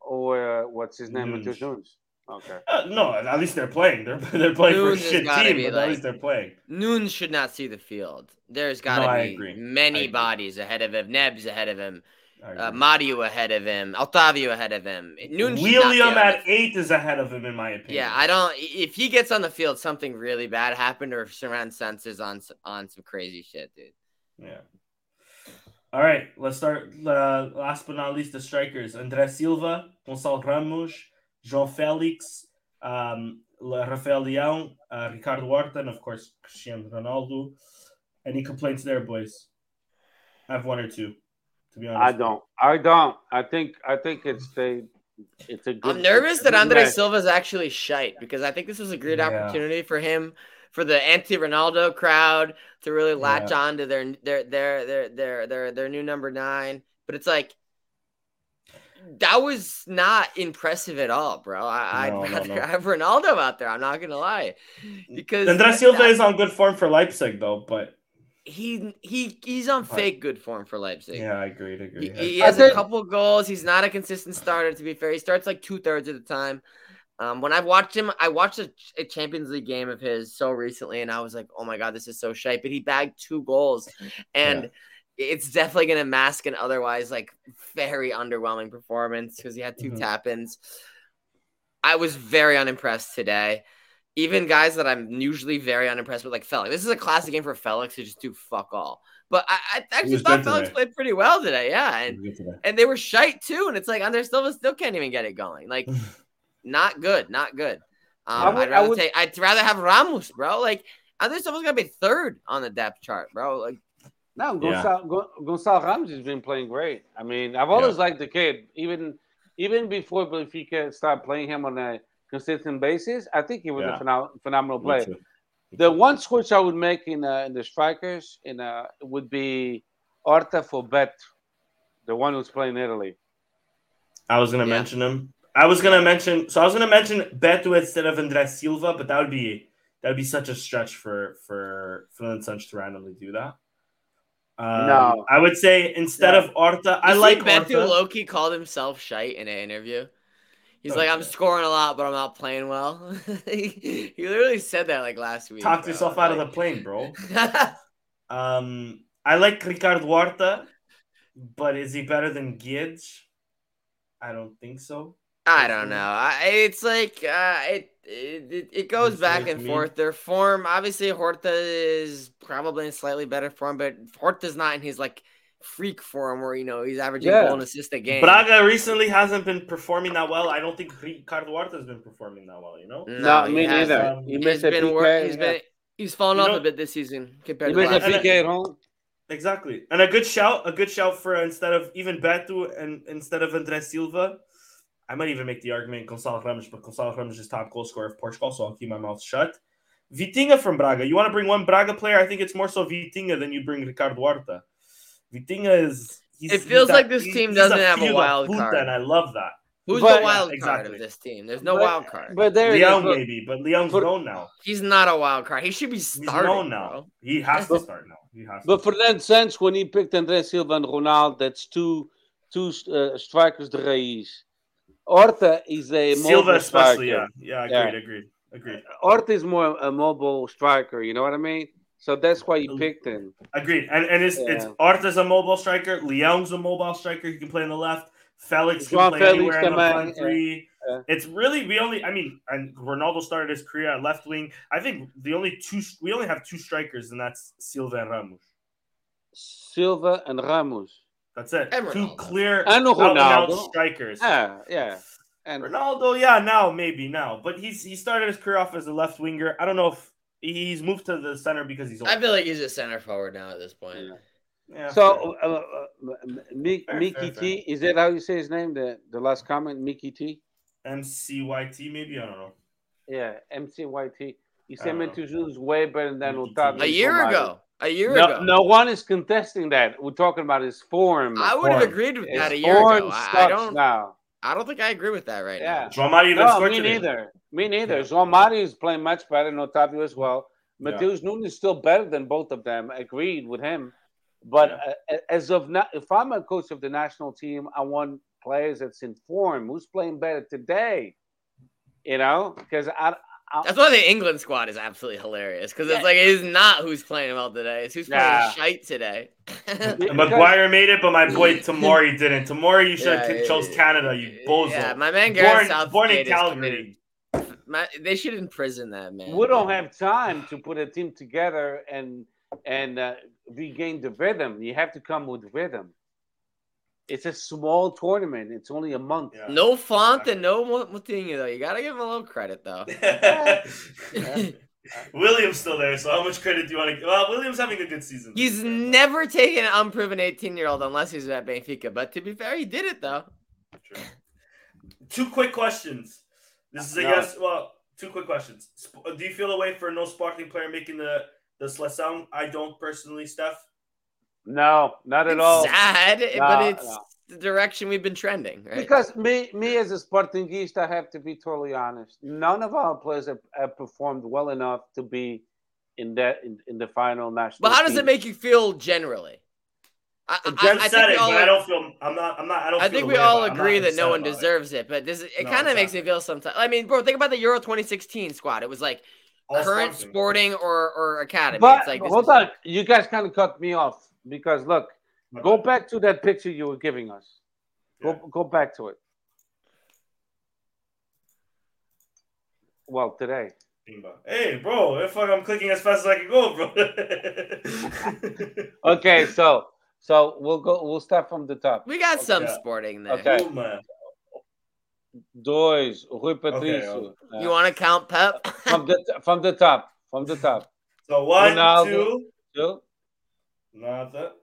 or uh, what's his name? Nunes. Mateus Nunes. Okay. Uh, no, at least they're playing. They're they're playing for a shit team, be but like- at least they're playing. Nunes should not see the field. There's got to No, be many bodies ahead of him. Nebs ahead of him. Uh. Mario ahead of him. Otavio ahead of him. Nunes should not be William at eight is ahead of him, in my opinion. Yeah, I don't. If he gets on the field, something really bad happened, or if Saran Sense is on on some crazy shit, dude. Yeah. All right, let's start. Uh, last but not least, the strikers: André Silva, Gonçalo Ramos, João Félix, um, Rafael Leão, uh, Ricardo Horta, and of course Cristiano Ronaldo. Any complaints there, boys? I have one or two. To be honest, I don't. I don't. I think. I think it's the. It's a good. I'm nervous that Andre Silva is actually shite because I think this was a great Yeah. opportunity for him, for the anti-Ronaldo crowd to really latch on to their their their their their their their new number nine. But it's like that was not impressive at all, bro. I, No, I'd rather no. have Ronaldo out there. I'm not gonna lie, because André Silva is on good form for Leipzig, though. But he he he's on But- fake good form for Leipzig. yeah, I agree. I agree. He, he has think- a couple goals. He's not a consistent starter. To be fair, he starts like two thirds of the time. Um, when I've watched him, I watched a, a Champions League game of his so recently, and I was like, "Oh my god, this is so shite." But he bagged two goals, and it's definitely going to mask an otherwise like very underwhelming performance because he had 2 Mhm. tap-ins. I was very unimpressed today. Even guys that I'm usually very unimpressed with, like Felix. This is a classic game for Felix to just do fuck all. But I, I actually thought Felix today. played pretty well today. Yeah, and We'll get to that. and they were shite too. And it's like Andre Silva still can't even get it going. Like, not good, not good. Um, I would- I'd rather would- take. I'd rather have Ramos, bro. Like Andre Silva's gonna be third on the depth chart, bro. Like, No, Yeah. Gonçalo, Gon- Gonçalo Ramos has been playing great. I mean, I've always liked the kid, even even before Benfica started playing him on a consistent basis. I think he was Yeah. a phenom- phenomenal player. The one switch I would make in uh, in the strikers in uh, would be Horta for Bet, the one who's playing Italy. I was gonna Yeah. mention him. I was gonna mention. So I was gonna mention Beto instead of Andres Silva, but that would be that would be such a stretch for for Finland Such to randomly do that. Um, No. I would say instead Yeah. of Horta, I You like Betu Horta. Loki called himself shite in an interview. He's like, I'm scoring a lot, but I'm not playing well. he, he literally said that like last week. Talked bro. yourself out of the plane, bro. Um, I like Ricardo Horta, but is he better than Gibbs? I don't think so. I don't know. I, it's like uh, it, it it- it goes It's back and me. forth. Their form, obviously, Horta is probably in slightly better form, but Horta's not in his like freak form where you know he's averaging Yeah. goal and assist a game. Braga recently hasn't been performing that well. I don't think Ricardo Horta's been performing that well. You know. No, he me hasn't. neither. Um, He He's missed a been wor- PK. He's yeah. been he's fallen You off know- a bit this season compared He to missed last. PK at home. Exactly, and a good shout, a good shout for instead of even Beto and instead of Andres Silva. I might even make the argument Gonçalo Ramos, but Gonçalo Ramos is top goal scorer of Portugal, so I'll keep my mouth shut. Vitinha from Braga. You want to bring one Braga player? I think it's more so Vitinha than you bring Ricardo Horta. Vitinha is. He's, It feels he's like that- this team doesn't have a feel of wild puta, card. and I love that. Who's But- the wild card exactly. of this team? There's no But- wild card. But there. Leão Look, maybe, but Leão's For- known now. He's not a wild card. He should be He's starting known now. bro. He has to start now. He has to. But for that sense, when he picked André Silva and Ronaldo, that's two two uh, strikers de raiz. Horta is a Silva especially, striker. yeah, yeah, Yeah. agreed, agreed, agreed. Horta is more a mobile striker. You know what I mean? So that's why you picked him. Agreed. And and it's it's Yeah. Horta's a mobile striker, Leão's a mobile striker, he can play on the left, Felix can play Felix anywhere in the front three. Yeah. It's really we only I mean and Ronaldo started his career at left wing. I think the only two we only have two strikers and that's Silva and Ramos. Silva and Ramos. That's it. And Two Ronaldo. clear And out and out Ronaldo. strikers. Yeah, yeah. And Ronaldo, yeah, now maybe now, but he's he started his career off as a left winger. I don't know if he's moved to the center because he's old. I feel like he's a center forward now at this point. Yeah. Yeah, so uh, uh, Mi- Fair, Mickey fair, T, is that how you say his name? The the last comment, Mickey T. MCYT maybe I don't know. Yeah, MCYT. He I said don't is way better than Mickey Otavio. A year ago. A year No, ago. no one is contesting that. We're talking about his form. I would have agreed with His that a year ago. I, I don't. now. I don't think I agree with that right Yeah. João Mario even No, me today. neither. Me neither. Yeah. João Mario is playing much better and Otavio as well. Yeah. Mateus Nunes is still better than both of them. Agreed with him. But uh, as of now, if I'm a coach of the national team, I want players that's in form. Who's playing better today? You know, because I, now. That's why the England squad is absolutely hilarious because Yeah. it's like it is not who's playing well today. It's who's playing Nah. shite today. Because- Maguire made it, but my boy Tamori didn't. Tamori, you should have Yeah, chose yeah, Canada, you bozo. Yeah, my man Gareth born, born in Southgate is Calgary. My, they should imprison that man. we don't have time to put a team together and and uh, regain the rhythm. You have to come with rhythm. It's a small tournament. It's only a month. Yeah. No font and no Moutinho though. You gotta give him a little credit though. William's still there, so how much credit do you want to give? Well, William's having a good season. He's never taken an unproven 18 year old unless he's at Benfica. But to be fair, he did it though. True. Two quick questions. This is a No. yes. Well, two quick questions. Do you feel a way for no sparkling player making the the seleção? I don't personally, Steph. No, not at It's all. sad, No, but it's no. the direction we've been trending, right? Because me, me as a Sportingista, I have to be totally honest. None of our players have, have performed well enough to be in that in, in the final national. but how does team. it make you feel generally? I, I, I said think it, we all, but I don't feel. I'm not. I'm not. I don't. I think we all about it. I'm agree that no one about it. deserves it. But does it, it No, kind of makes me feel sometimes. I mean, bro, think about the Euro 2016 squad. It was like All current sparkling. sporting or or academy. But it's like this hold is- on, you guys kind of cut me off because look, My go back to that picture you were giving us. Go Yeah. go back to it. Well, today. Hey, bro, if I'm clicking as fast as I can go, bro. Okay, so so we'll go. We'll start from the top. We got some sporting there. Okay. Oh, man. Dois, Rui Patrício. okay. You want to count Pep? from the from the top, from the top. So one, Ronaldo. two, Two, nada,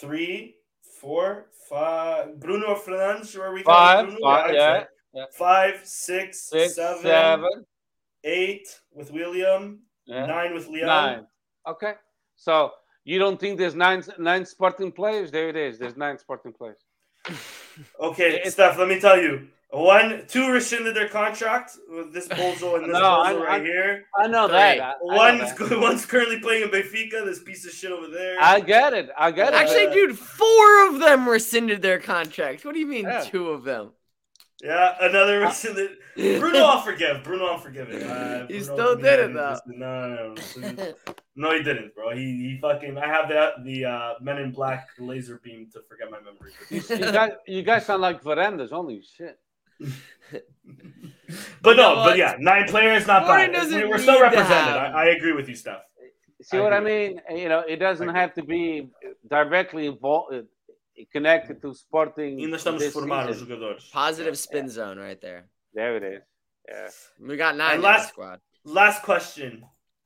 three, four, five. Bruno Fernandes, where we Five, Bruno? five, yeah, yeah. Five, six, six, seven, seven, eight with William, yeah, nine with Leão. nine. Okay, so you don't think there's nine nine Sporting players? There it is. There's nine Sporting players. Okay, Steph, let me tell you. One, two rescinded their contract with this bozo and this No, bozo I- right I- here. I know Three. that. I, I know One's that. one's currently playing in Benfica. This piece of shit over there. I get it. I get it. Actually, Uh, dude, four of them rescinded their contracts. What do you mean Yeah. two of them? yeah, another rescinded. Bruno, I'll forgive. Bruno, I'll forgive it. Uh, He Bruno still committed did it, though. just- No, no, no. No, he didn't, bro. He, he fucking. I have the the uh, Men in Black laser beam to forget my memory. you, you guys, you guys sound like Varandas. Holy shit. But You no, but yeah, nine players, not Sporting bad. doesn't We- We're still represented. have- I, I agree with you, Steph. See I what I mean? You know, it doesn't have to be directly involved, connected to Sporting. Ainda estamos a formar os jogadores. Positive spin zone right there. There it is. Yeah. We got nine And last- squad. Last question,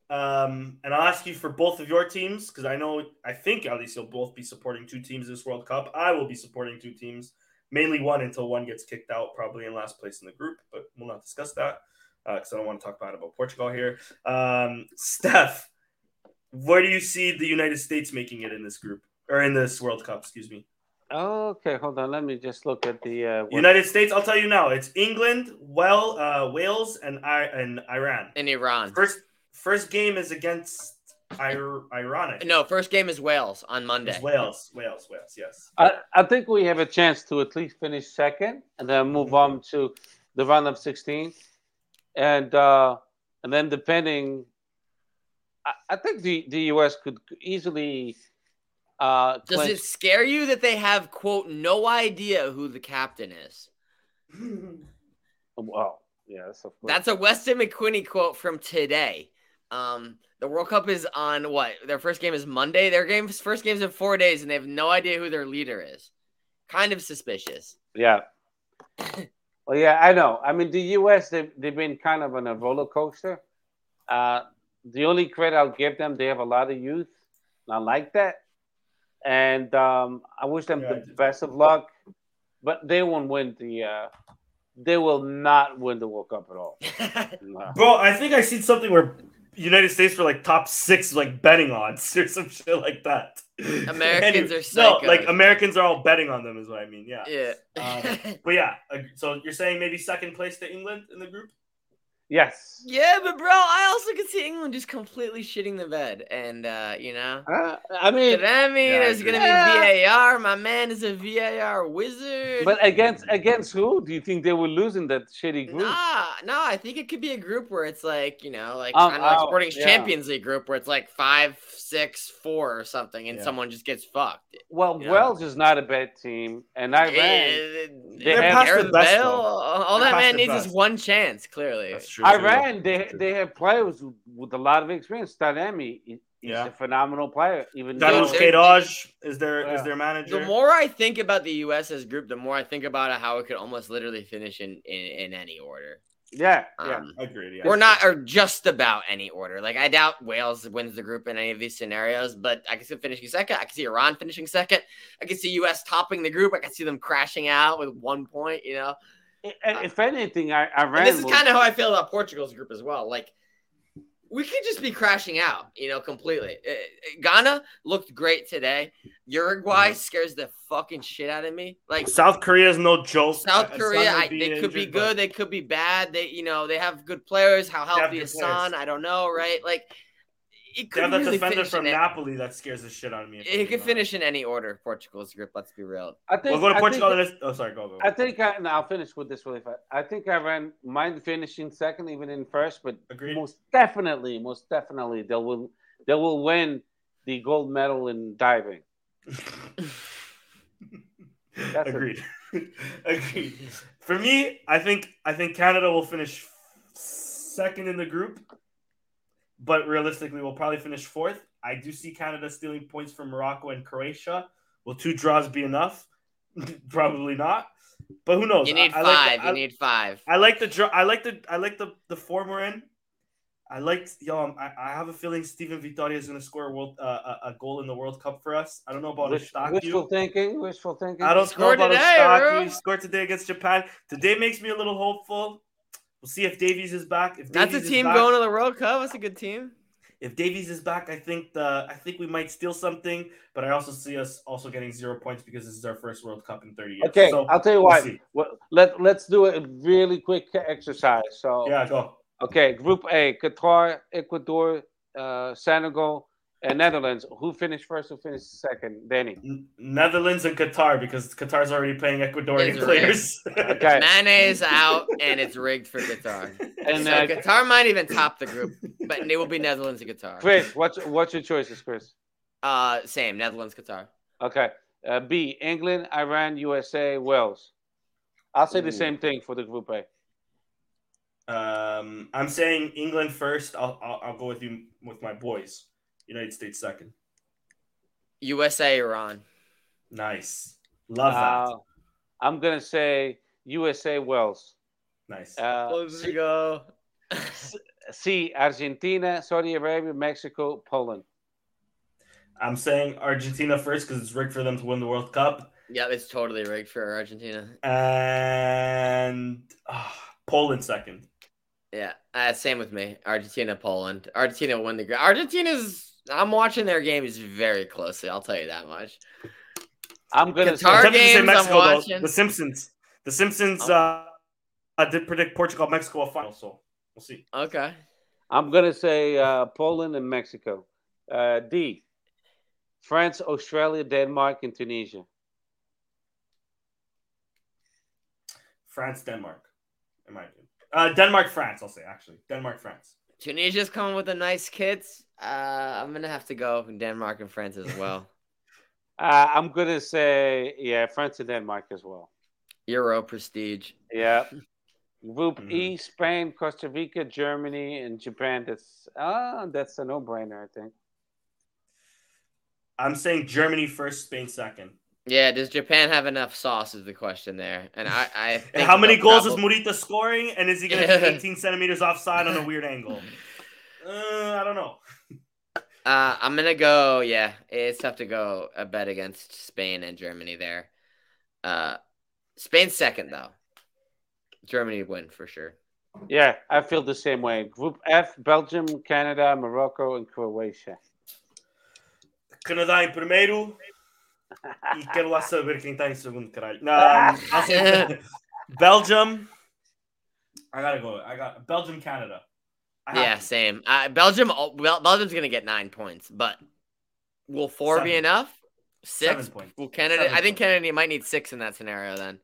um, and I'll ask you for both of your teams because I know, I think at least you'll both be supporting two teams this World Cup. I will be supporting two teams, mainly one until one gets kicked out, probably in last place in the group. But we'll not discuss that because I don't want to talk bad about Portugal here. Um, Steph, where do you see the United States making it in this group or in this World Cup? Excuse me. Okay, hold on. Let me just look at the. Uh, what- United States. I'll tell you now. It's England, well, uh, Wales, and I and Iran. In Iran. First, first game is against Ir- Iran. I think. No, first game is Wales on Monday. It's Wales, Wales, Wales. Yes. I, I think we have a chance to at least finish second and then move on to the round of 16. And uh, and then depending, I, I think the, the U.S. could easily. Uh, Does clinch- it scare you that they have quote no idea who the captain is? Well, yes, of course. That's a Weston McKennie quote from today. Um, the World Cup is on what? Their first game is Monday. Their game's first game's in four days, and they have no idea who their leader is. Kind of suspicious. Yeah. well, yeah, I know. I mean, the U.S. They've, they've been kind of on a roller coaster. Uh, the only credit I'll give them, they have a lot of youth. And I like that, and um, I wish them Yeah, the best of luck. But they won't win the. Uh, they will not win the World Cup at all. No. Bro, I think I seen something where United States were like top six, like betting odds or some shit like that. Americans are no, like Americans are all betting on them, is what I mean. Yeah. yeah. Um, But yeah, so you're saying maybe second place to England in the group? Yes. yeah, but bro, I also could see England just completely shitting the bed, and uh, you know. Uh, I mean, that mean Yeah, there's gonna Yeah. be VAR? My man is a VAR wizard. but against against who do you think they will lose in that shitty group? Nah, no, I think it could be a group where it's like, you know, like Um, kind of like Sporting's yeah. Champions League group where it's like five, six, four or something, and Yeah. someone just gets fucked. Well, Yeah. Wales is not a bad team, and Iran. Eh, They're eh, past the Gareth best, Bale, though. all They're that man the needs is one chance. Clearly, That's true. Iran, they they have players with, with a lot of experience. Taremi, he- he's Yeah. a phenomenal player. Even Daniel though, they're- is their is their manager. the more I think about the U.S. as group, the more I think about how it could almost literally finish in in, in any order. Yeah, yeah. Um, Agreed. Yeah. or not, or just about any order. Like I doubt Wales wins the group in any of these scenarios, but I can see them finishing second. I can see Iran finishing second. I can see US topping the group. I can see them crashing out with one point. You know, I- If anything, I, Iran. this is kind of how I feel about Portugal's group as well. Like we could just be crashing out, you know, completely. Uh, Ghana looked great today. Uruguay Mhm. scares the fucking shit out of me. Like South Korea is no joke. South Uh, Korea, I, they could be injured, but- good, they could be bad. They, you know, they have good players. How healthy is Son? I don't know, right? Like it They could have that really defender from in a- Napoli that scares the shit out of me. if I'm It could finish in any order. Portugal's group. Let's be real. I think. We'll go to I Portugal. Think, let's- oh, sorry. Go go. I think. I, and I'll finish with this really fast. I think Iran mind finishing second, even in first, but Agreed. most definitely, most definitely, they will. They will win the gold medal in diving. That's a- Agreed. Agreed. For me, I think I think Canada will finish second in the group, but realistically, we'll probably finish fourth. I do see Canada stealing points from Morocco and Croatia. Will two draws be enough? probably not. But who knows? You need I, I five. like the, you I, need five. I like the draw. I like the I like the the form we're in. I like yo. I'm- I, I have a feeling Steven Vitória is going to score a world uh, a, a goal in the World Cup for us. I don't know about Wish, Eustáquio. wishful thinking. Wishful thinking. I don't score know Scored about today, Eustáquio. bro. He scored today against Japan. Today makes me a little hopeful. We'll see if Davies is back. If That's a Davies is team back- going to the World Cup. That's a good team. If Davies is back, I think the I think we might steal something. But I also see us also getting zero points because this is our first World Cup in 30 years. Okay, So, I'll tell you we'll what. see. Well, let let's do a really quick exercise. So Yeah, go. okay, Group A: Qatar, Ecuador, uh, Senegal, and Netherlands. Who finished first? Who finished second? Danny. N- Netherlands and Qatar because Qatar's already playing Ecuadorian It's players. Okay. Mane's out, and it's rigged for Qatar. And so uh, Qatar might even top the group, but it will be Netherlands and Qatar. Chris, what's what's your choices, Chris? Uh, same Netherlands, Qatar. Okay. Uh, B: England, Iran, USA, Wales. I'll say the same thing for the Group A. Um, I'm saying England first. I'll, I'll I'll go with you with my boys. United States second. USA, Iran. Nice. Love that. Uh, I'm gonna say USA, Wales. nice. Uh, Let's C, go. C: Argentina, Saudi Arabia, Mexico, Poland. I'm saying Argentina first because it's rigged for them to win the World Cup, yeah, it's totally rigged for Argentina. and ah, Poland second. Yeah, uh, same with me. Argentina, Poland. Argentina will win the group. Argentina's. I'm watching their games very closely. I'll tell you that much. I'm gonna Qatar say I'm tempted to say games I'm Mexico though. watching. The Simpsons. The Simpsons Oh. uh, uh, did predict Portugal Mexico a final, so we'll see. Okay. I'm gonna say uh, Poland and Mexico. Uh, D: France, Australia, Denmark, and Tunisia. France, Denmark. In my opinion. Uh, Denmark, France. I'll say actually Denmark, France. Tunisia's coming with a nice kits. Uh, I'm gonna have to go Denmark and France as well. Uh, I'm gonna say yeah, France and Denmark as well. Euro prestige. Yeah. Group Mhm. E: Spain, Costa Rica, Germany, and Japan. That's ah, that's a no-brainer, I think. I'm saying Germany first, Spain second. Yeah, does Japan have enough sauce? Is the question there, and I, I And how many they'll goals is Morita scoring? And is he going to be 18 centimeters offside on a weird angle? Uh, I don't know. Uh, I'm gonna go. Yeah, it's tough to go a bet against Spain and Germany there. Uh, Spain's second though. Germany win for sure. Yeah, I feel the same way. Group F: Belgium, Canada, Morocco, and Croatia. Canadá em primeiro. E quero lá saber quem está em segundo, caralho. No, um, Belgium. I gotta go. I got Belgium, Canada. I Yeah, to. same. Uh, Belgium. Bel- Belgium's gonna get nine points, but will four be enough? Six. Seven points. Will Canada? Seven I think points. Canada might need six in that scenario. Then.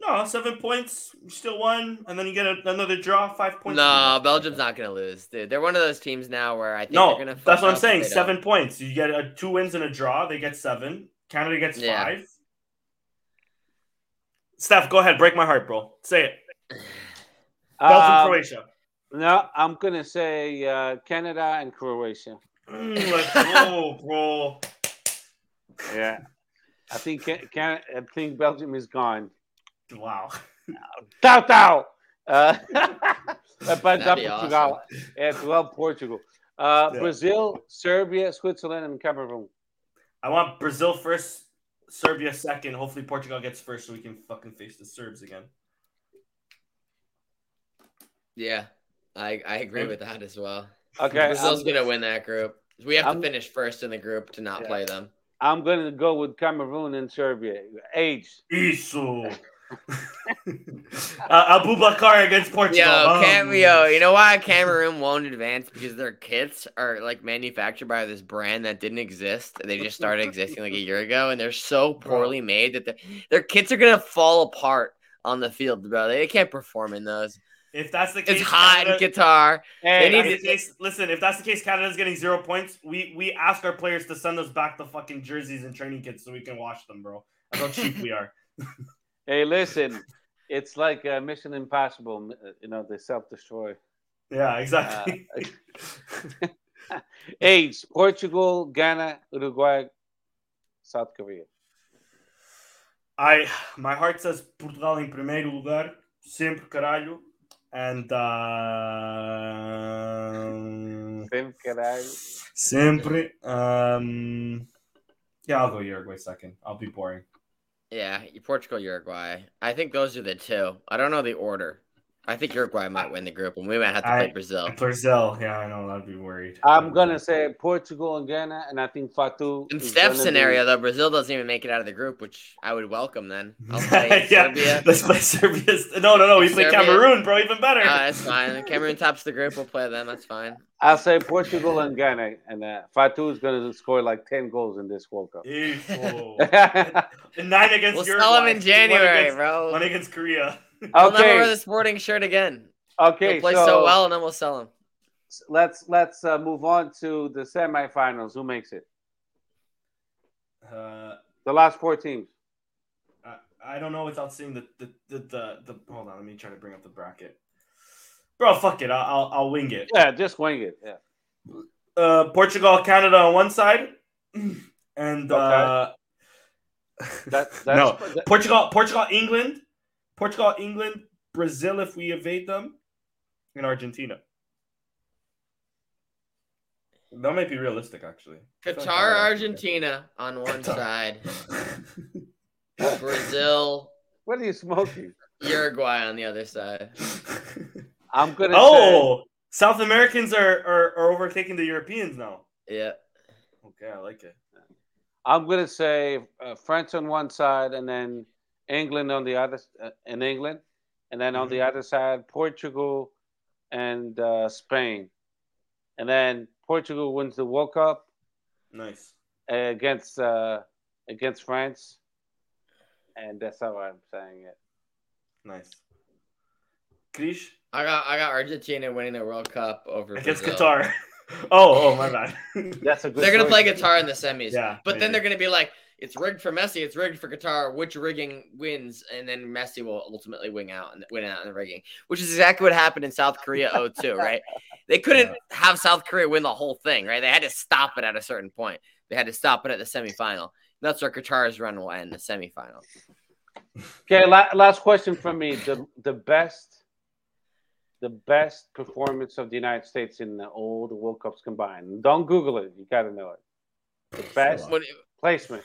No, seven points. Still one, and then you get a, another draw. Five points. No, Belgium's not gonna lose, dude. They're one of those teams now where I think No, they're gonna. that's what I'm saying. they don't. Seven points. You get a two wins and a draw. They get seven. Canada gets Yeah. five. Steph, go ahead. Break my heart, bro. Say it. Belgium, Um, Croatia. No, I'm gonna say uh, Canada and Croatia. Mm, let's go, bro. Yeah, I think can, can I think Belgium is gone. Wow. Tau tau. Uh, para That'd be Portugal. É well Portugal. Uh, Yeah. Brazil, Serbia, Switzerland, and Cameroon. I want Brazil first, Serbia second. Hopefully, Portugal gets first so we can fucking face the Serbs again. Yeah, I I agree with that as well. Okay, Brazil's I'm, gonna win that group. We have I'm- to finish first in the group to not Yeah. play them. I'm gonna go with Cameroon and Serbia. Age. Isu. uh, Aboubakar against Portugal. Yo, Um, you know why Cameroon won't advance? Because their kits are like manufactured by this brand that didn't exist. They just started existing like a year ago, and they're so poorly made that their their kits are gonna fall apart on the field, bro. They can't perform in those. If that's the case, It's hot in Canada- Qatar. Hey, They If need that's the case, listen, if that's the case, Canada's getting zero points. We we ask our players to send us back the fucking jerseys and training kits so we can wash them, bro. That's how cheap we are. hey, listen. It's like uh, Mission Impossible. uh, You know, they self-destroy. Yeah, exactly. Age. Portugal, Ghana, Uruguay, South Korea. I my heart says Portugal em primeiro lugar, sempre caralho, and uh, Sempre, caralho. sempre. Um, yeah, I'll go Uruguay second. I'll be boring. Yeah, Portugal, Uruguay. I think those are the two. I don't know the order. I think Uruguay might win the group, and we might have to play I- Brazil. Brazil, yeah, I know. I'd be worried. I'm gonna say Portugal and Ghana, and I think Fatu. In is Steph's scenario, be- though, Brazil doesn't even make it out of the group, which I would welcome. Then I'll play yeah, Serbia. let's play Serbia. No, no, no. We play Serbia. Cameroon, bro. Even better. Uh, that's fine. Cameroon tops the group. We'll play them. That's fine. I'll say Portugal and Ghana, and uh, Fatu is gonna score like ten goals in this World Cup. Ew. And nine against We'll Uruguay. sell them in One January, against, bro. One against Korea. We'll never wear the sporting shirt again. okay. They'll play so so well, and then we'll sell them. let's let's uh, move on to the semifinals. Who makes it? Uh, The last four teams. I, I don't know without seeing the the, the the the Hold on, let me try to bring up the bracket. Bro, fuck it. I'll I'll, I'll wing it. Yeah, just wing it. Yeah. Uh, Portugal, Canada on one side, and uh, That, that's no that- Portugal, Portugal, England, Portugal, England, Brazil if we evade them, and Argentina. That might be realistic, actually. I like Qatar, that Argentina on one Qatar. side, Brazil, what are you smoking? Uruguay on the other side. I'm gonna. oh, South Americans are, are are overtaking the Europeans now. Yeah. Okay, I like it. I'm gonna say uh, France on one side, and then England on the other, uh, in England, and then on the Mhm. other side Portugal and uh, Spain, and then Portugal wins the World Cup Nice. uh, against uh, against France, and that's how I'm saying it. Nice. Krish I got I got Argentina winning the World Cup over against Brazil. Qatar. Oh, oh, my bad. That's a good. They're gonna choice. play Qatar in the semis. Yeah, But then they're gonna be like, it's rigged for Messi, it's rigged for Qatar. Which rigging wins? And then Messi will ultimately win out and win out in the rigging, which is exactly what happened in South Korea 02, right? They couldn't Yeah. have South Korea win the whole thing, right? They had to stop it at a certain point. They had to stop it at the semifinal. That's where Qatar's run will end, the semifinal. Okay, la- last question from me. The the best the best performance of the United States in the all the World Cups combined. Don't Google it. You got to know it. The best What, placement.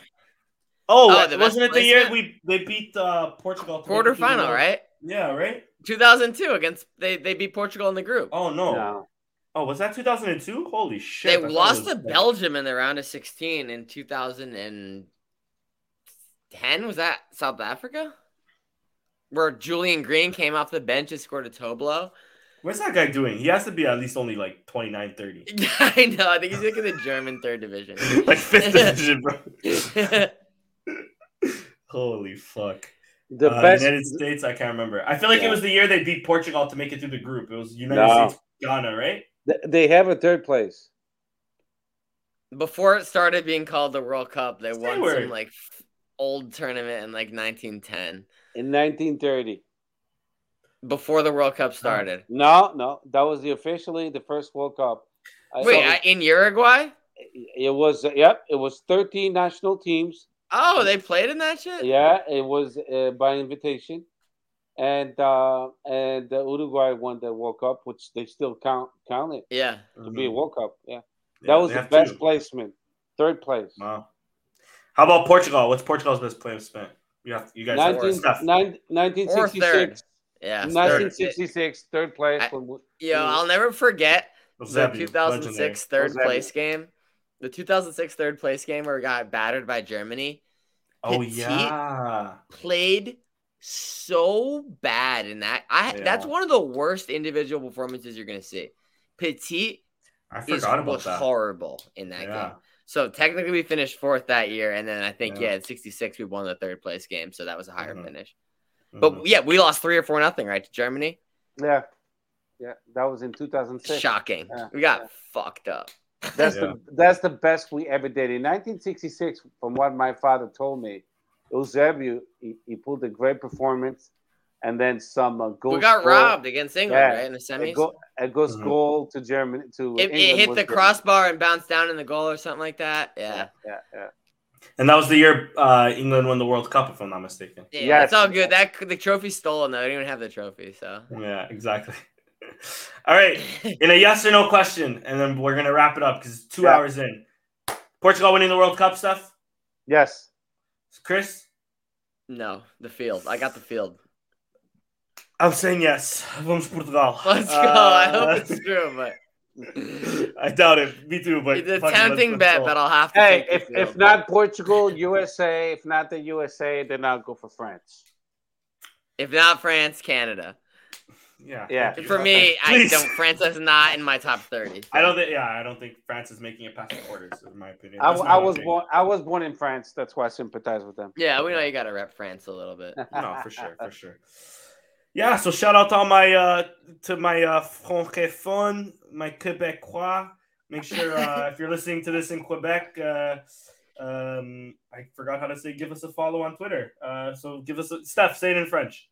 Oh, Oh, the wasn't it best the year we they beat uh, Portugal to make it to the quarterfinal, right? Yeah, right. 2002 against they they beat Portugal in the group. Oh no. No. Oh, was that 2002? Holy shit! they I lost to Belgium in the round of 16 in 2010. Was that South Africa? Where Julian Green came off the bench and scored a toe blow. What's that guy doing? He has to be at least only like 29, 30. I know. I think he's looking at the German third division. like fifth division, bro. Holy fuck. The Uh, best United States, I can't remember. I feel like Yeah. it was the year they beat Portugal to make it through the group. It was United No. States, Ghana, right? they have a third place. Before it started being called the World Cup, they Say won word. some like old tournament in like 1910. In 1930. Before the World Cup started. No, no, that was the officially the first World Cup. I- Wait, so I- in Uruguay? it was yep, it was 13 national teams. Oh, they played in that shit? Yeah, it was uh, by invitation, and uh, and the Uruguay won the World Cup, which they still count count it Yeah. to be a World Cup. Yeah, Yeah, that was the best two. placement, third place. Wow. How about Portugal? What's Portugal's best placement? You have you guys 19, Steph. nine- 1966, Yeah. third. 1966, third place. I- when Yo, I'll never forget the Eusebio, 2006 legendary. third place game. The 2006 third place game where we got battered by Germany Oh Petit. yeah. played so bad in that. I that's one of the worst individual performances you're gonna see. Petit I is forgot about was that. horrible in that Yeah. game. So technically we finished fourth that year, and then I think Yeah. yeah, in '66 we won the third place game, so that was a higher Mhm. finish. Mhm. But yeah, we lost three or four nothing, right, to Germany. yeah, yeah, that was in 2006. Shocking. Yeah, We got yeah. fucked up. That's Yeah. the that's the best we ever did. In 1966, from what my father told me, Eusebio he, he pulled a great performance, and then some uh, goal. we got score- robbed against England, Yeah. right, in the A, semis. go, a ghost Mhm. goal to Germany to It, it hit the good. crossbar and bounced down in the goal or something like that. Yeah. yeah, yeah. And that was the year uh, England won the World Cup, if I'm not mistaken. Yeah, Yes. it's all good. That the trophy's stolen though. I don't even have the trophy, so. Yeah, exactly. All right, in a yes or no question, and then we're gonna wrap it up because it's two Yeah. hours in. Portugal winning the World Cup stuff. Yes, Chris, no, the field. I got the field. I'm saying yes. Vamos Portugal. Let's go. I Uh, hope it's true, but I doubt it. Me too. But it's a tempting let's- let's bet, go. but I'll have to. Hey, take if, field. if not Portugal, USA. If not the USA, then I'll go for France. if not France, Canada. Yeah, Yeah. For me, I don't. France is not in my top thirty. I don't think. Yeah, I don't think France is making it past the quarters. In my opinion, I, I was opinion. born. I was born in France. That's why I sympathize with them. Yeah, we know you got to rep France a little bit. no, for sure, for sure. Yeah, so shout out to all my uh to my uh francophone, my Quebecois. Make sure uh, if you're listening to this in Quebec, uh, um, I forgot how to say. Give us a follow on Twitter. Uh, so give us a Steph. Say it in French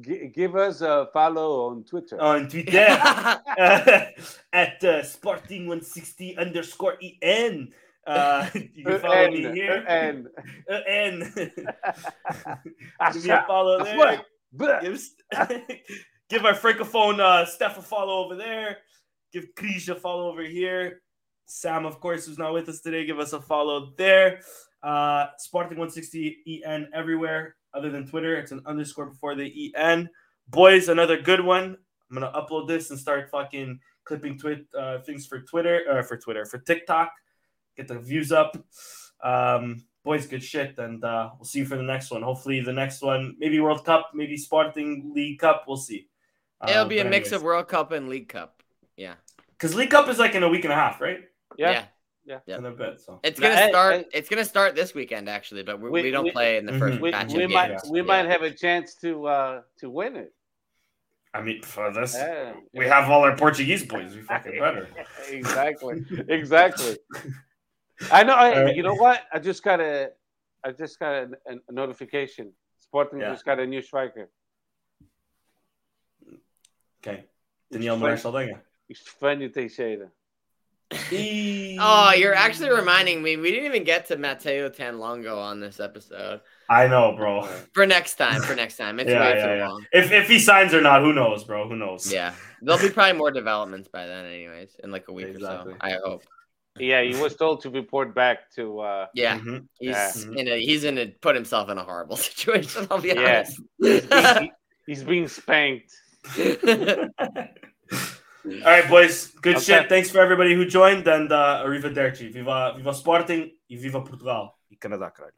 G- give us a follow on Twitter. on Twitter uh, at uh, Sporting 160 underscore en. Uh, you can follow me here. Uh, en. Give me a follow there. Give, give our francophone uh, Steph a follow over there. Give Krish a follow over here. Sam, of course, who's not with us today, give us a follow there. Uh, Sporting160 EN everywhere other than Twitter. It's an underscore before the EN. Boys, another good one. I'm gonna upload this and start fucking clipping twit uh, things for Twitter or for Twitter for TikTok. Get the views up. Um, boys, good shit, and uh, we'll see you for the next one. Hopefully, the next one, maybe World Cup, maybe Sporting League Cup. We'll see. It'll be a mix of World Cup and League Cup. Yeah. because League Cup is like in a week and a half, right? Yeah. Yeah. Yeah in a bit. So It's gonna hey, start. hey. It's gonna start this weekend actually, but we, We- we, don't we- play in the first Mhm. We, batch we of might games. we Yeah. might have a chance to uh to win it. I mean, for this, Yeah. we have all our Portuguese boys. We fucking better. exactly. Exactly. I know. I, Alright. You know what? I just got a, I just got a, a notification. Sporting Yeah. just got a new striker. Okay, Daniel Marshall Estranho Teixeira. Oh, you're actually reminding me. We didn't even get to Mateo Tanlongo on this episode. I know, bro. For next time. For next time. It's Yeah, way yeah, too yeah. long. If if he signs or not, who knows, bro? Who knows? Yeah, there'll be probably more developments by then, anyways, in like a week Exactly. or so. I hope. Yeah, he was told to report back to. uh Yeah, Mhm. he's Yeah. in a he's in a put himself in a horrible situation. I'll be Yeah. honest. he- he's being spanked. All right, boys. Good okay. shit. Thanks for everybody who joined, and uh, arrivederci. Viva, viva Sporting e viva Portugal. E Canadá, caralho.